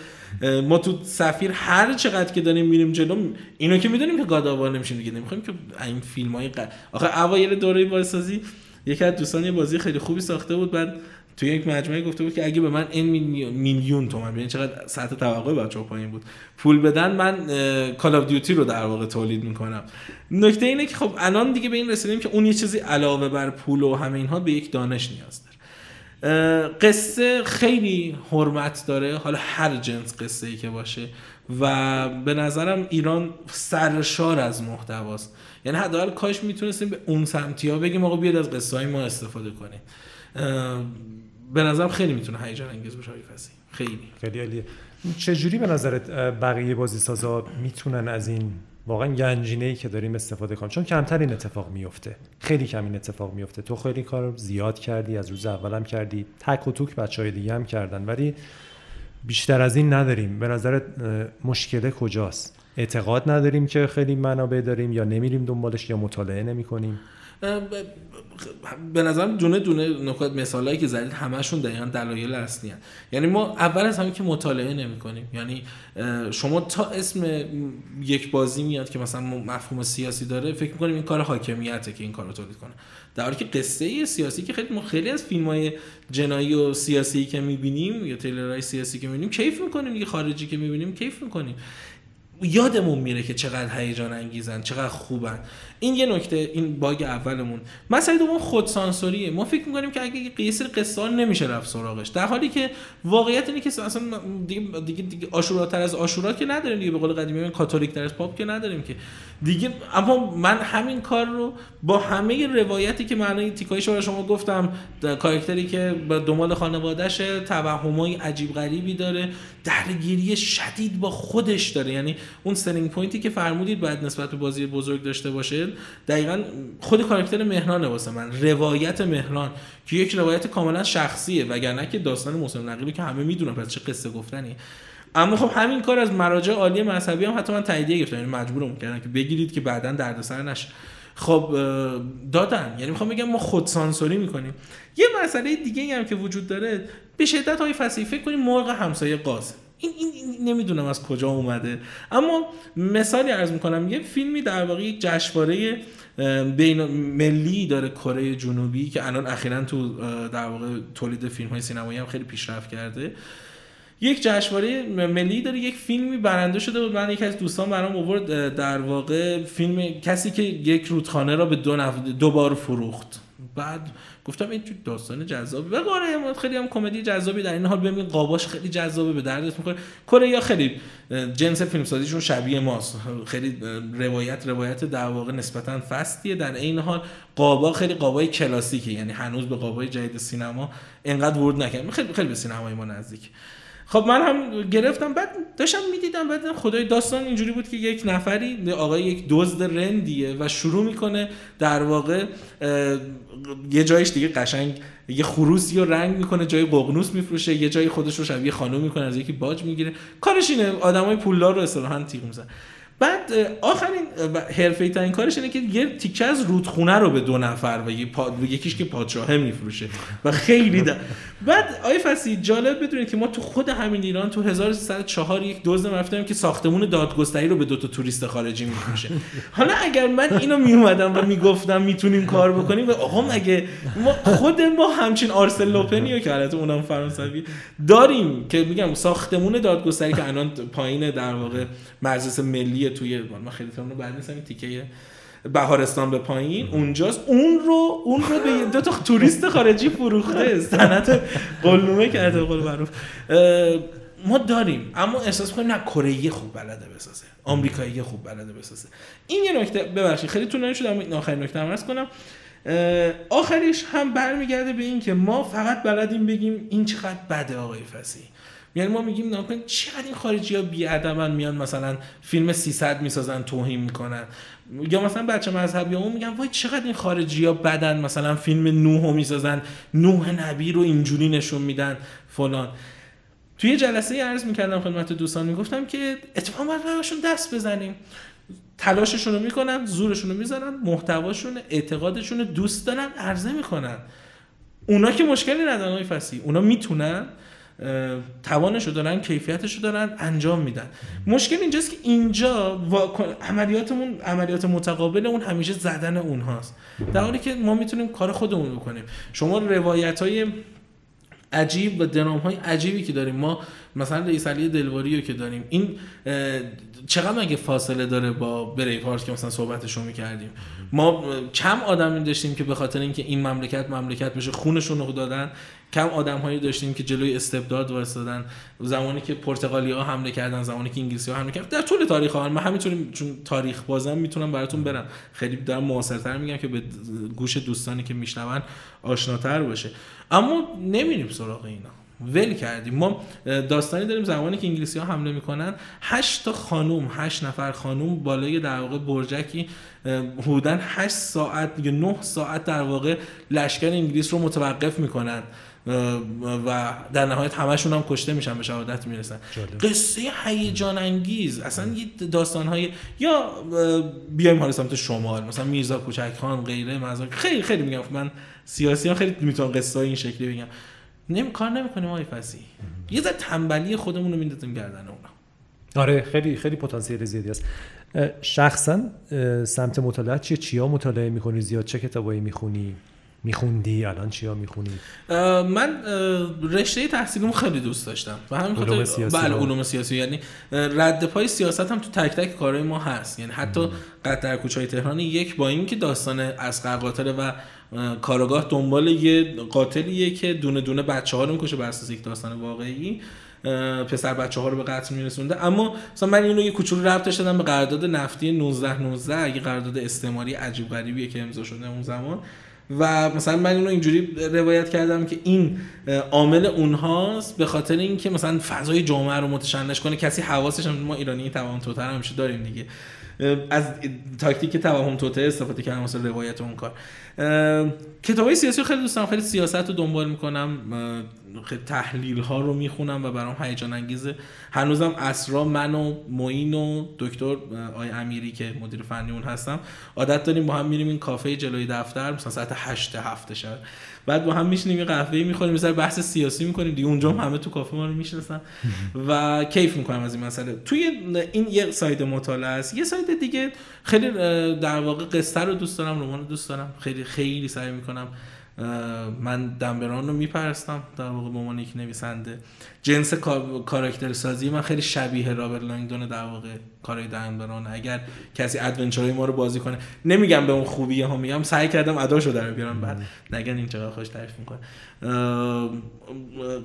ما تو سفیر هر چقدر که داریم میریم جلو اینو که می‌دونیم که گاداوار نمیشیم دیگه. نمی‌خوایم که این فیلم های. آخه اوایل دوره بازسازی یکی از دوستان یه بازی خیلی خوبی ساخته بود. بعد توی یک مجموعه گفته بود که اگه به من این میلیون تومن ببین چقدر سطح توقع بچه‌ها پایین بود پول بدن من کال اف دیوتی رو در واقع تولید می‌کنم. نکته اینه که خب الان دیگه به این رسیدیم که اون یه چیزی علاوه بر پول و همه اینها به یک دانش نیاز داره. قصه خیلی حرمت داره. حالا هر جنس قصه ای که باشه. و به نظرم ایران سرشار از محتواست. یعنی حداقل کاش می‌تونستیم به اون سمتی ها بگیم آقا بیاد از قصه های ما استفاده کنیم. به نظرم خیلی می‌تونه هیجان انگیز باشه فصیح خیلی. خیلی عالیه. چجوری به نظرت بقیه بازی سازا می‌تونن از این واقعا گنجینه ای که داریم استفاده کنن؟ چون کمتر این اتفاق میفته خیلی کم این اتفاق میفته تو خیلی کار زیاد کردی از روز اولم کردی. تک و توک بچه های دیگه هم کردن. ولی بیشتر از این نداریم. به نظرت مشکل کجاست؟ اعتقاد نداریم که خیلی منابع داریم یا نمیریم دنبالش یا مطالعه نمی کنیم به نظرم دونه دونه نکات مثالایی که زدید همشون دقیقا دلایل اصلی هن. یعنی ما اول از همه که مطالعه نمی کنیم یعنی شما تا اسم یک بازی میاد که مثلا مفهوم سیاسی داره فکر می‌کنیم این کار حاکمیته که این کار رو تولید کنه. در حالی که قصه سیاسی که خیلی ما خیلی از فیلم های جنایی و سیاسی که می‌بینیم یا تیلرهای سیاسی که می‌بینیم کیف می‌کنیم دیگه خارجی که می‌بینیم کیف می‌کنیم. یادمون میره که چقدر هیجان انگیزن چقدر خوبن. این یه نکته این باگ اولمون. مسئله دوم خودسانسوریه ما فکر می‌کنیم که اگه قیس قصه نمیشه رفت سراغش. در حالی که واقعیت اینه که اصلا دیگه دیگه, دیگه آشوراتر از آشورا که نداریم دیگه. به قول قدیمی کاتولیک تر از پاپ که نداریم که. دیگه اما من همین کار رو با همه روایتی که من تیکایش رو شما گفتم کاراکتری که با دنبال خانوادهشه توهمای عجیب غریبی داره درگیری شدید با خودش داره. یعنی اون selling point ی که فرمودید باید نسبت به بازی بزرگ داشته باشه دقیقا خود کاراکتر مهرانه واسه من. روایت مهران که یک روایت کاملا شخصیه وگرنه که داستان مسلم نقیبی که همه می‌دونن پس چه قصه گفتنی اما خب همین کار از مراجع عالی مذهبی هم حتی من تاییدیه گرفتم. یعنی مجبورم کردن که بگیرید که بعدا دردسر نشه. خب دادن. یعنی می‌خوام بگم ما خود سانسوری می‌کنیم. یه مسئله دیگه هم که وجود داره به شدت های فصیح فکر کنیم مرغ همسایه قاز این, این, نمی‌دونم از کجا اومده. اما مثالی عرض می‌کنم یه فیلمی در واقع یک جشنواره بین ملی داره کره جنوبی که الان اخیرا تو در واقع تولید فیلم های سینمایی هم خیلی پیشرفت کرده. یک جشنواره ملی داره یک فیلمی برنده شده بود. من یکی از دوستان برام آورد در واقع فیلم کسی که یک رودخانه را به دو, نف... دو بار فروخت. بعد گفتم این داستان جذابی. و قاره خیلی هم کمدی جذابی در این حال. ببین قاباش خیلی جذابه به دردت می‌خوره. کره یا خیلی جنس فیلمسازیشون شبیه ماست. خیلی روایت روایت در واقع نسبتا فستیه. در این حال قابا خیلی قابای کلاسیکه. یعنی هنوز به قابای جدید سینما انقدر ورود نکرد. خیلی خیلی به سینمای ما نزدیک. خب من هم گرفتم بعد داشتم می‌دیدم بعد خدای داستان اینجوری بود که یک نفری آقای یک دزد رندیه و شروع می‌کنه در واقع یه جایش دیگه قشنگ یه خروسی رو رنگ می‌کنه جای ققنوس میفروشه یه جای خودش رو شبیه خانم می‌کنه از یکی باج می‌گیره. کارش اینه آدمای پولدار رو اصطلاحا تیغ می‌زنه بعد آخرین حرفه ترین کارش اینه که یه تیکه از رودخونه رو به دو نفر و یکیش که پادشاهه میفروشه و خیلی ده. بعد آی فسی جالب بدونید که ما تو خود همین ایران تو 1304 یک دزد رفتیم که ساختمون دادگستری رو به دو تا توریست خارجی میفروشه حالا اگر من اینو میومدم و می‌گفتم می‌تونیم کار بکنیم و آقا مگه ما خود ما همچین آرسن لوپنیو که البته اونم فرانسوی داریم که میگم ساختمون دادگستری که الان پایین در واقع مجلس ملی توی من خیلی رو بلد نیستم این تیکه بهارستان به پایین. اونجاست. اون رو اون رو به دو تا توریست خارجی فروخته. سند قولنامه کرده قول معروف. ما داریم اما احساس کنیم نه کره خوب بلده بسازه. آمریکایی خوب بلده بسازه. این یه نکته ببخشید خیلی طولانی شد اما آخرین نکته عرض کنم. آخریش هم برمیگرده به این که ما فقط بلدیم بگیم این چقدر بده آقای فسی یعنی ما میگیم نکن چقدر این خارجی ها بیادبن میان مثلا فیلم 300 می‌سازن توهین می‌کنن. یا مثلا بچه مذهبی همون میگن وای چقدر این خارجی ها بدن مثلا فیلم نوح می‌سازن نوح نبی رو اینجوری نشون میدن فلان. توی جلسه عرض می‌کردم خدمت دوستان می‌گفتم که اتفاقا باید دست بزنیم. تلاششون رو می‌کنن زورشون رو می‌زنن محتواشون اعتقادشون دوست دارن عرضه می‌کنن. اونا که مشکلی ندارن های فسی اونا می‌تونن توانش رو دارن کیفیتش رو دارن انجام میدن. مشکل اینجاست که اینجا عملیاتمون عملیات متقابل اون همیشه زدن اونهاست. در حالی که ما می‌تونیم کار خودمون بکنیم. شما روایت های عجیب و درام های عجیبی که داریم. ما مثلا رئیس علی دلواری رو که داریم. این چقدر مگه فاصله داره با بریف هارت که مثلا صحبتش رو می‌کردیم؟ ما کم آدمی داشتیم که به خاطر اینکه این مملکت مملکت بشه خونشون رو دادن. کم آدم هایی داشتیم که جلوی استبداد وایسادن زمانی که پرتغالی ها حمله کردن زمانی که انگلیسی ها حمله کردن. در طول تاریخ ها من همینطوری چون تاریخ بازم می‌تونم براتون برم. خیلی دارم معاصرتر میگم که به گوش دوستانی که میشنون آشناتر باشه. اما نمیریم سراغ اینا. ول کردیم. ما داستانی داریم زمانی که انگلیسی ها حمله می‌کنن. هشت تا خانوم هشت نفر خانوم بالای در واقع برجکی حدودا هشت ساعت یا نه ساعت در واقع لشکر انگلیس رو متوقف می‌کنن. و در نهایت همشون هم کشته میشن به شهادت می‌رسن. قصه هیجان انگیز اصلا یه داستان های یا بیایم حالا سمت شمال. مثلا میرزا کوچک خان غیره مثلا خیلی خیلی میگم. من سیاسی ها خیلی می‌تونم قصه های این شکلی بگم. نمی کار نمی‌کنیم آقای فسی یه ذره تنبلی خودمون رو میندازیم گردن اونا. آره خیلی خیلی پتانسیل زیادی است. شخصا سمت مطالعه چیه؟ چیا مطالعه می‌کنی؟ زیاد چه کتابایی می‌خونی؟ میخوندی؟ الان چیا می‌خونی؟ من رشته تحصیلمو خیلی دوست داشتم. و همین سیاسی بله علوم سیاسی. یعنی رد پای سیاست هم تو تک تک کارهای ما هست. یعنی حتی قطع در کوچه تهران یک با اینکه داستان از قاتل و کارگاه دنبال یه قاتلیه که دونه دونه بچه ها رو می‌کشه بر اساس یک داستان واقعی. پسر بچه ها رو به قتل میرسونده. اما مثلا من اینو یه کوچولو ربطش دادم به قرارداد نفتی 19 19 اگه قرارداد استعماری عجیب غریبیه که امضا شده اون زمان. و مثلا من اینو اینجوری روایت کردم که این عامل اونهاست به خاطر اینکه مثلا فضای جامعه رو متشنج کنه کسی حواسش هم ما ایرانی توهم توتر همیشه داریم دیگه. از تاکتیک توهم توته استفاده کردم مثلا روایت اون کار. کتاب های سیاسی خیلی دوست خیلی سیاست رو دنبال می‌کنم. تحلیل ها رو می‌خونم و برام هیجان انگیزه. هنوزم اسرا من و معین و دکتر آی امیری که مدیر فنی اون هستم عادت داریم با هم میریم این کافه جلوی دفتر مثلا ساعت 8 هفته شب. بعد با هم میشینیم یه قهوه می‌خوریم مثلا بحث سیاسی می‌کنیم. دیگه اونجا هم همه تو کافه ما رو می‌شناسن. (laughs) و کیف می‌کنم از این مسئله. توی این یه سایت مطالعه است. یه سایت دیگه خیلی در واقع قصه رو دوست دارم رمان رو دوست دارم. خیلی خیلی سعی می‌کنم من دنبران رو میپرستم در واقع به عنوان یک نویسنده. جنس کاراکتر سازی من خیلی شبیه رابرت لانگدون در واقع کارای دنبران. اگر کسی ادونچرهای ما رو بازی کنه نمیگم به اون خوبیه ها میگم سعی کردم اداشو در بیارم بعد. نگن این چقدر خوش تعریف می‌کنه.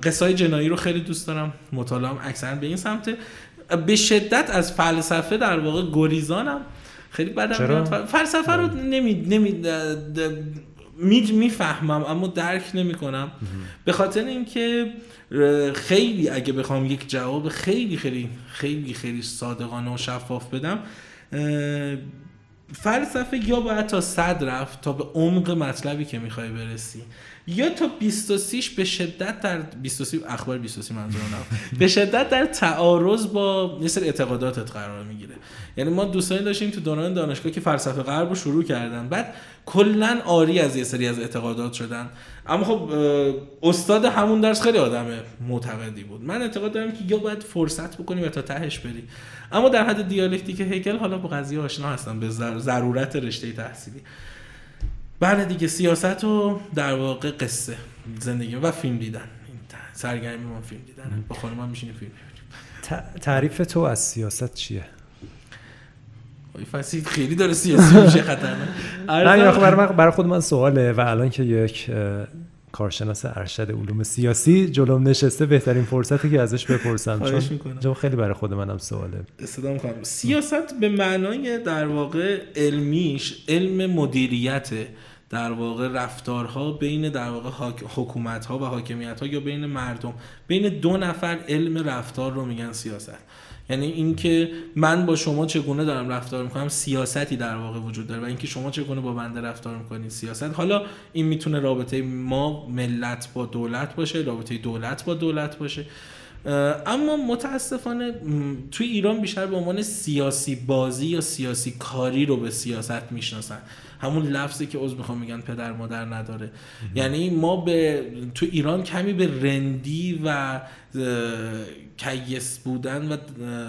قصه جنایی رو خیلی دوست دارم. مطالعام اکثرا به این سمت. به شدت از فلسفه در واقع گریزانم. خیلی بدم فلسفه رو نمی, نمی می‌فهمم اما درک نمی‌کنم. به خاطر اینکه خیلی اگه بخوام یک جواب خیلی خیلی خیلی خیلی صادقانه و شفاف بدم فلسفه یا باید تا صد رفت تا به عمق مطلبی که می‌خوای برسی. یا تا 23 به شدت در 23 اخبار 23 منظورم به شدت در تعارض با سری اعتقاداتت قرار می‌گیره. یعنی ما دوستانی داشتیم تو دوران دانشگاه که فلسفه غرب رو شروع کردن. بعد کلا آری از یه سری از اعتقادات شدن. اما خب استاد همون درس خیلی آدم معتقدی بود. من اعتقاد دارم که یا باید فرصت بکنی و تا تهش بری. اما در حد دیالکتیک هگل حالا با قضیه آشنا هستم به ضرورت رشته تحصیلی. بله دیگه سیاست و در واقع قصه زندگی و فیلم دیدن. سرگرمی ما فیلم دیدن. با خانم هم میشینیم فیلم تعریف تو از سیاست چیه؟ فصیل خیلی داره سیاسی میشه خطرناک. نه برای خود من سواله و الان که یک کارشناس ارشد علوم سیاسی جلوم نشسته بهترین فرصتی که ازش بپرسم. چون خیلی برای خود منم سواله. استدام کنم. سیاست به معنای در واقع علمیش علم مدیریت در واقع رفتارها بین در واقع حکومت ها و حاکمیت ها یا بین مردم بین دو نفر علم رفتار رو میگن سیاست. یعنی اینکه من با شما چگونه دارم رفتار می‌کنم سیاستی در واقع وجود داره و اینکه شما چگونه با بنده رفتار می‌کنید سیاست. حالا این می‌تونه رابطه ما ملت با دولت باشه رابطه دولت با دولت باشه. اما متاسفانه توی ایران بیشتر به عنوان سیاسی بازی یا سیاسی کاری رو به سیاست می‌شناسن. همون لفظی که عذر می‌خوام میگن پدر مادر نداره. یعنی ما به تو ایران کمی به رندی و کثیف بودن و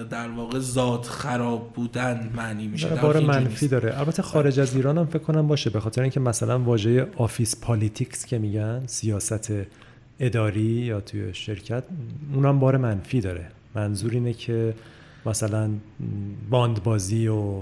در واقع ذات خراب بودن معنی میشه. بار منفی داره. البته خارج از ایران هم فکر کنم باشه به خاطر اینکه مثلا واژه office politics که میگن سیاست اداری یا توی شرکت اونم بار منفی داره. منظور اینه که مثلا باندبازی و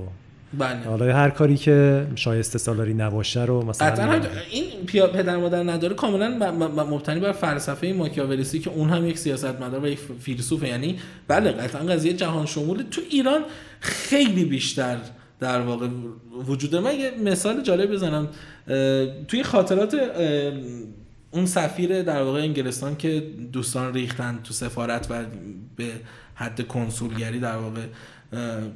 بله. حالا هر کاری که شایسته سالاری نباشه رو مثلا این پدر مادر نداره کاملا مبتنی بر فلسفه ماکیاولیسی که اون هم یک سیاستمدار و یک فیلسوفه یعنی بله قطعا قضیه جهان شمول تو ایران خیلی بیشتر در واقع وجوده من یه مثال جالب بزنم. توی خاطرات اون سفیر در واقع انگلستان که دوستان ریختن تو سفارت و به حد کنسولگری در واقع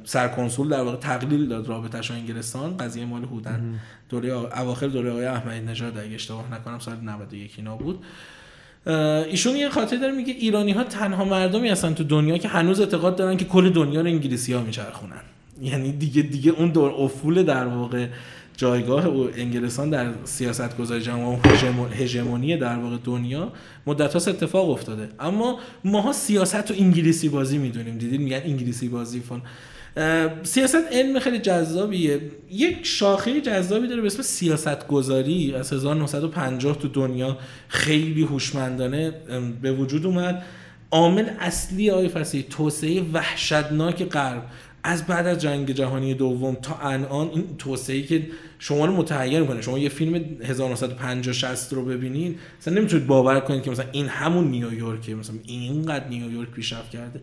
سرکنسول در واقع تقلیل داد رابطش انگلستان. قضیه مال هودن. دوره اواخر دوره آقای احمدی نژاد اگه اشتباه نکنم سال 91 اینا بود. ایشون یه خاطر داره میگه ایرانی ها تنها مردمی هستن تو دنیا که هنوز اعتقاد دارن که کل دنیا رو انگلیسی ها میچرخونن. یعنی دیگه دیگه اون دور افول در واقع جایگاه انگلستان در سیاست گذاری و هژمونی در واقع دنیا مدت هاست اتفاق افتاده. اما ماها سیاست و انگلیسی بازی می‌دونیم. دیدید میگن انگلیسی بازی فون سیاست علم خیلی جذابیه. یک شاخه جذابی داره به اسم سیاست گذاری از 1950 تو دنیا. خیلی هوشمندانه به وجود اومد. عامل اصلی آقای توسعه وحشتناک غرب. از بعد از جنگ جهانی دوم تا الان این توسعه که شما رو متحیر می‌کنه شما یه فیلم 1950 60 رو ببینید مثلا نمی‌تونید باور کنید که مثلا این همون نیویورکه مثلا اینقدر نیویورک پیشرفت کرده.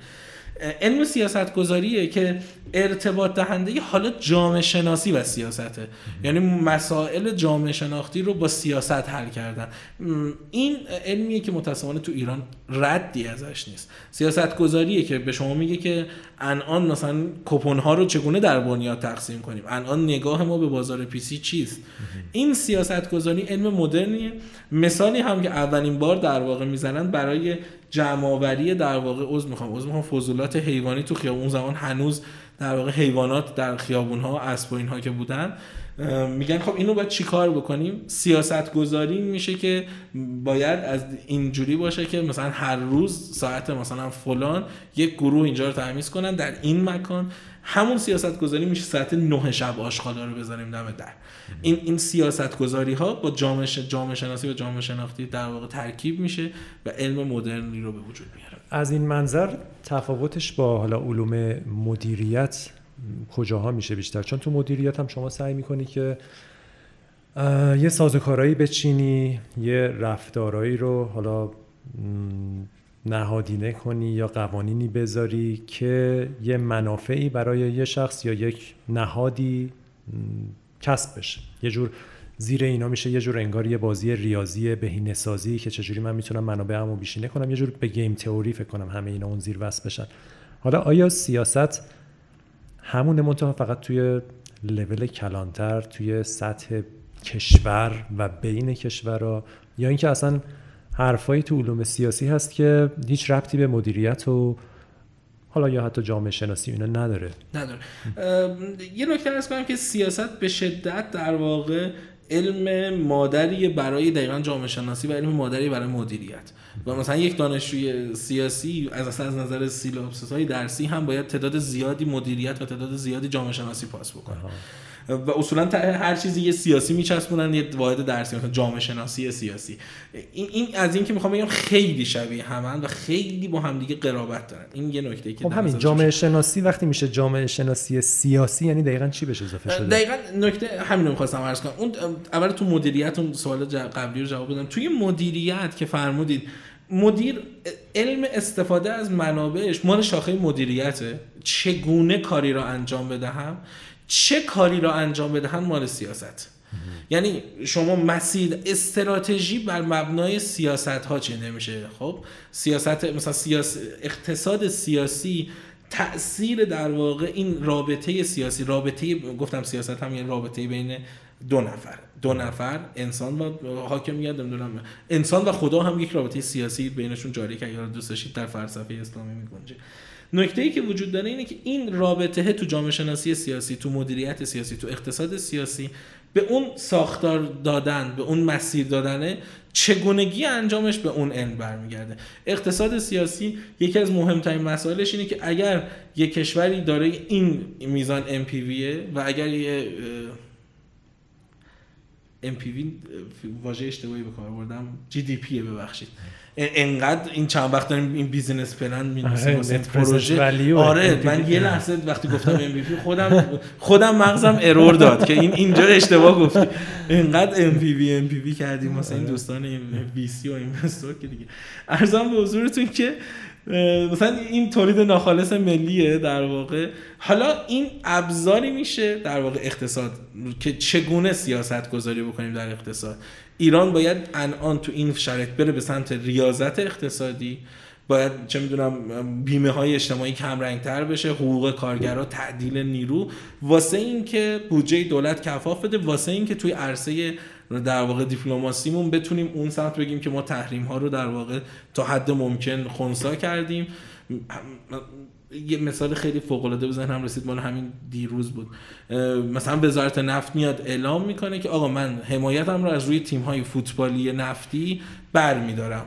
علم سیاست گذاریه که ارتباط دهنده حالا جامعه شناسی و سیاسته. یعنی مسائل جامعه شناختی رو با سیاست حل کردن. این علمیه که متاسفانه تو ایران ردی ازش نیست. سیاست گذاریه که به شما میگه که الان مثلا کپون ها رو چگونه در بنیاد تقسیم کنیم؟ الان نگاه ما به بازار پیسی چیست؟ این سیاست گذاری علم مدرنیه. مثالی هم که اولین بار در واقع می‌زنن برای جمعآوری در واقع عضو می‌خوام. عضو می‌خوام فضولات حیوانی تو خیابون. اون زمان هنوز در واقع حیوانات در خیابون ها اسب و اینها که بودن. میگن خب اینو باید چیکار بکنیم؟ سیاست گذاری میشه که باید از اینجوری باشه که مثلا هر روز ساعت مثلا فلان یک گروه اینجا رو تمیز کنن در این مکان. همون سیاست گذاری میشه ساعت نه شب آشغالا رو بذاریم دم در. این این سیاست گذاری ها با جامعه جامعه شناسی و جامعه شناختی در واقع ترکیب میشه و علم مدرنی رو به وجود میاره. از این منظر تفاوتش با حالا علوم مدیریت کجاها میشه بیشتر؟ چون تو مدیریت هم شما سعی می‌کنی که یه سازوکارایی بچینی یه رفتارایی رو حالا نهادینه کنی یا قوانینی بذاری که یه منافعی برای یه شخص یا یک نهادی کسب بشه. یه جور زیر اینا میشه یه جور انگار یه بازی ریاضی بهینه سازی که چجوری من می‌تونم منابعمو بیشینه کنم. یه جور به گیم تئوری فکر کنم همه اینا اون زیر وصل بشن. حالا آیا سیاست همون منتها فقط توی لول کلانتر توی سطح کشور و بین کشورها یا اینکه اصلا حرفایی تو علوم سیاسی هست که هیچ ربطی به مدیریت و حالا یا حتی جامعه شناسی اینا نداره. نداره. یه نکته ارز کنم که سیاست به شدت در واقع علم مادری برای دقیقا جامعه شناسی و علم مادری برای مدیریت. و مثلا یک دانشجوی سیاسی از از نظر سیلاپسس های درسی هم باید تعداد زیادی مدیریت و تعداد زیادی جامعه شناسی پاس بکنه. و اصولا هر چیزی یه سیاسی میچسبونن یه واحد درسی مثلا جامعه شناسی سیاسی. این, این از این که می‌خوام بگم خیلی شبیه همن و خیلی با همدیگه قرابت دارن. این یه نکته که خب همین جامعه شناسی وقتی میشه جامعه شناسی سیاسی یعنی دقیقا چی بهش اضافه شده؟ دقیقا نکته همین رو می‌خواستم عرض کنم. اون اول تو مدیریت اون سوال قبلی رو جواب بدم. توی مدیریت که فرمودید مدیر علم استفاده از منابعش مال شاخه مدیریته. چگونه کاری را انجام بدهم؟ چه کاری را انجام بدهن مال سیاست. یعنی شما مسیر استراتژی بر مبنای سیاست ها چه میشه خب سیاست مثلا سیاس اقتصاد سیاسی تاثیر در واقع این رابطه سیاسی رابطه گفتم سیاست هم یه رابطه بین دو نفر. دو نفر انسان و حاکمیت نمی‌دونم انسان و خدا هم یک رابطه سیاسی بینشون جاری که اگر دوست داشتید در فلسفه اسلامی میگنجه نکته ای که وجود داره اینه که این رابطه تو جامعه شناسی سیاسی تو مدیریت سیاسی تو اقتصاد سیاسی به اون ساختار دادن به اون مسیر دادنه چگونگی انجامش به اون علم برمیگرده. اقتصاد سیاسی یکی از مهمترین مسائلش اینه که اگر یک کشوری داره این میزان MPVه و اگر یه MPV واژه اشتباهی کار بردم GDP ببخشید. انقدر این چند وقت داریم این business plan می‌نویسیم آره پروژه. آره من یه لحظه وقتی گفتم ام خودم خودم مغزم error داد که این اینجا اشتباه گفتی. انقدر ام پی وی ام پی وی کردیم مثلا این آره. دوستان VC و investor که دیگه. عرضم به حضورتون که مثلا این تولید ناخالص ملیه در واقع. حالا این ابزاری میشه در واقع اقتصاد که چگونه سیاست گذاری بکنیم در اقتصاد. ایران باید الان تو این شرایط بره به سمت ریاضت اقتصادی باید چه می‌دونم بیمه های اجتماعی کم تر بشه حقوق کارگرها تعدیل نیرو. واسه اینکه بودجه دولت کفاف بده واسه اینکه توی عرصه در واقع دیپلماسیمون بتونیم اون سمت بگیم که ما تحریم ها رو در واقع تا حد ممکن خونسا کردیم. یه مثال خیلی فوق العاده بزن هم رسید مال همین دیروز بود. مثلا وزارت نفت میاد اعلام می‌کنه که آقا من حمایتم رو از روی تیم های فوتبالی نفتی برمیدارم.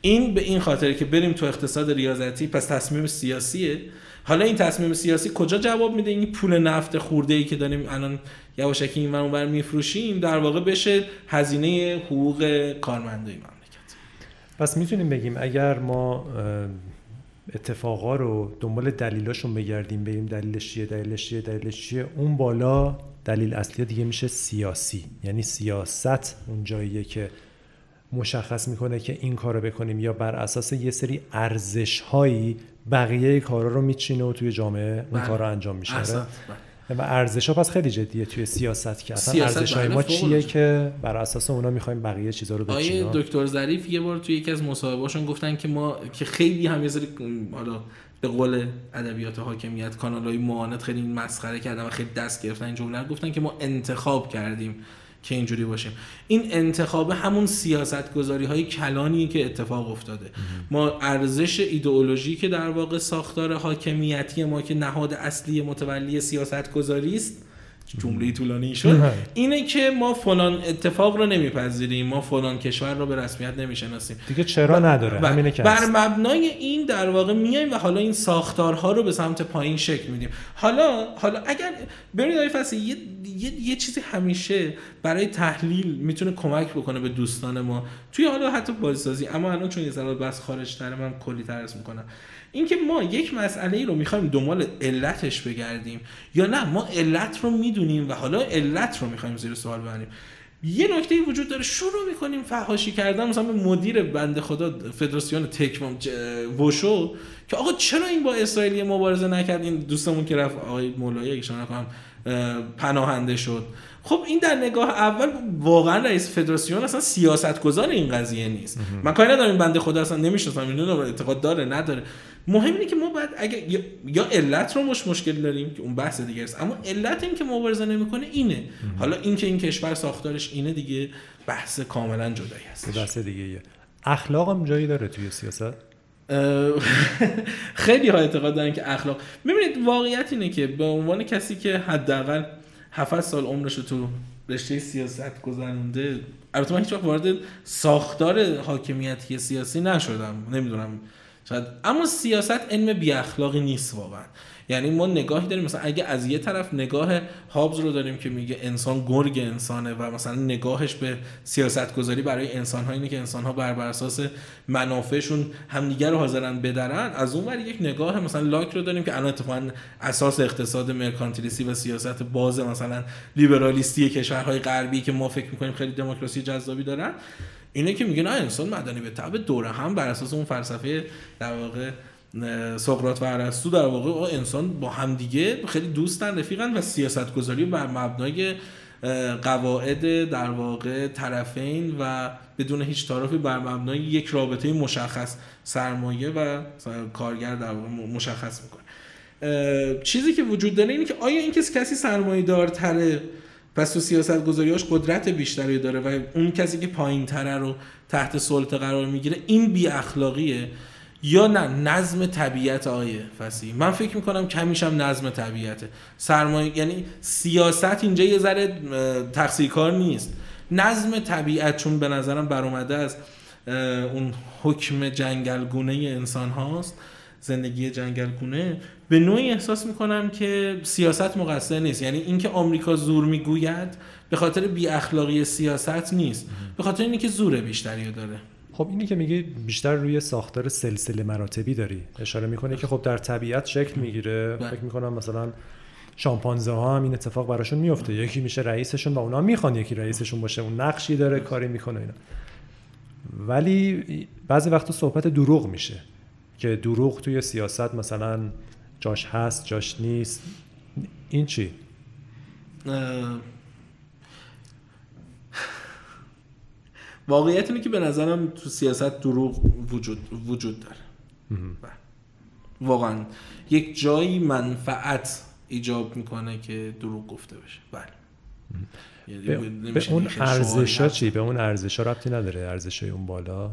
این به این خاطره که بریم تو اقتصاد ریاضتی پس تصمیم سیاسیه. حالا این تصمیم سیاسی کجا جواب میده؟ این پول نفت خورده ای که داریم الان یواشکی این اونور میفروشیم در واقع بشه هزینه حقوق کارمندای مملکت. پس می‌تونیم بگیم اگر ما اتفاقا رو دنبال دلیلاشون بگردیم بریم دلیلش چیه دلیلش چیه دلیلش چیه. اون بالا دلیل اصلی دیگه میشه سیاسی. یعنی سیاست اون جاییه که مشخص می‌کنه که این کار رو بکنیم یا بر اساس یه سری ارزش هایی بقیه کارا رو میچینه و توی جامعه اون بله. کار رو انجام میشه. و ارزش ها پس خیلی جدیه توی سیاست که اصلا ارزش های ما چیه که بر اساس اونا می‌خوایم بقیه چیزا رو بچینیم؟ آیه دکتر ظریف یه بار توی یکی از مصاحبه‌هاشون گفتن که ما که خیلی هم یه حالا به قول ادبیات حاکمیت کانال های معاند خیلی مسخره کردن و خیلی دست گرفتن این جمله گفتن که ما انتخاب کردیم. که اینجوری باشیم. این انتخاب همون سیاست گذاری های کلانی که اتفاق افتاده. ما ارزش ایدئولوژی که در واقع ساختار حاکمیتی ما که نهاد اصلی متولی سیاست گذاری است جمله طولانی شد. اینه که ما فلان اتفاق رو نمیپذیریم ما فلان کشور رو به رسمیت نمی‌شناسیم. دیگه چرا نداره؟ همینه که بر مبنای این در واقع میایم و حالا این ساختارها رو به سمت پایین شکل میدیم. حالا حالا اگر ببینید آقای فصل یه،, یه،, یه چیزی همیشه برای تحلیل می‌تونه کمک بکنه به دوستان ما. توی حالا حتی بازسازی اما الان چون یه ذره بس خارج تره من کلی ترس می‌کنم. اینکه ما یک مسئله ای رو می‌خوایم دنبال علتش بگردیم یا نه ما علت رو می‌دونیم و حالا علت رو می‌خوایم زیر سوال ببریم. یه نکته وجود داره شروع می‌کنیم فحاشی کردن مثلا به مدیر بنده خدا فدراسیون تکمام وشو که آقا چرا این با اسرائیلی مبارزه نکردین؟ دوستمون که رفت آقای مولایی ایشان هم پناهنده شد. خب این در نگاه اول واقعا رئیس فدراسیون اصلا سیاست گذار این قضیه نیست. من کاری ندارم بنده خدا اصلا نمی‌شناسم می‌دونم اعتقاد داره نداره. مهم اینه که ما باید اگه یا علت رو مش مشکل داریم که اون بحث دیگه است. اما علت این که مبارزه نمی‌کنه اینه. حالا اینکه این کشور ساختارش اینه دیگه بحث کاملا جدایی هست بحث دیگه اخلاق هم جایی داره توی سیاست؟ (laughs) خیلی ها اعتقاد دارن که اخلاق ببینید واقعیت اینه که به عنوان کسی که حداقل 7 سال عمرش رو تو رشته سیاست گذرونده البته من هیچ وقت وارد ساختار حاکمیتی سیاسی نشدم. نمی‌دونم شاید اما سیاست علم بی اخلاقی نیست واقعا. یعنی ما نگاهی داریم مثلا اگه از یه طرف نگاه هابز رو داریم که میگه انسان گرگ انسانه و مثلا نگاهش به سیاست گذاری برای انسان ها اینه که انسان ها بر اساس منافعشون همدیگر رو حاضرن بدرن از اون ور یک نگاه مثلا لاک رو داریم که الان اتفاقا اساس اقتصاد مرکانتیلیستی و سیاست باز مثلا لیبرالیستی کشورهای غربی که ما فکر می‌کنیم خیلی دموکراسی جذابی دارن. اینه که میگه نه انسان مدنی به تبع دوره هم بر اساس اون فلسفه در واقع سقراط و ارسطو در واقع انسان با همدیگه خیلی دوستن رفیقن و سیاست گذاری بر مبنای قواعد در واقع طرفین و بدون هیچ تعارفی بر مبنای یک رابطه مشخص سرمایه و کارگر در واقع مشخص می‌کنه. چیزی که وجود داره اینه که آیا این کسی سرمایه دارتره پس تو سیاست گذاریاش قدرت بیشتری داره و اون کسی که پایین تره رو تحت سلطه قرار می‌گیره این بی اخلاقیه یا نه نظم طبیعت آیه فسی من فکر می‌کنم کمیشم نظم طبیعته. سرمایه یعنی سیاست اینجا یه ذره تقصیر کار نیست. نظم طبیعت چون به نظرم برآمده از اون حکم جنگلگونه انسان هاست. زندگی جنگلگونه به نوعی احساس می‌کنم که سیاست مقصر نیست. یعنی اینکه آمریکا زور می‌گوید به خاطر بی اخلاقی سیاست نیست. به خاطر اینکه زور بیشتری داره. خب اینی که میگی بیشتر روی ساختار سلسله مراتبی داری. اشاره می‌کنه که خب در طبیعت شکل می‌گیره. بله. فکر می‌کنم مثلا شامپانزه ها هم این اتفاق براشون میفته یکی میشه رئیسشون و اونا می‌خوان یکی رئیسشون باشه. اون نقشی داره کاری می‌کنه اینا. ولی بعضی وقتا صحبت دروغ میشه. که دروغ توی سیاست مثلا جاش هست جاش نیست. این چی؟ واقعیت اینه که به نظرم تو سیاست دروغ وجود وجود داره. بله. واقعا. یک جایی منفعت ایجاب می‌کنه که دروغ گفته بشه. بله. یعنی به, اون ارزشا چی؟ به اون ارزشا ربطی نداره ارزشای اون بالا؟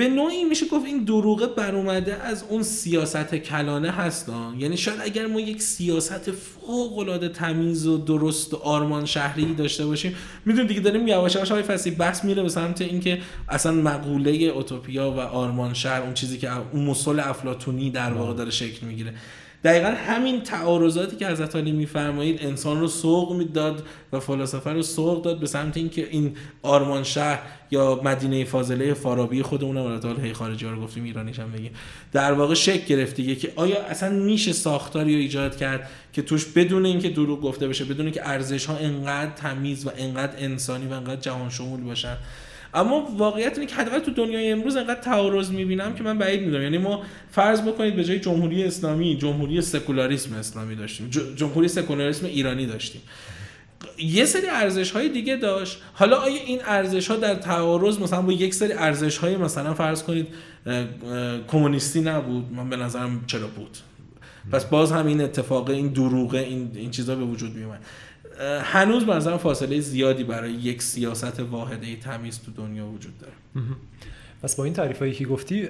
به نوعی میشه گفت این دروغه بر اومده از اون سیاست کلانه هست یعنی شاید اگر ما یک سیاست فوق العاده تمیز و درست و آرمان شهری داشته باشیم می‌دونید دیگه داریم یواش یواش های فصلی بحث میره به سمت اینکه اصلا مقوله اوتوپیا و آرمان شهر اون چیزی که اون مسل افلاتونی در واقع داره شکل می‌گیره. دقیقا همین تعارضاتی که حضرت علی میفرمایید انسان رو سوق می‌داد و فلاسفه رو سوق داد به سمت اینکه این آرمان شهر یا مدینه فاضله فارابی خودمون هم هی خارجی رو گفتیم ایرانیش هم بگیم در واقع شک گرفت دیگه که آیا اصلا میشه ساختاری رو ایجاد کرد که توش بدون اینکه دروغ گفته بشه بدون که ارزش ها انقدر تمیز و انقدر انسانی و انقدر جهان شمول باشن اما واقعیت اینه که حداقل تو دنیای امروز انقدر تعارض می‌بینم که من بعید می‌دونم. یعنی ما فرض بکنید به جای جمهوری اسلامی جمهوری سکولاریسم اسلامی داشتیم. جمهوری سکولاریسم ایرانی داشتیم. یه سری ارزش های دیگه داشت. حالا آیا این ارزش ها در تعارض مثلا با یک سری ارزش های مثلا فرض کنید کمونیستی نبود؟ من به نظرم چرا بود؟ پس باز هم این اتفاق این دروغه این این چیزا به وجود میومد هنوز به فاصله زیادی برای یک سیاست واحده تمیز تو دنیا وجود داره. پس با این تعریف هایی که گفتی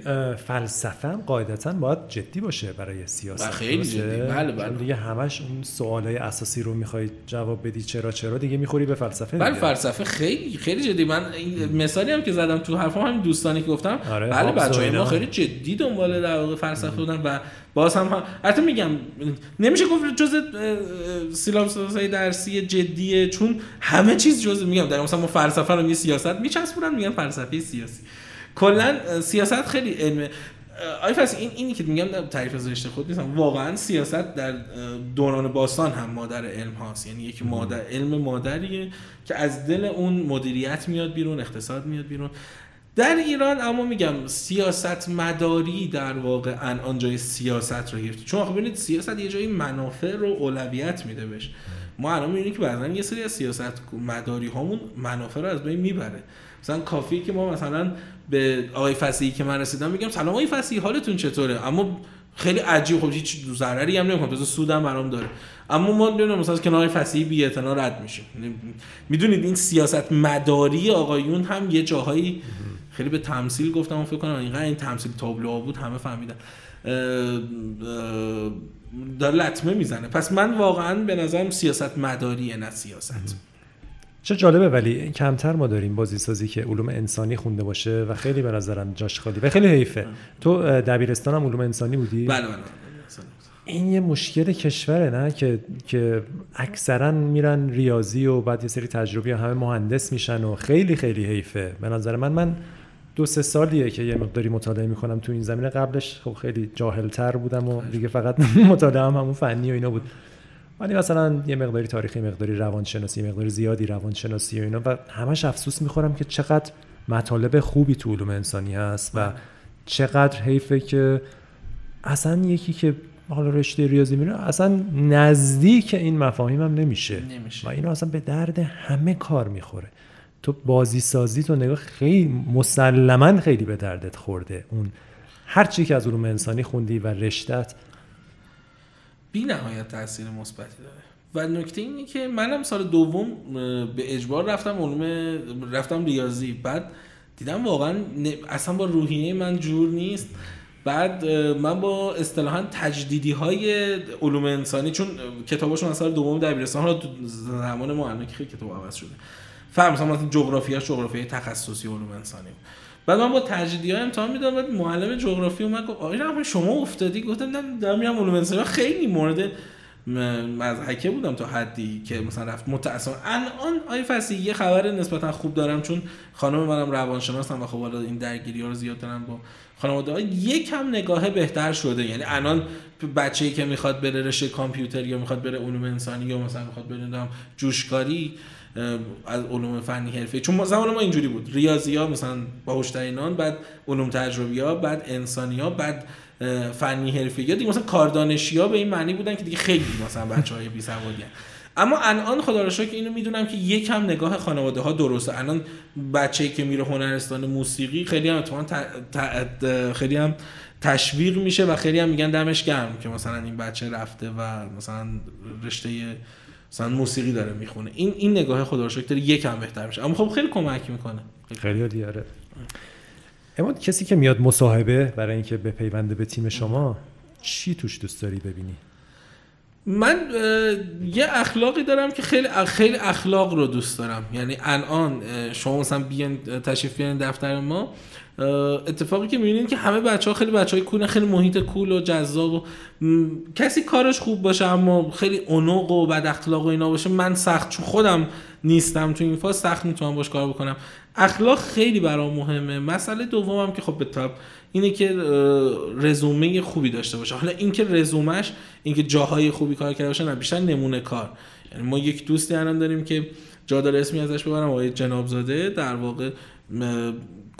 فلسفه هم قاعدتا باید جدی باشه برای سیاست. خیلی جدی. بله بله. دیگه همش اون سوالای اساسی رو می‌خوای جواب بدی چرا چرا دیگه می‌خوری به فلسفه بله فلسفه خیلی خیلی جدی. من مثالی هم که زدم تو حرفام همین دوستانی که گفتم آره بله بچه‌ها ما خیلی جدی دنبال در واقع فلسفه بودن و باز هم حتی میگم نمیشه گفت جز سیلابس درسی جدیه چون همه چیز جز میگم در مثلا ما فلسفه رو می سیاست میچسبونن میگن فلسفه سیاسی. کلا سیاست خیلی علمه آی فصل این اینی که میگم تعریف از رشته خود نیستم. واقعا سیاست در دوران باستان هم مادر علم هاست. یعنی یک مادر علم مادریه که از دل اون مدیریت میاد بیرون اقتصاد میاد بیرون. در ایران اما میگم سیاست مداری در واقع الان جای سیاست رو گرفته چون ببینید سیاست یه جایی منافع رو اولویت میده بهش. ما الان می‌بینیم که بعضا یه سری از سیاست مداری هامون منافع رو از بین می‌بره. مثلا کافی که ما مثلا به آقای فصیحی که من رسیدم میگم سلام آقای فصیحی حالتون چطوره؟ اما خیلی عجیب خب هیچ ضرری هم نمی‌کنه بذار سودم برام داره. اما ما می‌دونیم مثلا کنار فصیحی بی رد میشیم. می‌دونید این سیاست مداری آقایون هم یه جاهایی خیلی به تمثیل گفتم و فکر کنم اینقدر این تمثیل تابلو بود همه فهمیدن. داره لطمه می‌زنه. پس من واقعا به نظرم سیاست مداریه نه سیاست. چه جالبه ولی کمتر ما داریم بازی سازی که علوم انسانی خونده باشه و خیلی به نظرم جاش خالی و خیلی حیفه. تو دبیرستان هم علوم انسانی بودی؟ بله بله این یه مشکل کشوره نه؟ که که اکثرا میرن ریاضی و بعد یه سری تجربی همه مهندس میشن و خیلی خیلی حیفه. به نظر من من دو سه سالیه که یه مقداری مطالعه می‌کنم تو این زمینه. قبلش خب خیلی جاهلتر بودم و دیگه فقط (laughs) مطالعه هم همون فنی و اینا بود. ولی مثلا یه مقداری تاریخی مقداری روانشناسی مقداری زیادی روانشناسی و اینا و همش افسوس می‌خورم که چقدر مطالب خوبی تو علوم انسانی هست و چقدر حیفه که اصلا یکی که حالا رشته ریاضی میره اصلا نزدیک این مفاهیم هم نمیشه. نمیشه. و اینا اصلا به درد همه کار می‌خوره. تو بازی سازی تو نگاه خیلی مسلما خیلی به دردت خورده. اون هر چی که از علوم انسانی خوندی و رشتت بی نهایت تاثیر مثبتی داره. و نکته اینه که منم سال دوم به اجبار رفتم علوم رفتم ریاضی. بعد دیدم واقعا اصلا با روحیه من جور نیست. بعد من با اصطلاحا تجدیدی های علوم انسانی چون کتاباشون از سال دوم دبیرستان تو زمان ما الان خیلی کتاب عوض شده. فهم مثلا جغرافیا جغرافیای تخصصی علوم انسانی بعد من با تجدیدی ها امتحان می‌دادم بعد معلم جغرافی اومد گفت آقا شما افتادی؟ گفتم نه دارم میرم علوم انسانی خیلی مورد مزحکه بودم تا حدی که مثلا رفت. متأسفانه الان آی فصیح یه خبر نسبتا خوب دارم چون خانم منم روانشناسم و خب حالا این درگیری ها رو زیاد دارم با خانواده ها یکم نگاه بهتر شده. یعنی الان بچه‌ای که می‌خواد بره رشته کامپیوتر یا می‌خواد بره علوم انسانی یا مثلا می‌خواد بره جوشکاری از علوم فنی حرفه. چون زمان ما اینجوری بود. ریاضی ها مثلا باهوشترینان بعد علوم تجربی ها بعد انسانی ها بعد فنی حرفه. یا دیگه مثلا کاردانشی ها به این معنی بودن که دیگه خیلی مثلا بچه های بی سوادی اما الان خدا رو شکر اینو می‌دونم که یکم نگاه خانواده ها درسته. الان بچه‌ای که میره هنرستان موسیقی خیلی هم خیلی هم تشویق میشه و خیلی هم میگن دمش گرم که مثلا این بچه رفته و مثلا رشته مثلا موسیقی داره می‌خونه. این این نگاه خدا رو شکر یکم بهتر میشه. اما خب خیلی کمک می‌کنه. خیلی دیاره اما کسی که میاد مصاحبه برای اینکه به پیونده به تیم شما چی توش دوست داری ببینی؟ من یه اخلاقی دارم که خیلی خیلی اخلاق رو دوست دارم. یعنی الان شما مثلا بیان تشریف بیان دفتر ما. اتفاقی که می‌بینید که همه بچه ها خیلی بچه های کول خیلی محیط کول و جذاب و کسی کارش خوب باشه اما خیلی اونوق و بد اخلاق و اینا باشه من سخت چون خودم نیستم تو این فاز سخت می‌تونم باش کار بکنم. اخلاق خیلی برام مهمه. مسئله دومم که خب به طب اینه که رزومه خوبی داشته باشه. حالا اینکه رزومش اینکه جاهای خوبی کار کرده باشه نه بیشتر نمونه کار. یعنی ما یک دوستی الان داریم که جا اسمی ازش ببرم آقای جنابزاده در واقع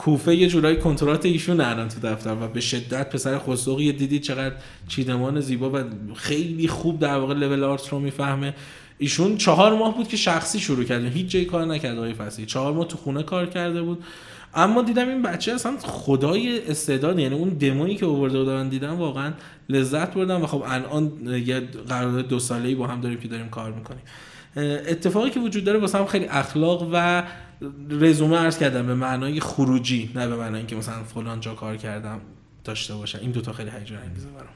کوفه یه جورایی کنترات ایشون الان تو دفتر و به شدت پسر خسروقی دیدی چقدر چیدمان زیبا و خیلی خوب در واقع لول آرت رو می‌فهمه. ایشون چهار ماه بود که شخصی شروع کرد. هیچ جایی کار نکرد آقای فصیح. چهار ماه تو خونه کار کرده بود. اما دیدم این بچه اصلا خدای استعداد یعنی اون دمویی که آورده بودن دیدم واقعا لذت بردم و خب الان یه قرارداد دو ساله‌ای با هم داریم که داریم کار می‌کنیم. اتفاقی که وجود داره واسه هم خیلی اخلاق و رزومه عرض کردم به معنای خروجی نه به معنای که مثلا فلان جا کار کردم داشته باشن این دوتا خیلی هیجان انگیزه برام.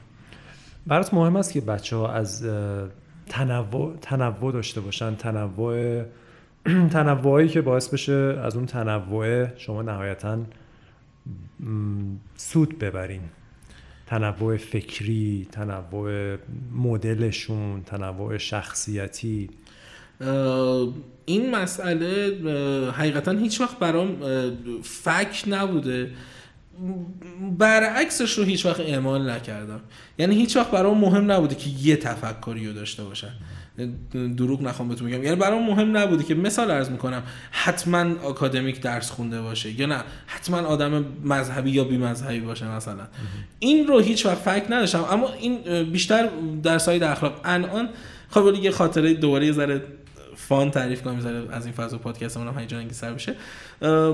برات مهم است که بچه ها از تنوع تنوع داشته باشن. تنوع (clears throat) تنوعی که باعث بشه از اون تنوع شما نهایتا سود ببرین. تنوع فکری تنوع مدلشون تنوع شخصیتی. این مسئله حقیقتا هیچ وقت برام فک نبوده. برعکسش رو هیچ وقت اعمال نکردم. یعنی هیچ وقت برام مهم نبوده که یه تفکری رو داشته باشن. دروغ نخوام بهتون بگم. یعنی برام مهم نبوده که مثال عرض می‌کنم حتما آکادمیک درس خونده باشه یا نه. حتما آدم مذهبی یا بی مذهبی باشه مثلا. این رو هیچ وقت فکر نداشتم. اما این بیشتر در ساید اخلاق. الان خب یه خاطره دوباره یه ذره فان تعریف کنم از این فضا پادکست هم هیجان سر بشه.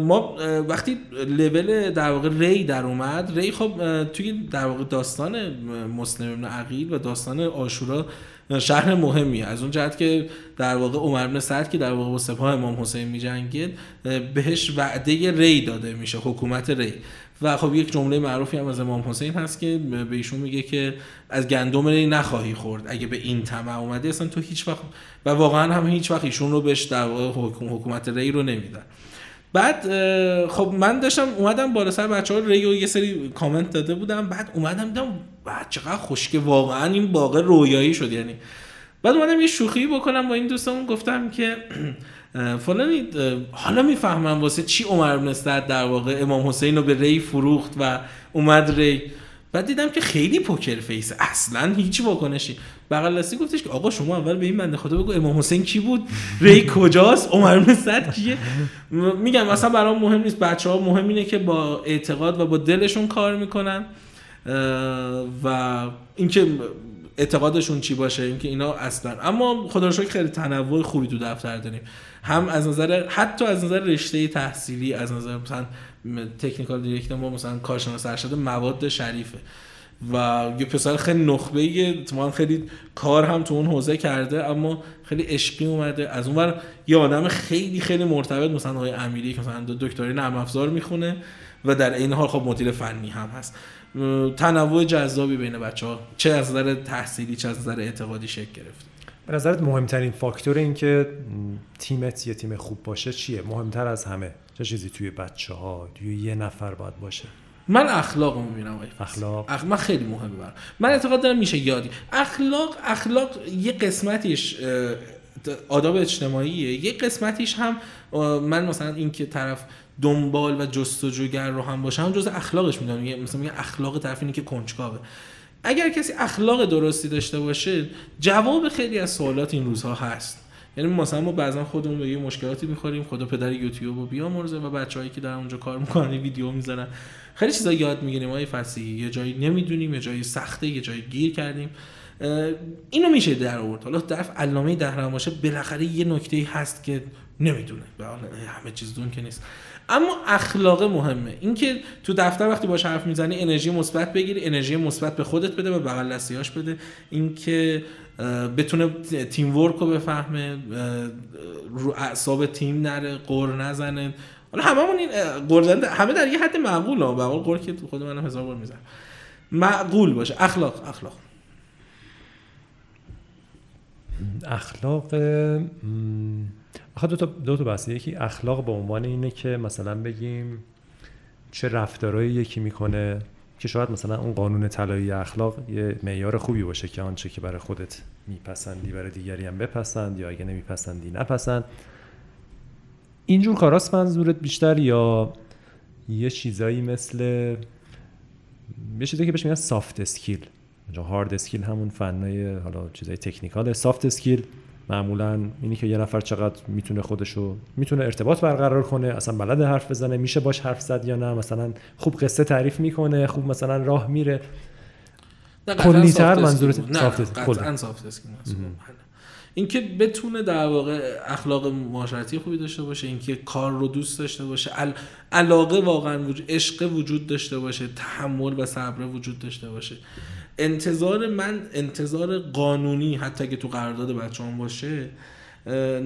ما وقتی لول در واقع ری در اومد ری خب توی در واقع داستان مسلم ابن عقیل و داستان آشورا شهر مهمی. از اون جهت که در واقع عمر بن سعد که در واقع با سپاه امام حسین میجنگید بهش وعده ری داده میشه حکومت ری. و خب یک جمله معروفی هم از امام حسین هست که به ایشون میگه که از گندم ری نخواهی خورد. اگه به این طمع اومده اصلا تو هیچ وقت و واقعا هم هیچ وقت ایشون رو بهش در حکومت ری رو نمیدن. بعد خب من داشتم اومدم بالا سر بچه ها ریو یه سری کامنت داده بودم. بعد اومدم دیدم بعد چقدر خوشگه واقعا این باقه رویایی شد. یعنی بعد اومدم یه شوخی بکنم با این دوستمون گفتم که (clears throat) فلانی حالا می‌فهمم واسه چی عمر بن در واقع امام حسین رو به ری فروخت و اومد ری. بعد دیدم که خیلی poker face اصلا هیچ واکنشی. بغل دستی گفتش که آقا شما اول به این بنده خدا بگو امام حسین کی بود؟ ری کجاست؟ عمر بن سعد کیه؟ میگم مثلا برام مهم نیست. بچه ها مهم اینه که با اعتقاد و با دلشون کار می‌کنن. و اینکه اعتقادشون چی باشه؟ اینکه اینا اصلا اما خدا رو خیلی تنوع خوبی تو دفتر داریم. هم از نظر حتی از نظر رشته تحصیلی از نظر مثلا تکنیکال دیرکتور ما مثلا کارشناس ارشد مواد شریفه. و یه پسر خیلی نخبه ایه خیلی کار هم تو اون حوزه کرده اما خیلی عشقی اومده. از اون یه آدم خیلی خیلی مرتبط مثلا آقای امیری که مثلا دکتری نرم افزار می‌خونه و در این حال خب مدیر فنی هم هست. تنوع جذابی بین بچه ها چه از نظر تحصیلی چه از نظر اعتقادی شکل گرفت. به نظرت مهمترین فاکتور این که تیمت یه تیم خوب باشه چیه؟ مهمتر از همه. چه چیزی توی بچه ها توی یه نفر باید باشه؟ من اخلاق رو می‌بینم اخلاق؟ اخ... من خیلی مهمه برم من اعتقاد دارم میشه یادی. اخلاق اخلاق یه قسمتیش آداب اجتماعیه. یه قسمتیش هم من مثلا این که طرف دنبال و جستجوگر رو هم باشه هم جز اخلاقش می‌دونم. مثلا میگه اخلاق طرف اینه که کنجکاوه. اگر کسی اخلاق درستی داشته باشه جواب خیلی از سوالات این روزها هست. یعنی مثلا ما بعضا خودمون به یه مشکلاتی می‌خوریم خدا پدر یوتیوب رو بیامرزه و بچه‌هایی که در اونجا کار می‌کنن ویدیو می‌ذارن. خیلی چیزا یاد می‌گیریم های فصیحی یه جایی نمی‌دونیم یه جایی سخته یه جایی گیر کردیم. اینو میشه در آورد. حالا طرف علامه دهرم باشه بالاخره یه نکته هست که نمی‌دونه. همه چیز دون که نیست. اما اخلاق مهمه. اینکه تو دفتر وقتی باش حرف می‌زنی انرژی مثبت بگیری انرژی مثبت به خودت بده و بغل دستیاش بده. اینکه بتونه تیم ورک رو بفهمه رو اعصاب تیم نره قر نزنه. حالا هممون این قر همه در یه حد معقول ها. به قر که خود منم هزار بار می‌زنم. معقول باشه. اخلاق اخلاق. اخلاق آخه دو تا دو تا بحث یکی اخلاق به عنوان اینه که مثلا بگیم چه رفتارهایی یکی می‌کنه که شاید مثلا اون قانون طلایی اخلاق یه معیار خوبی باشه که آنچه که برای خودت میپسندی برای دیگری هم بپسند یا اگه نمیپسندی نپسند. اینجور کاراست منظورت بیشتر یا یه چیزایی مثل یه چیزایی که بهش میگن soft skill hard skill همون فنای حالا چیزای technical soft skill معمولا اینی که یه نفر چقدر می‌تونه خودشو می‌تونه ارتباط برقرار کنه اصلا بلد حرف بزنه میشه باش حرف زد یا نه مثلا خوب قصه تعریف می‌کنه خوب مثلا راه میره. کلیتر منظورت سافت قطعا سافت اینکه بتونه در واقع اخلاق معاشرتی خوبی داشته باشه اینکه کار رو دوست داشته باشه علاقه واقعا وجود عشق وجود داشته باشه تحمل و صبر وجود داشته باشه. انتظار من انتظار قانونی حتی که تو قرارداد بچه هم باشه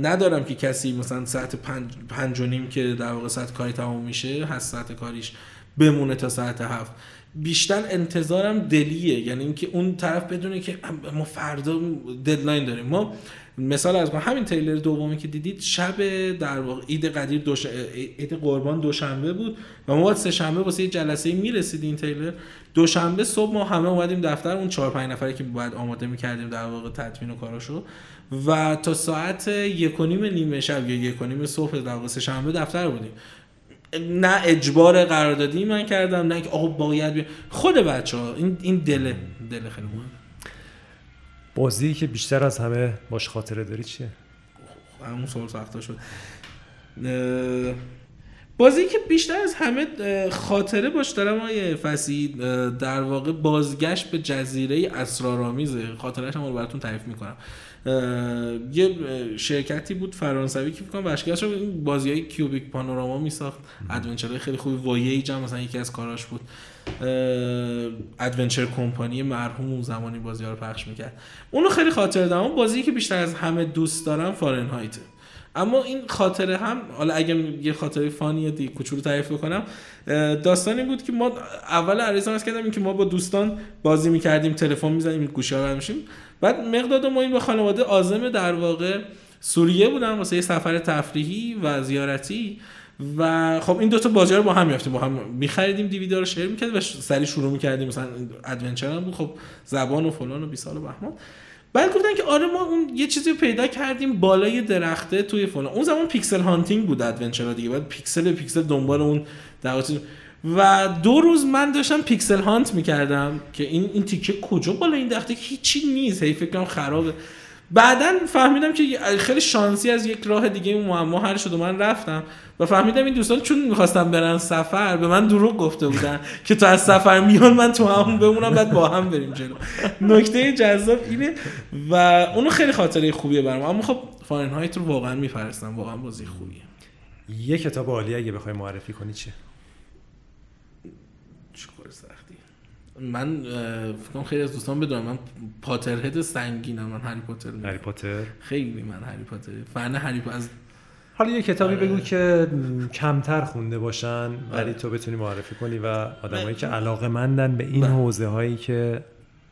ندارم که کسی مثلا ساعت پنج, پنج و نیم که در واقع ساعت کاری تمام میشه هست ساعت کاریش بمونه تا ساعت هفت. بیشتر انتظارم دلیه. یعنی اینکه اون طرف بدونه که ما فردا ددلاین داریم. ما مثال از همین تیلر دومی که دیدید شب در واقع عید قدیر دوش... عید قربان دوشنبه بود و ما باید سه شنبه واسه یه جلسه می‌رسید این تیلر. دوشنبه صبح ما همه اومدیم دفتر اون چهار پنج نفری که باید آماده می‌کردیم در واقع تدوین و کاراشو. و تا ساعت یک و نیم نیمه شب یا یک و نیم صبح در واقع سه شنبه دفتر بودیم. نه اجبار قراردادی من کردم نه که آقا باید. خود بچه ها این این دله دل خیلی مهم بازی که بیشتر از همه باش خاطره داری چیه؟ همون سوال سخته شد. بازی که بیشتر از همه خاطره باش دارم آیه فسی در واقع بازگشت به جزیره اسرارآمیزه. خاطرش هم رو براتون تعریف می‌کنم. یه شرکتی بود فرانسوی که فکر کنم رو این بازی های کیوبیک پانوراما میساخت. ادونچر خیلی خوبی. واییج هم مثلا یکی از کاراش بود. ادونچر کمپانی مرحوم اون زمانی بازی ها رو پخش می‌کرد. اونو خیلی خاطره دارم. بازی که بیشتر از همه دوست دارم فارنهایته اما این خاطره هم حالا اگه یه خاطره فانی دی کوچولو تعریف بکنم داستانی بود که ما اول عریض کردم این که ما با دوستان بازی می‌کردیم تلفن می‌زنیم گوشه ها میشیم. بعد مقداد ما این با خانواده آزم در واقع سوریه بودن واسه یه سفر تفریحی و زیارتی. و خب این دوتا بازی رو با هم میافتیم با هم میخریدیم دیویدار رو شیر می‌کردیم و سری شروع می‌کردیم. مثلا ادونچر هم بود. خب زبان و فلان و بیسال و بهمان. بعد گفتن که آره ما اون یه چیزی رو پیدا کردیم بالای درخته توی فلان. اون زمان پیکسل هانتینگ بود ادونچر دیگه. بعد پیکسل پیکسل دنبال اون و دو روز من داشتم پیکسل هانت می‌کردم که این این تیکه کجا بالا این درخته؟ هیچی نیست. هی فکرم خرابه. بعدا فهمیدم که خیلی شانسی از یک راه دیگه اون معما حل شد و من رفتم و فهمیدم این دوستان چون می‌خواستم برن سفر به من دروغ گفته بودن که تو از سفر میان من تو همون بمونم بعد با هم بریم جلو. نکته جذاب اینه و اونو خیلی خاطره خوبیه برام. اما خب فارنهایت رو واقعا میفرستم واقعا بازی خوبیه. یه کتاب عالی اگه بخوای معرفی کنی چیه؟ من فکر خیلی از دوستان بدونم من پاترهد سنگینم من هری پاتر هری پاتر خیلی من هری پاتر فن هری پاتر از حالا یه کتابی بگو که کمتر خونده باشن ولی تو بتونی معرفی کنی و آدمایی که علاقه مندن به این. حوزه هایی که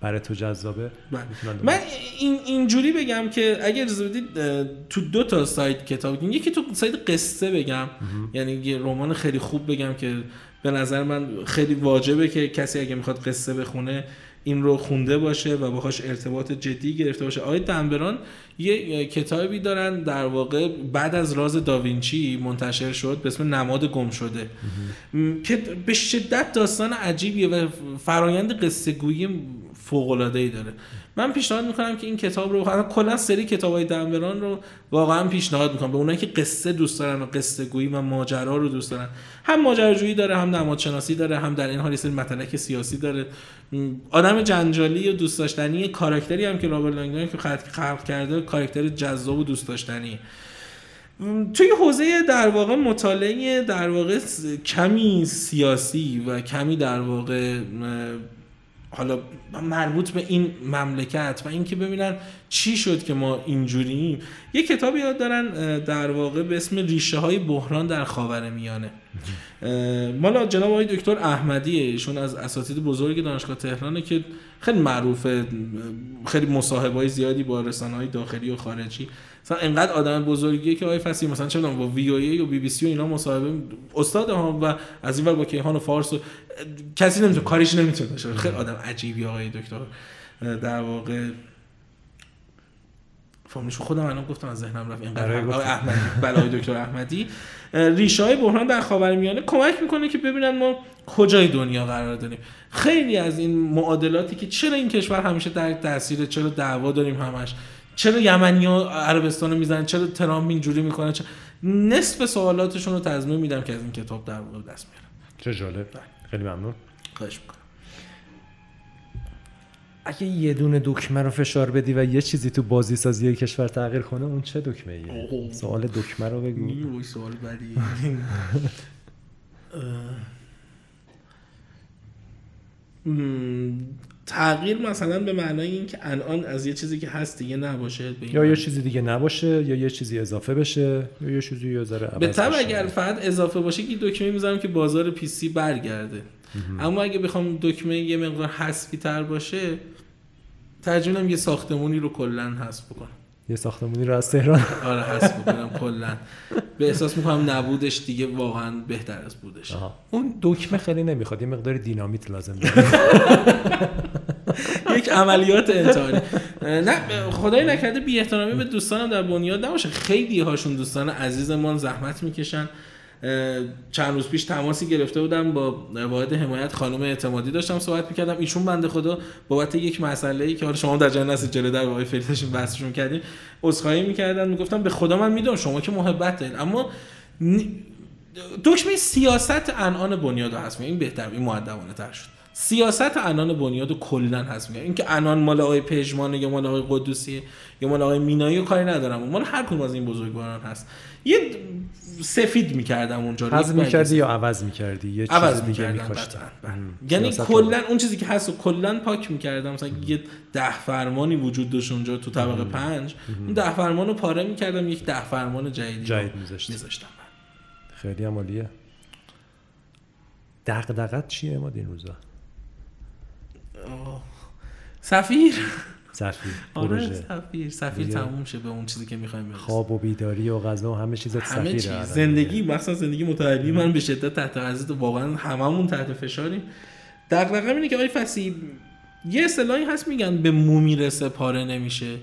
برای تو جذابه. من این اینجوری بگم که اگر اجازه بدید تو دو تا سایت کتاب یکی تو سایت قصه بگم یعنی یه رمان خیلی خوب بگم که به نظر من خیلی واجبه که کسی اگه می‌خواد قصه بخونه این رو خونده باشه و باهاش ارتباط جدی گرفته باشه. آقای دنبران یه کتابی دارن در واقع بعد از راز داوینچی منتشر شد به اسم نماد گم شده. که به شدت داستان عجیبیه و فرایند قصه گویی فوق العاده ای داره. من پیشنهاد می‌کنم که این کتاب رو کلا سری کتاب های دنبران رو واقعا پیشنهاد می‌کنم. به اونایی که قصه دوست دارن و قصه گویی و ماجرا رو دوست دارن. هم ماجراجویی داره هم نمادشناسی داره هم در این حال سری مطلق سیاسی داره. آدم جنجالی و دوست داشتنی کاراکتری هم که رابرت لانگدون که خلق کرده کاراکتر جذاب و دوست داشتنی. توی حوزه در واقع مطالعه در واقع کمی سیاسی و کمی در واقع حالا مربوط به این مملکت و اینکه ببینن چی شد که ما اینجوریم یه کتابی یاد دارن در واقع به اسم ریشه های بحران در خاور میانه. مالا جناب آقای دکتر احمدیه ایشون از اساتید بزرگ دانشگاه تهرانه که خیلی معروفه خیلی مصاحبه های زیادی با رسانه های داخلی و خارجی. مثلا انقدر آدم بزرگیه که آقای فسی مثلا چه با وی او ای و بی بی سی و اینا مصاحبه استاد ها و از این با کیهان و فارس و کسی نمی‌تونه کاریش نمی‌تونه باشه. خیلی آدم عجیبی آقای دکتر. در واقع فامیلش خودم الان گفتم از ذهنم رفت. اینقدر آقای احمدی. بلای دکتر احمدی. ریشه های بحران در خاورمیانه کمک می‌کنه که ببینن ما کجای دنیا قرار داریم. خیلی از این معادلاتی که چرا این کشور همیشه در تاثیر چرا دعوا داریم همش؟ چرا یمنی ها عربستان رو می‌زنن؟ چرا ترامپ اینجوری می‌کنه؟ چرا... نصف سوالاتشون رو تضمین میدم که از این کتاب در واقع دست میارم چه جالب. خیلی ممنون. خواهش می‌کنم. اگه یه دونه دکمه رو فشار بدی و یه چیزی تو بازی سازی کشور تغییر کنه اون چه دکمه ایه؟ سوال دکمه رو بگو. سوال بدی. (laughs) تغییر مثلا به معنای اینکه الان از یه چیزی که هست دیگه نباشه یا یه چیزی دیگه نباشه یا یه چیزی اضافه بشه یا یه چیزی یه ذره به طب اگر فقط اضافه باشه که دکمه می‌ذارم که بازار پی سی برگرده. اما اگه بخوام دکمه یه مقدار حذفی تر باشه ترجمه یه ساختمونی رو کلا حذف بکنم. یه ساختمونی رو از تهران. آره حذف بکنم کلا. به احساس می‌کنم نبودش دیگه واقعا بهتر از بودش. اون دکمه خیلی نمی‌خواد یه مقدار دینامیت لازم داره. (laughs) یک عملیات انتحاری نه خدای نکرده بی احترامی به دوستانم در بنیاد نباشه. خیلی هاشون دوستان عزیزمان زحمت می‌کشن. چند روز پیش تماسی گرفته بودم با واحد حمایت خانم اعتمادی داشتم صحبت می‌کردم. ایشون بنده خدا بابت یک مسئله ای که حالا شما در جریان هستید جلوی در واقع فریتشون بحثشون کردیم عذرخواهی می‌کردن. می‌گفتم به خدا من می‌دونم شما که محبت دارید. اما دکمه سیاست انان بنیاد هست این بهتر این مؤدبانه تر شد. سیاست انان بنیاد رو کلا هست میگه. اینکه انان مال آقای پژمان یا مال آقای قدوسی یا مال آقای مینایی کاری ندارم. مال هر کدوم از این بزرگواران هست. یه سفید می‌کردم اونجا عوض می‌کردی یا عوض می‌کردی؟ یه عوض می‌کردم یعنی کلا اون چیزی که هست و کلا پاک می‌کردم. مثلا یه ده فرمانی وجود داشت اونجا تو طبقه پنج. اون ده فرمان رو پاره می‌کردم یک ده فرمان جدید جدید میذاشتم. خیلی عمالیه دغدغت چیه ما این روزا؟ سفیر؟ سفیر (laughs) آره، پروژه. سفیر. سفیر تموم شه به اون چیزی که می‌خوایم برسیم. خواب و بیداری و غذا و همه چیز همه چیز. زندگی مثلا زندگی متعلی من به شدت تحت عرض واقعا هممون تحت فشاریم. دغدغه اینه که آقای فسی یه اصطلاحی هست میگن به مو می‌رسه پاره نمیشه.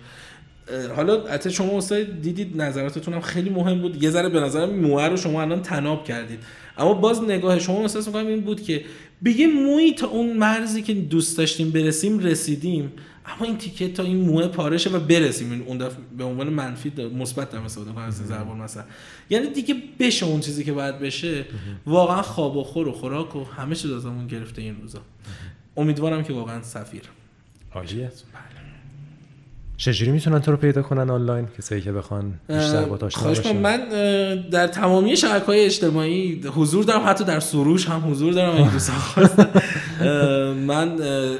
حالا حتی شما استاد دیدید نظراتتون هم خیلی مهم بود. یه ذره به نظرم موه رو شما الان تناب کردید. اما باز نگاه شما احساس می‌کنم این بود که به یه موی تا اون مرزی که دوست داشتیم برسیم رسیدیم. اما این تیکه تا این موه پارشه و برسیم. اون دفعه به عنوان منفی مثبت در استفاده کنم از ضرب مثلا. یعنی دیگه بشه اون چیزی که باید بشه. واقعا خواب و خور و خوراک و همه چیز ازمون گرفته این روزا. امیدوارم که واقعا سفیر. عالیه. چجوری می‌تونن تو رو پیدا کنن آنلاین؟ کسایی که بخوان بیشتر با آشنا من در تمامی های اجتماعی حضور دارم حتی در سروش هم حضور دارم این دوستان (laughs) من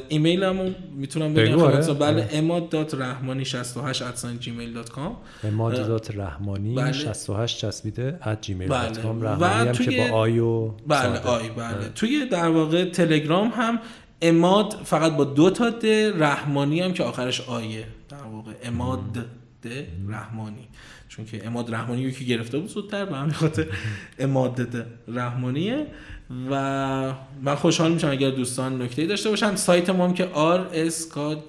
ایمیلمو می‌تونم بگم آره. بله emad.rahmani 68 gmail.com emad.rahmani 68 چسبیده gmail.com رحمانی هم که با آی و بله آی بله. توی در واقع تلگرام هم اماد فقط با دو تا د رحمانی هم که آخرش آیه. در واقع اماد د رحمانی. چون که اماد رحمانی یکی گرفته بود زودتر به همین خاطر اماد د رحمانیه. و من خوشحال میشم اگر دوستان نکته داشته باشن. سایت ما هم که rskgd.com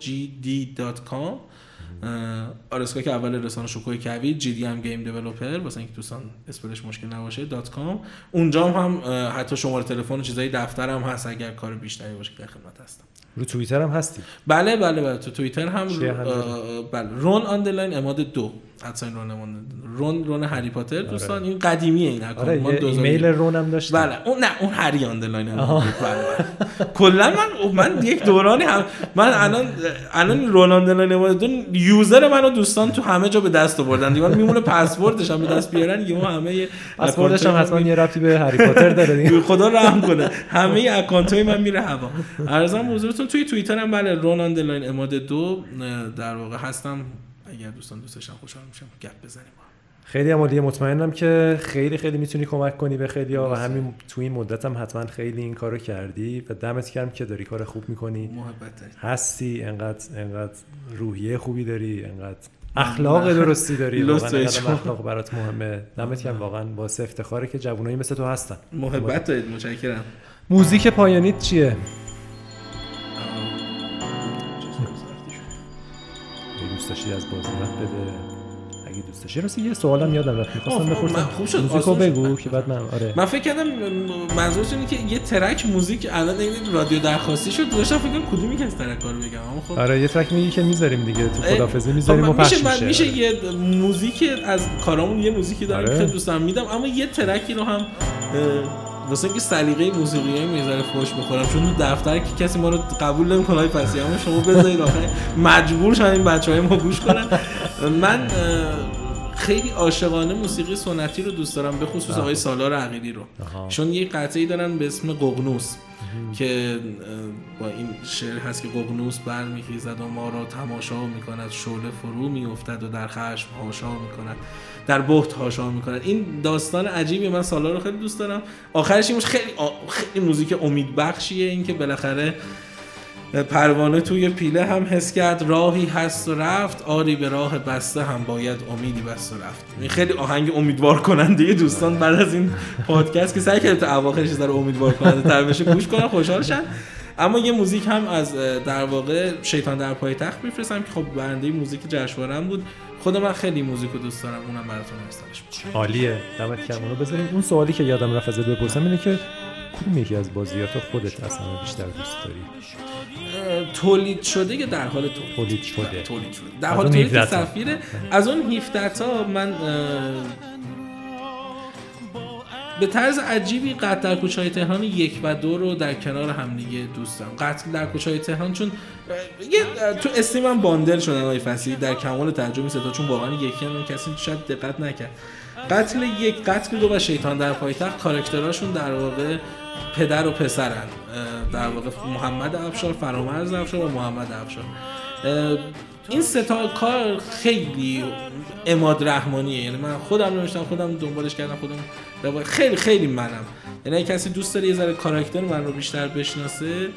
آرسکا که اول رسانه شکوه کوید جی دی هم گیم دیولپر واسه اینکه دوستان اسپلش مشکل نباشه دات کام. اونجا هم حتی شماره تلفن و چیزای دفترم هست اگر کار بیشتری باشه در خدمت هستم. رو توییتر هم هستی؟ بله بله بله. تو توییتر هم رو بله. رون آندرلاین اماد دو. ادساین رون رون رون هری پاتر آره. دوستان این قدیمیه این اکانت آره ما ایمیل رون هم داشت بله اون نه اون هری آندرلاین بله بله. کلا من من یک دورانی هم من الان الان رون آندرلاین یوزر منو دوستان تو همه جا به دست آوردن. دیگه میمونه پسوردش هم به دست بیارن یهو همه پسوردش هم حتما یه ربطی به هری پاتر داره (laughs) خدا رحم کنه. همه اکانت های من میره هوا. ارزم حضورتون توی توییتر هم بله رون آندرلاین اماد دو در واقع هستم. اگر دوستان دوست داشتن خوشحال میشم گپ بزنیم خیلی عمالی مطمئنم که خیلی خیلی می‌تونی کمک کنی به خیلی ها و همین تو این مدت هم حتما خیلی این کارو کردی و دمت گرم که داری کار خوب می‌کنی. محبت هستی انقدر انقدر روحیه خوبی داری انقدر اخلاق درستی داری. واقعا اخلاق برات مهمه. دمت گرم واقعا با افتخاره که جوانایی مثل تو هستن. محبت دارید متشکرم. موزیک پایانیت چیه؟ داشتی از بازی بده. اگه دوست داشتی راستی یه سوالم یادم رفت. می‌خواستم بپرسم. خوب شد. موزیکو بگو که بعد من آره. من فکر کردم منظورش اینه که یه ترک موزیک الان این رادیو درخواستی شد. داشتم فکر کنم کدومی که از ترک رو بگم اما خب. آره یه ترک میگی که می‌ذاریم دیگه. تو خدافظی می‌ذاریم و پخش میشه. میشه یه موزیک از کارامون یه موزیکی دارم آره. که دوستم میدم. اما یه ترکی رو هم واسه اینکه سلیقه موسیقی می‌ذاره فوش بخورم چون تو دفتر که کسی ما رو قبول نمی‌کنه های پسی اما شما بذارید آخر مجبور شدن این بچهای ما گوش کنن. من خیلی عاشقانه موسیقی سنتی رو دوست دارم به خصوص آقای سالار عقیلی رو. چون یه قطعی دارن به اسم ققنوس که با این شعر هست که ققنوس برمیخیزد و ما را تماشا می‌کند شعله فرو میافتد و در خشم هاشا می‌کند. در بهت هاشا می‌کند. این داستان عجیبی من سالار رو خیلی دوست دارم. آخرش این خیلی خیلی موزیک امیدبخشیه این که بالاخره پروانه توی پیله هم حس کرد راهی هست و رفت آری به راه بسته هم باید امیدی بست و رفت. خیلی آهنگ امیدوار کننده دوستان بعد از این پادکست که سعی کرد تا اواخرش در امیدوار کننده تر بشه گوش کنن خوشحال شن. اما یه موزیک هم از در واقع شیطان در پای تخت میفرستم که خب برنده موزیک جشنواره بود. خود من خیلی موزیک رو دوست دارم اونم براتون ارسالش عالیه. دمت گرم اونو بذاریم اون سوالی که یادم رفت ازت بپرسم اینه که کدوم یکی از بازیات خودت اصلا بیشتر دوست داری؟ تولید شده که در حال تولید؟ تولید شده. تولید شده. در حال تولید سفیره. از اون 17 تا من به طرز عجیبی قتل در کوچه تهران یک و دو رو در کنار همدیگه دوستم قتل در کوچه تهران چون یه تو استیم هم باندل شدن های فصلی در کمال ترجمه صدا چون واقعا یکی هم کسی شاید دقت نکرد. قتل یک قتل دو و شیطان در پایتخت کاراکتراشون در واقع پدر و پسرن. در واقع محمد افشار فرامرز افشار و محمد افشار. این ستا کار خیلی اماد رحمانیه. یعنی من خودم نوشتم خودم دنبالش کردم خودم خیلی خیلی منم. یعنی کسی دوست داره یه ذره کاراکتر من رو بیشتر بشناسه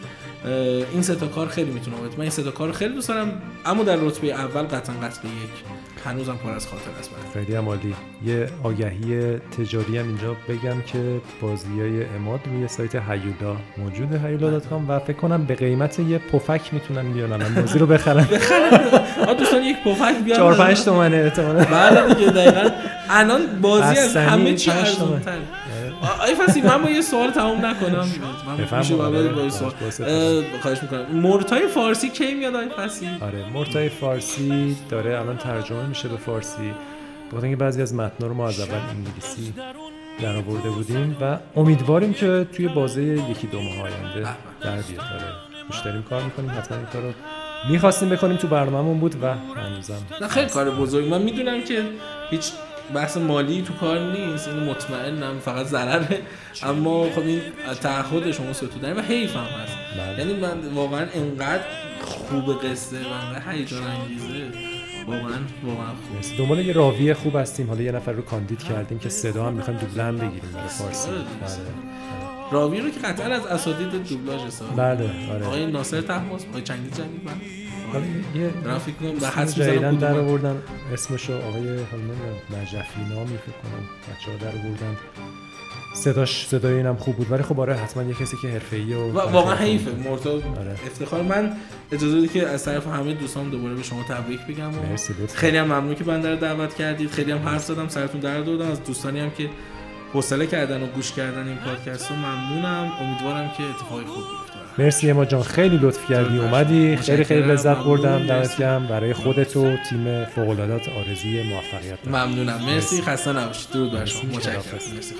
این ستا کار خیلی می‌تونه من این ستا کار خیلی دوست دارم. اما در رتبه اول قطعا قتل یک. هنوزم پر از خاطر است خیلی هم عالی. یه آگهی تجاری هم اینجا بگم که بازی های اماد روی سایت هیولا موجود هیولا و فکر کنم به قیمت یه پفک می‌تونن بیان بازی رو بخرن. آ دوستان یک پفک بیان 4 5 تومنه احتمالاً. بله دیگه دقیقاً. الان بازی از همه چی ارزون تره آی فسی من با یه سوال تمام نکنم. من میشه با یه سوال. خواهش می‌کنم. مرتای فارسی کی میاد آی فسی آره مرتای فارسی داره الان ترجمه میشه به فارسی. بخاطر اینکه بعضی از متنا رو ما از اول انگلیسی در آورده بودیم و امیدواریم که توی بازه یکی دو ماه آینده در بیاد. آره داریم کار می‌کنیم حتما این کارو می‌خواستیم بکنیم تو برنامه‌مون بود و هنوزم خیلی کار بزرگ. من می‌دونم که هیچ بحث مالی تو کار نیست این مطمئنم فقط ضرره. اما خب این تعهد شما ستودن و حیف هم هست. بله. یعنی من واقعا انقدر خوب قصه و انقدر هیجان انگیزه واقعا واقعا خوب. دنبال یه راوی خوب هستیم. حالا یه نفر رو کاندید کردیم که صدا هم می‌خوایم دوبله هم بگیریم برای فارسی. آره، بله. راوی رو که قطعا از اساتید دوبلاژ حساب بله آره. آقای ناصر تحماس آقای چنگی جنگی یه گرافیک و حس جدیدن در آوردن اسمشو آقای حالا نجفی نامی فکر کنم. بچه‌ها در آوردن صداش صدای اینم خوب بود. ولی خب آره حتما یه کسی که حرفه‌ای و واقعا حیفه. مرتا آره. افتخار. من اجازه بدید که از طرف همه دوستان دوباره به شما تبریک بگم و خیلی هم ممنون که بنده رو دعوت کردید. خیلی هم حرف زدم سرتون درد آوردم از دوستانی هم که حوصله کردن و گوش کردن این پادکست رو ممنونم. امیدوارم که اتفاقی خوب مرسی اما جان خیلی لطف کردی اومدی. خیلی خیلی لذت بردم دمت گرم برای خودت و تیم فوق العاده آرزوی موفقیت ممنونم. مرسی. خسته نباشید. درود بر شما. متشکرم. مرسی.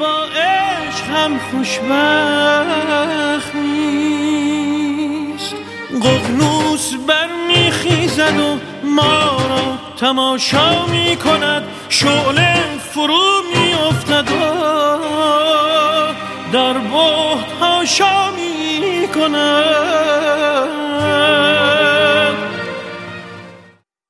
با عشق هم خوشبخت نیست. ققنوس برمیخیزد و ما را تماشا می‌کند. شعله فرو میافتد در بحت هاشا می کند